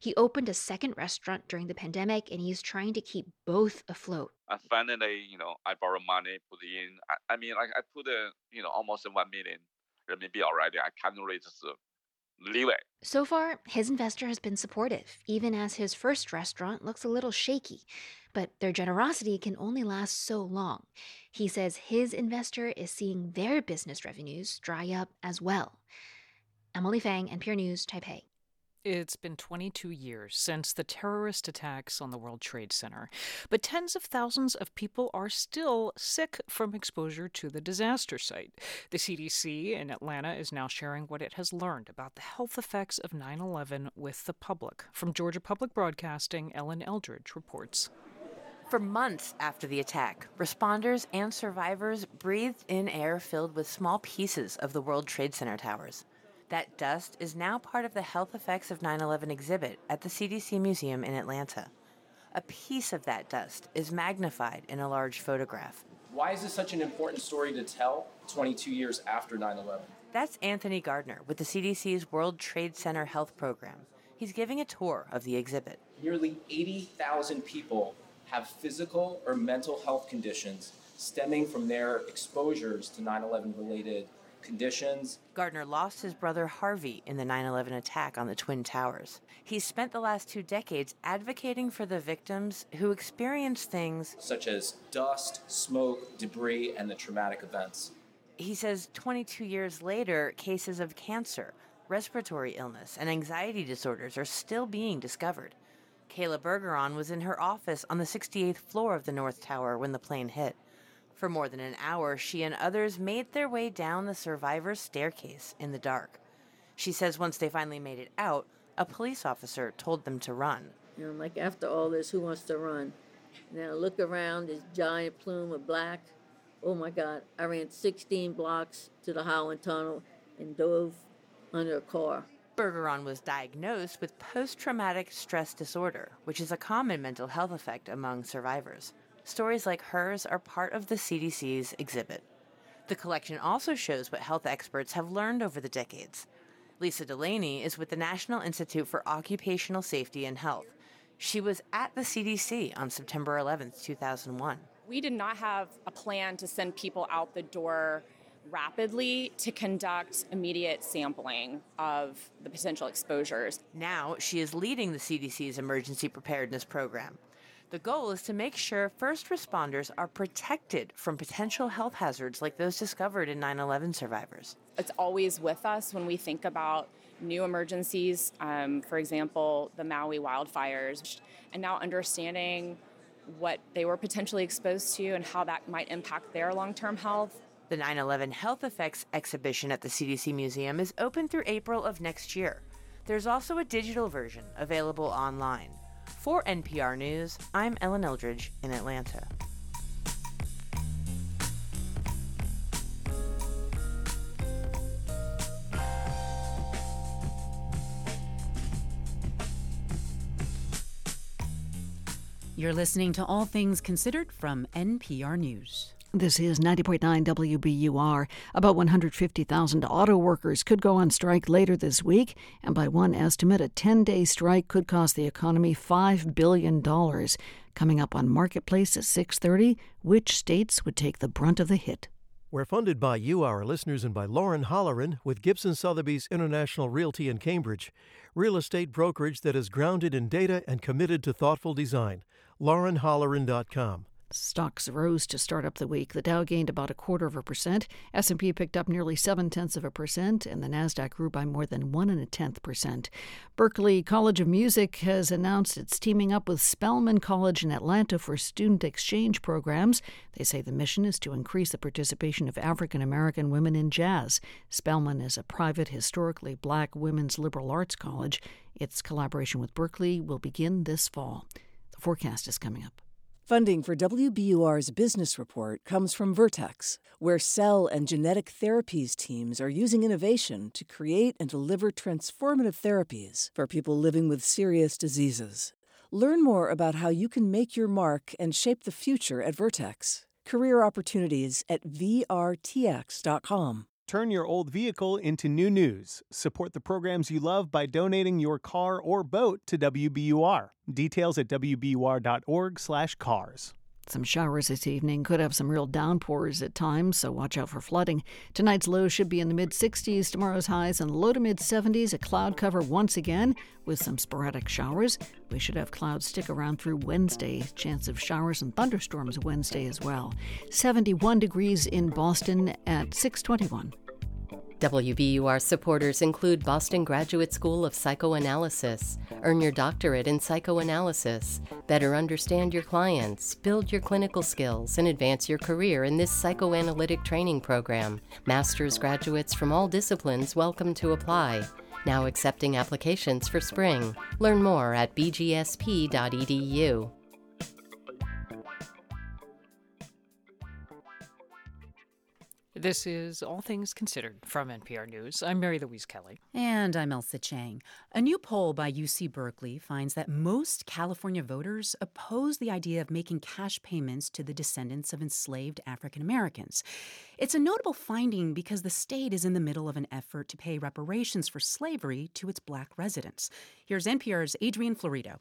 He opened a second restaurant during the pandemic and he's trying to keep both afloat. I finally, you know, I borrow money, put in. I, I mean, like I put, a, you know, almost one million uh, renminbi already. I can't really it. So far, his investor has been supportive, even as his first restaurant looks a little shaky. But their generosity can only last so long. He says his investor is seeing their business revenues dry up as well. Emily Feng, NPR News, Taipei. It's been 22 years since the terrorist attacks on the World Trade Center, but tens of thousands of people are still sick from exposure to the disaster site. The CDC in Atlanta is now sharing what it has learned about the health effects of 9 11 with the public. From Georgia Public Broadcasting, Ellen Eldridge reports. For months after the attack, responders and survivors breathed in air filled with small pieces of the World Trade Center towers. That dust is now part of the Health Effects of 9 11 exhibit at the CDC Museum in Atlanta. A piece of that dust is magnified in a large photograph. Why is this such an important story to tell 22 years after 9 11? That's Anthony Gardner with the CDC's World Trade Center Health Program. He's giving a tour of the exhibit. Nearly 80,000 people have physical or mental health conditions stemming from their exposures to 9 11 related conditions. Gardner lost his brother Harvey in the 9 11 attack on the Twin Towers. He spent the last two decades advocating for the victims who experienced things such as dust, smoke, debris, and the traumatic events. He says 22 years later, cases of cancer, respiratory illness, and anxiety disorders are still being discovered. Kayla Bergeron was in her office on the 68th floor of the North Tower when the plane hit. For more than an hour, she and others made their way down the survivor's staircase in the dark. She says once they finally made it out, a police officer told them to run. You know, like after all this, who wants to run? Now look around this giant plume of black. Oh my God, I ran 16 blocks to the Holland Tunnel and dove under a car. Bergeron was diagnosed with post traumatic stress disorder, which is a common mental health effect among survivors. Stories like hers are part of the CDC's exhibit. The collection also shows what health experts have learned over the decades. Lisa Delaney is with the National Institute for Occupational Safety and Health. She was at the CDC on September 11, 2001. We did not have a plan to send people out the door rapidly to conduct immediate sampling of the potential exposures. Now she is leading the CDC's emergency preparedness program. The goal is to make sure first responders are protected from potential health hazards like those discovered in 9 11 survivors. It's always with us when we think about new emergencies, um, for example, the Maui wildfires, and now understanding what they were potentially exposed to and how that might impact their long term health. The 9 11 Health Effects exhibition at the CDC Museum is open through April of next year. There's also a digital version available online. For NPR News, I'm Ellen Eldridge in Atlanta. You're listening to All Things Considered from NPR News. This is 90.9 WBUR. About 150,000 auto workers could go on strike later this week, and by one estimate, a 10 day strike could cost the economy $5 billion. Coming up on Marketplace at 6:30, which states would take the brunt of the hit? We're funded by you, our listeners, and by Lauren Holleran with Gibson Sotheby's International Realty in Cambridge, real estate brokerage that is grounded in data and committed to thoughtful design. LaurenHolleran.com. Stocks rose to start up the week. The Dow gained about a quarter of a percent. S&P picked up nearly seven tenths of a percent, and the Nasdaq grew by more than one and a tenth percent. Berklee College of Music has announced it's teaming up with Spelman College in Atlanta for student exchange programs. They say the mission is to increase the participation of African American women in jazz. Spelman is a private, historically black women's liberal arts college. Its collaboration with Berkeley will begin this fall. The forecast is coming up. Funding for WBUR's business report comes from Vertex, where cell and genetic therapies teams are using innovation to create and deliver transformative therapies for people living with serious diseases. Learn more about how you can make your mark and shape the future at Vertex. Career opportunities at VRTX.com. Turn your old vehicle into new news. Support the programs you love by donating your car or boat to WBUR. Details at wbur.org/cars. Some showers this evening could have some real downpours at times, so watch out for flooding. Tonight's lows should be in the mid 60s, tomorrow's highs in low to mid 70s. A cloud cover once again with some sporadic showers. We should have clouds stick around through Wednesday. Chance of showers and thunderstorms Wednesday as well. 71 degrees in Boston at 621. WBUR supporters include Boston Graduate School of Psychoanalysis. Earn your doctorate in psychoanalysis. Better understand your clients, build your clinical skills, and advance your career in this psychoanalytic training program. Master's graduates from all disciplines welcome to apply. Now accepting applications for spring. Learn more at bgsp.edu. This is All Things Considered from NPR News. I'm Mary Louise Kelly. And I'm Ailsa Chang. A new poll by UC Berkeley finds that most California voters oppose the idea of making cash payments to the descendants of enslaved African Americans. It's a notable finding because the state is in the middle of an effort to pay reparations for slavery to its black residents. Here's NPR's Adrian Florido.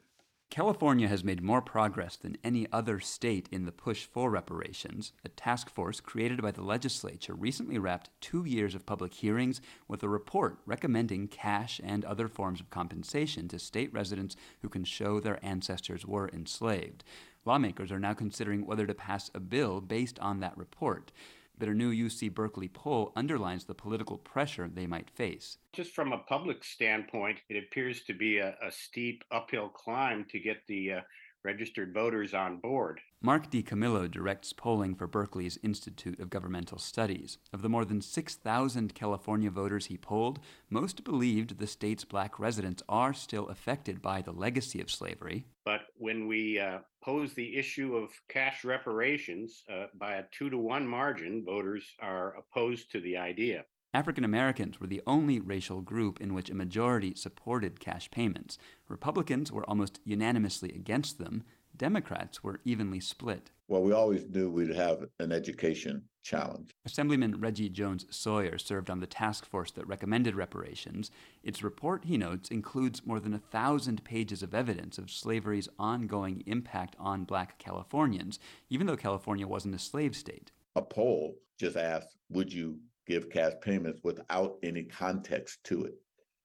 California has made more progress than any other state in the push for reparations. A task force created by the legislature recently wrapped two years of public hearings with a report recommending cash and other forms of compensation to state residents who can show their ancestors were enslaved. Lawmakers are now considering whether to pass a bill based on that report a new UC Berkeley poll underlines the political pressure they might face. Just from a public standpoint, it appears to be a, a steep uphill climb to get the uh, registered voters on board. Mark DiCamillo directs polling for Berkeley's Institute of Governmental Studies. Of the more than 6,000 California voters he polled, most believed the state's black residents are still affected by the legacy of slavery. But when we uh, pose the issue of cash reparations uh, by a two to one margin, voters are opposed to the idea. African Americans were the only racial group in which a majority supported cash payments. Republicans were almost unanimously against them. Democrats were evenly split. Well, we always knew we'd have an education challenge. Assemblyman Reggie Jones Sawyer served on the task force that recommended reparations. Its report, he notes, includes more than a thousand pages of evidence of slavery's ongoing impact on black Californians, even though California wasn't a slave state. A poll just asked, would you give cash payments without any context to it?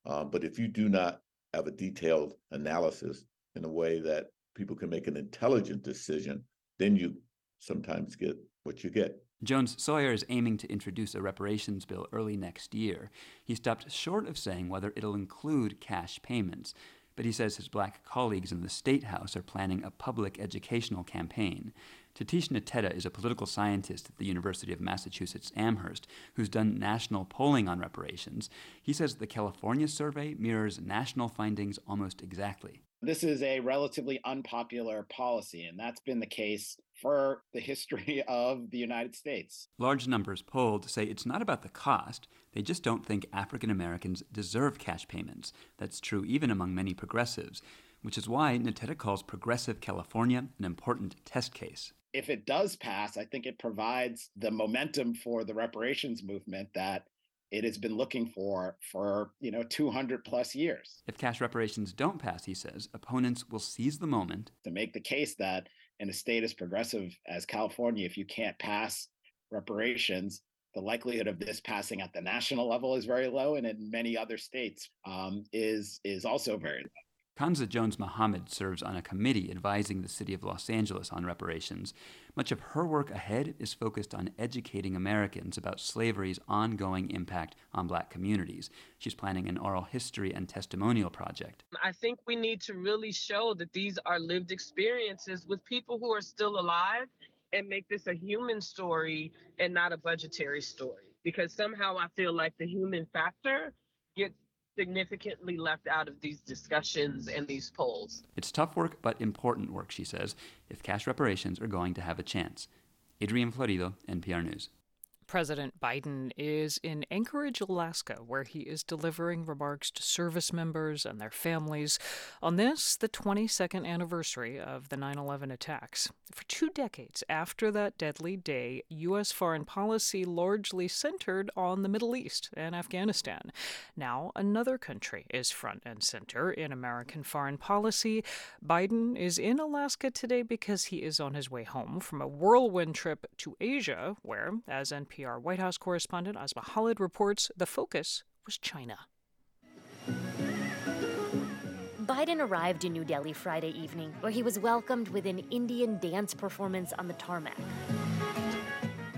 Um, but if you do not have a detailed analysis in a way that people can make an intelligent decision, then you sometimes get what you get. Jones Sawyer is aiming to introduce a reparations bill early next year. He stopped short of saying whether it'll include cash payments, but he says his black colleagues in the State House are planning a public educational campaign. Tatishe Nteta is a political scientist at the University of Massachusetts Amherst who's done national polling on reparations. He says the California survey mirrors national findings almost exactly. This is a relatively unpopular policy, and that's been the case for the history *laughs* of the United States. Large numbers polled say it's not about the cost, they just don't think African Americans deserve cash payments. That's true even among many progressives, which is why Nteta calls Progressive California an important test case. If it does pass, I think it provides the momentum for the reparations movement that it has been looking for for you know 200 plus years. If cash reparations don't pass, he says, opponents will seize the moment to make the case that in a state as progressive as California, if you can't pass reparations, the likelihood of this passing at the national level is very low, and in many other states um, is is also very low. Kanza Jones Muhammad serves on a committee advising the city of Los Angeles on reparations. Much of her work ahead is focused on educating Americans about slavery's ongoing impact on black communities. She's planning an oral history and testimonial project. I think we need to really show that these are lived experiences with people who are still alive and make this a human story and not a budgetary story. Because somehow I feel like the human factor gets significantly left out of these discussions and these polls. It's tough work, but important work, she says, if cash reparations are going to have a chance. Adrian Florido, NPR News. President Biden is in Anchorage, Alaska, where he is delivering remarks to service members and their families on this, the 22nd anniversary of the 9 11 attacks. For two decades after that deadly day, U.S. foreign policy largely centered on the Middle East and Afghanistan. Now, another country is front and center in American foreign policy. Biden is in Alaska today because he is on his way home from a whirlwind trip to Asia, where, as NPR NPR White House correspondent Asma Khalid reports the focus was China. Biden arrived in New Delhi Friday evening, where he was welcomed with an Indian dance performance on the tarmac.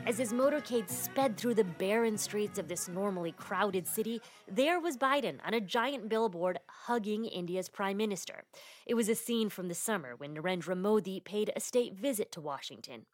As his motorcade sped through the barren streets of this normally crowded city, there was Biden on a giant billboard hugging India's prime minister. It was a scene from the summer when Narendra Modi paid a state visit to Washington.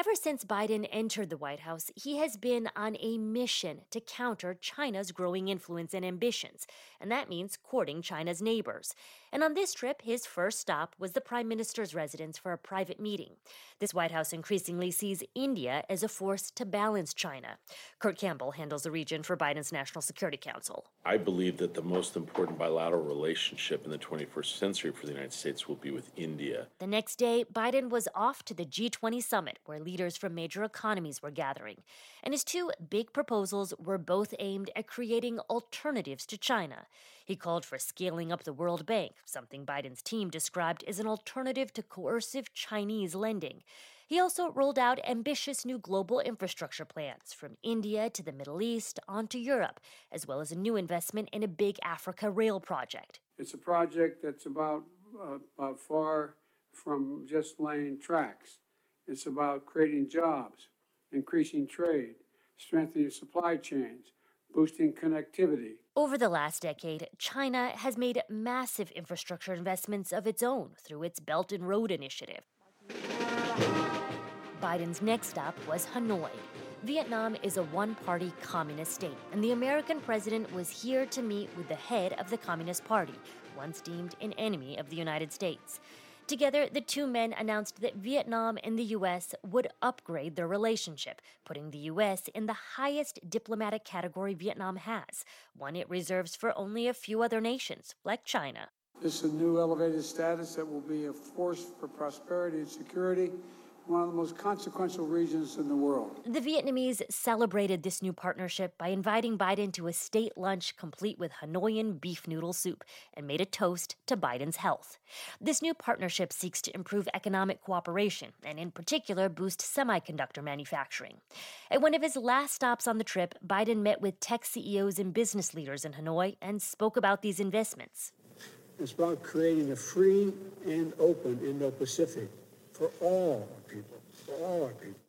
Ever since Biden entered the White House, he has been on a mission to counter China's growing influence and ambitions, and that means courting China's neighbors. And on this trip, his first stop was the Prime Minister's residence for a private meeting. This White House increasingly sees India as a force to balance China. Kurt Campbell handles the region for Biden's National Security Council. I believe that the most important bilateral relationship in the 21st century for the United States will be with India. The next day, Biden was off to the G20 summit, where leaders from major economies were gathering. And his two big proposals were both aimed at creating alternatives to China. He called for scaling up the World Bank, something Biden's team described as an alternative to coercive Chinese lending. He also rolled out ambitious new global infrastructure plans from India to the Middle East onto Europe, as well as a new investment in a big Africa rail project. It's a project that's about, uh, about far from just laying tracks. It's about creating jobs, increasing trade, strengthening supply chains, boosting connectivity. Over the last decade, China has made massive infrastructure investments of its own through its Belt and Road Initiative. Biden's next stop was Hanoi. Vietnam is a one party communist state, and the American president was here to meet with the head of the Communist Party, once deemed an enemy of the United States. Together, the two men announced that Vietnam and the U.S. would upgrade their relationship, putting the U.S. in the highest diplomatic category Vietnam has, one it reserves for only a few other nations, like China. This is a new elevated status that will be a force for prosperity and security one of the most consequential regions in the world. The Vietnamese celebrated this new partnership by inviting Biden to a state lunch complete with Hanoian beef noodle soup and made a toast to Biden's health. This new partnership seeks to improve economic cooperation and, in particular, boost semiconductor manufacturing. At one of his last stops on the trip, Biden met with tech CEOs and business leaders in Hanoi and spoke about these investments. It's about creating a free and open Indo Pacific for all people, for all our people.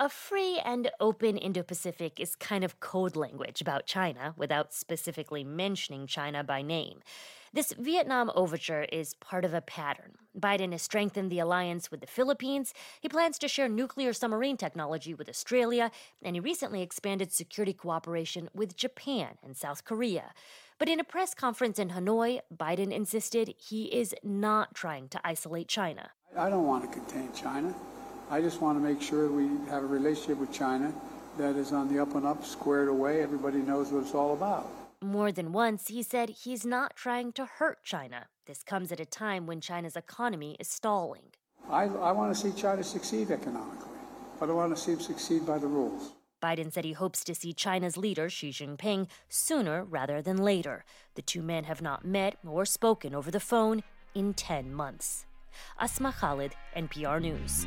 A free and open Indo Pacific is kind of code language about China without specifically mentioning China by name. This Vietnam overture is part of a pattern. Biden has strengthened the alliance with the Philippines. He plans to share nuclear submarine technology with Australia, and he recently expanded security cooperation with Japan and South Korea. But in a press conference in Hanoi, Biden insisted he is not trying to isolate China. I don't want to contain China. I just want to make sure we have a relationship with China that is on the up and up, squared away. Everybody knows what it's all about. More than once, he said he's not trying to hurt China. This comes at a time when China's economy is stalling. I, I want to see China succeed economically, but I want to see them succeed by the rules. Biden said he hopes to see China's leader, Xi Jinping, sooner rather than later. The two men have not met or spoken over the phone in 10 months. Asma Khalid, NPR News.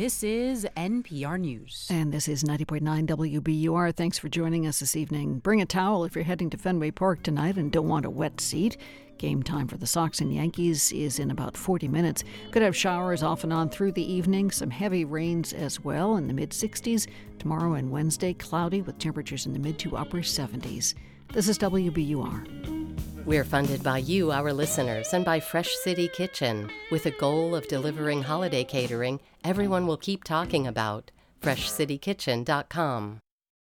This is NPR News. And this is 90.9 WBUR. Thanks for joining us this evening. Bring a towel if you're heading to Fenway Park tonight and don't want a wet seat. Game time for the Sox and Yankees is in about 40 minutes. Could have showers off and on through the evening, some heavy rains as well in the mid 60s. Tomorrow and Wednesday, cloudy with temperatures in the mid to upper 70s. This is WBUR. We're funded by you, our listeners, and by Fresh City Kitchen, with a goal of delivering holiday catering everyone will keep talking about. FreshCityKitchen.com.